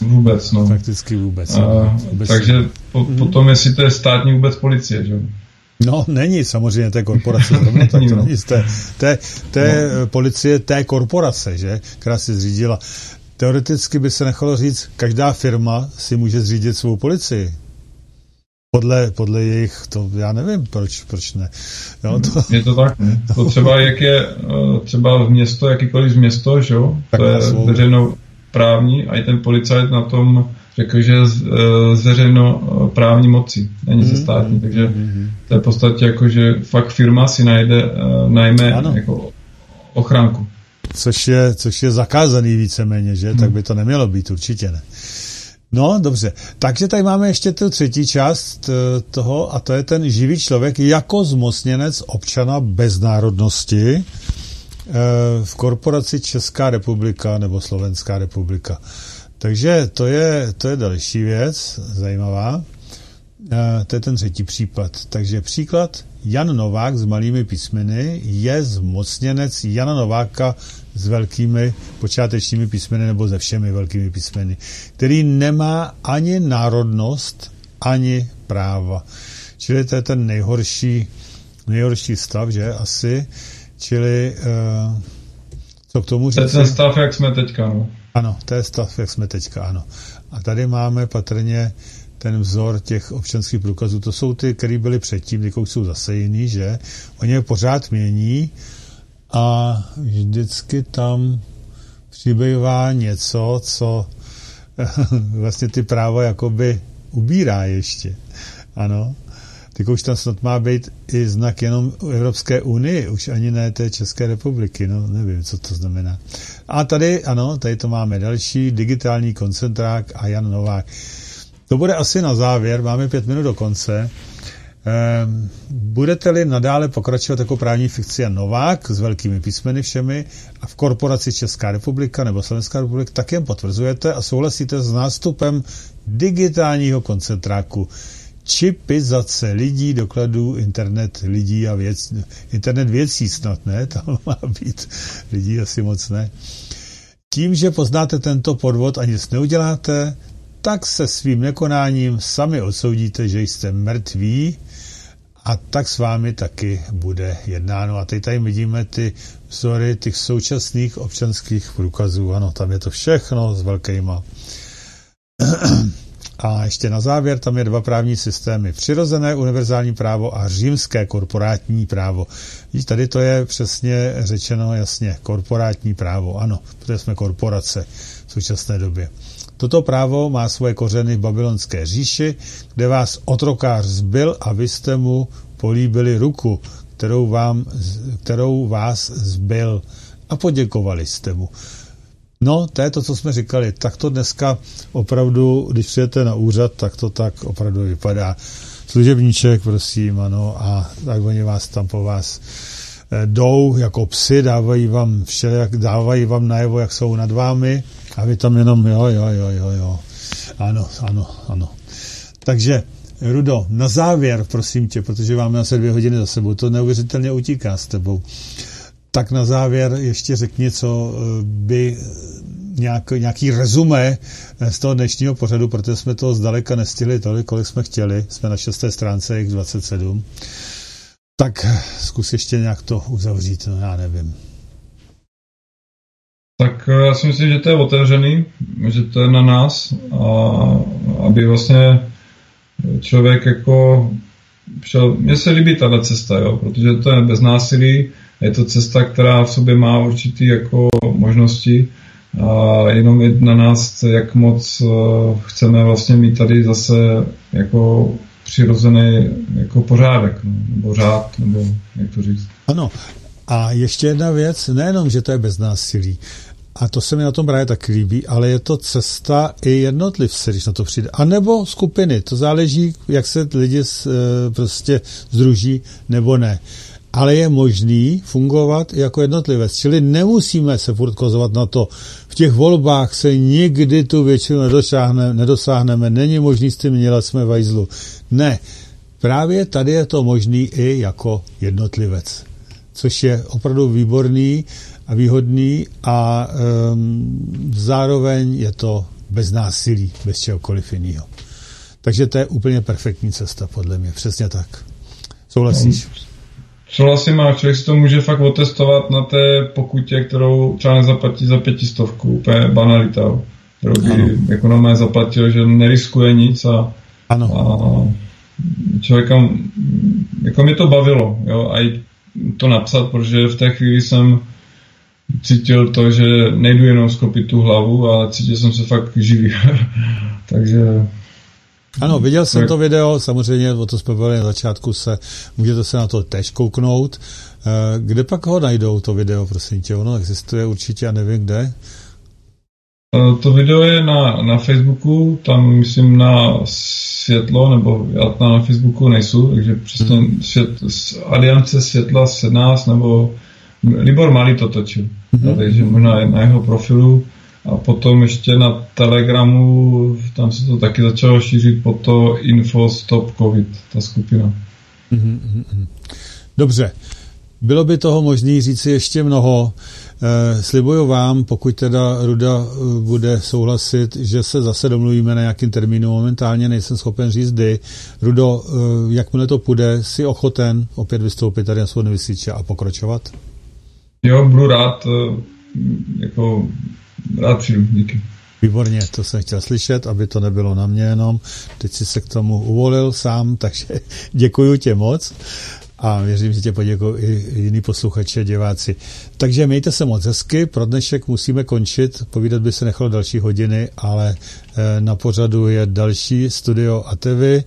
Vůbec, no. Prakticky vůbec. A, no. vůbec takže po, mm-hmm. potom, jestli to je státní vůbec policie, že No, není samozřejmě té korporace, zrovna tak to není z té, té, té no. policie té korporace, že, která si zřídila. Teoreticky by se nechalo říct, každá firma si může zřídit svou policii. Podle, podle jejich, to já nevím, proč, proč ne. Jo, to... Je to tak? To třeba, jak je eh, třeba město, jakýkoliv město, že jo, to je veřejnou právní a i ten policajt na tom řekl, že z veřejno eh, právní moci, není ze mhm. státní, takže mhm. to je v podstatě jako, že fakt firma si najde, uh, najme ano. jako ochranku. Což je, což je zakázaný víceméně, že? Hmm. Tak by to nemělo být, určitě ne. No, dobře. Takže tady máme ještě tu třetí část toho, a to je ten živý člověk jako zmocněnec občana bez národnosti v korporaci Česká republika nebo Slovenská republika. Takže to je, to je další věc, zajímavá. To je ten třetí případ. Takže příklad Jan Novák s malými písmeny je zmocněnec Jana Nováka s velkými počátečními písmeny nebo se všemi velkými písmeny, který nemá ani národnost, ani práva. Čili to je ten nejhorší, nejhorší stav, že asi. Čili uh, co k tomu říct? To je ten stav, jak jsme teďka, no. Ano, to je stav, jak jsme teďka, ano. A tady máme patrně ten vzor těch občanských průkazů. To jsou ty, které byly předtím, ty jsou zase jiný, že? Oni je pořád mění a vždycky tam přibývá něco, co vlastně ty práva jakoby ubírá ještě. Ano. Teď už tam snad má být i znak jenom Evropské unii, už ani ne té České republiky, no nevím, co to znamená. A tady, ano, tady to máme další, digitální koncentrák a Jan Novák. To bude asi na závěr, máme pět minut do konce. Ehm, budete-li nadále pokračovat jako právní fikci Jan Novák s velkými písmeny všemi a v korporaci Česká republika nebo Slovenská republika, tak jen potvrzujete a souhlasíte s nástupem digitálního koncentráku čipizace lidí, dokladů internet lidí a věc, internet věcí snad, ne? Tam má být lidí asi moc ne. Tím, že poznáte tento podvod a nic neuděláte, tak se svým nekonáním sami odsoudíte, že jste mrtví a tak s vámi taky bude jednáno. A teď tady vidíme ty vzory těch současných občanských průkazů. Ano, tam je to všechno s velkýma. A ještě na závěr, tam je dva právní systémy. Přirozené univerzální právo a římské korporátní právo. Víš, tady to je přesně řečeno jasně. Korporátní právo, ano, protože jsme korporace v současné době. Toto právo má svoje kořeny v babylonské říši, kde vás otrokář zbyl a vy jste mu políbili ruku, kterou, vám, kterou vás zbyl a poděkovali jste mu. No, to je to, co jsme říkali. Tak to dneska opravdu, když přijete na úřad, tak to tak opravdu vypadá. Služebníček, prosím, ano, a tak oni vás tam po vás eh, jdou jako psy, dávají vám všelijak, dávají vám najevo, jak jsou nad vámi a vy tam jenom jo, jo, jo, jo, jo. Ano, ano, ano. Takže, Rudo, na závěr, prosím tě, protože máme asi dvě hodiny za sebou, to neuvěřitelně utíká s tebou. Tak na závěr ještě řekni, co eh, by nějak, nějaký rezumé eh, z toho dnešního pořadu, protože jsme to zdaleka nestihli tolik, kolik jsme chtěli. Jsme na šesté stránce, x 27. Tak zkus ještě nějak to uzavřít, no já nevím. Tak já si myslím, že to je otevřený, že to je na nás, a aby vlastně člověk jako šel, mně se líbí tahle cesta, jo, protože to je bez násilí, je to cesta, která v sobě má určitý jako možnosti a jenom je na nás, jak moc uh, chceme vlastně mít tady zase jako přirozený jako pořádek, no, nebo řád, nebo jak to říct. Ano, a ještě jedna věc, nejenom, že to je bez násilí, a to se mi na tom právě tak líbí, ale je to cesta i jednotlivce, když na to přijde. A nebo skupiny, to záleží, jak se lidi eh, prostě združí nebo ne ale je možný fungovat jako jednotlivec. Čili nemusíme se furt kozovat na to. V těch volbách se nikdy tu většinu nedosáhneme, nedosáhneme. Není možný s tím dělat jsme vajzlu. Ne. Právě tady je to možný i jako jednotlivec. Což je opravdu výborný a výhodný a um, zároveň je to bez násilí, bez čehokoliv jiného. Takže to je úplně perfektní cesta, podle mě. Přesně tak. Souhlasíš? No. Souhlasím a člověk si to může fakt otestovat na té pokutě, kterou třeba nezaplatí za pětistovku, úplně banalita, kterou by ano. ekonomé zaplatil, že neriskuje nic a, ano. a člověka, jako mě to bavilo, jo, a i to napsat, protože v té chvíli jsem cítil to, že nejdu jenom skopit tu hlavu, ale cítil jsem se fakt živý. Takže ano, viděl jsem to video, samozřejmě o to jsme na začátku, se, můžete se na to teď kouknout. Eh, kde pak ho najdou, to video, prosím tě? Ono existuje určitě, a nevím kde. Eh, to video je na, na Facebooku, tam myslím na světlo, nebo já tam na Facebooku nejsou, takže přesně hmm. svět, Aliance světla 17, nebo Libor Malý to točil, hmm. takže možná na jeho profilu a potom ještě na Telegramu, tam se to taky začalo šířit po to Info Stop Covid, ta skupina. Mm-hmm. Dobře. Bylo by toho možné říci ještě mnoho. Eh, slibuju vám, pokud teda Ruda eh, bude souhlasit, že se zase domluvíme na nějakým termínu. Momentálně nejsem schopen říct kdy. Rudo, eh, jakmile to půjde, si ochoten opět vystoupit tady na svou vysíče a pokračovat? Jo, budu rád, jako rád přijdu, díky. Výborně, to jsem chtěl slyšet, aby to nebylo na mě jenom. Teď si se k tomu uvolil sám, takže děkuji tě moc a věřím, že tě poděkují i jiní posluchači diváci. Takže mějte se moc hezky, pro dnešek musíme končit, povídat by se nechalo další hodiny, ale eh, na pořadu je další studio ATV, eh,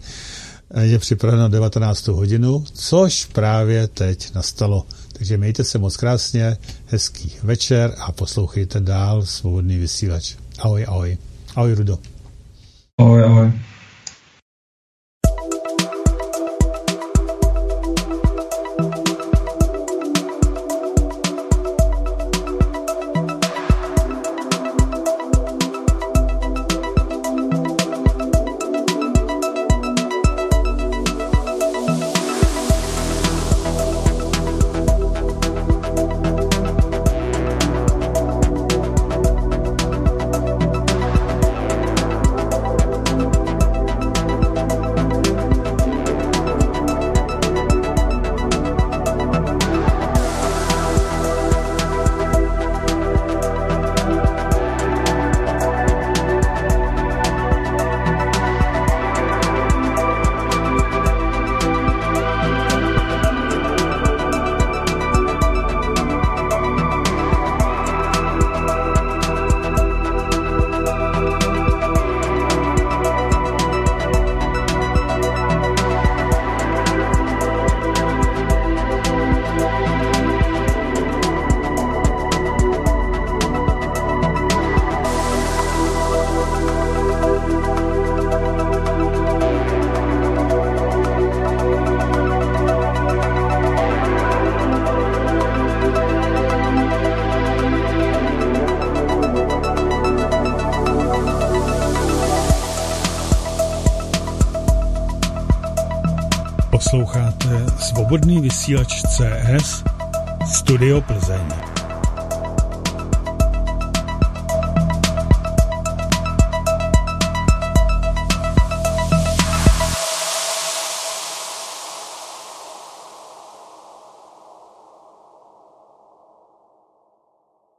je připraveno na 19. hodinu, což právě teď nastalo. Takže mějte se moc krásně, hezký večer a poslouchejte dál svobodný vysílač. Ahoj, ahoj. Ahoj, Rudo. Ahoj, ahoj.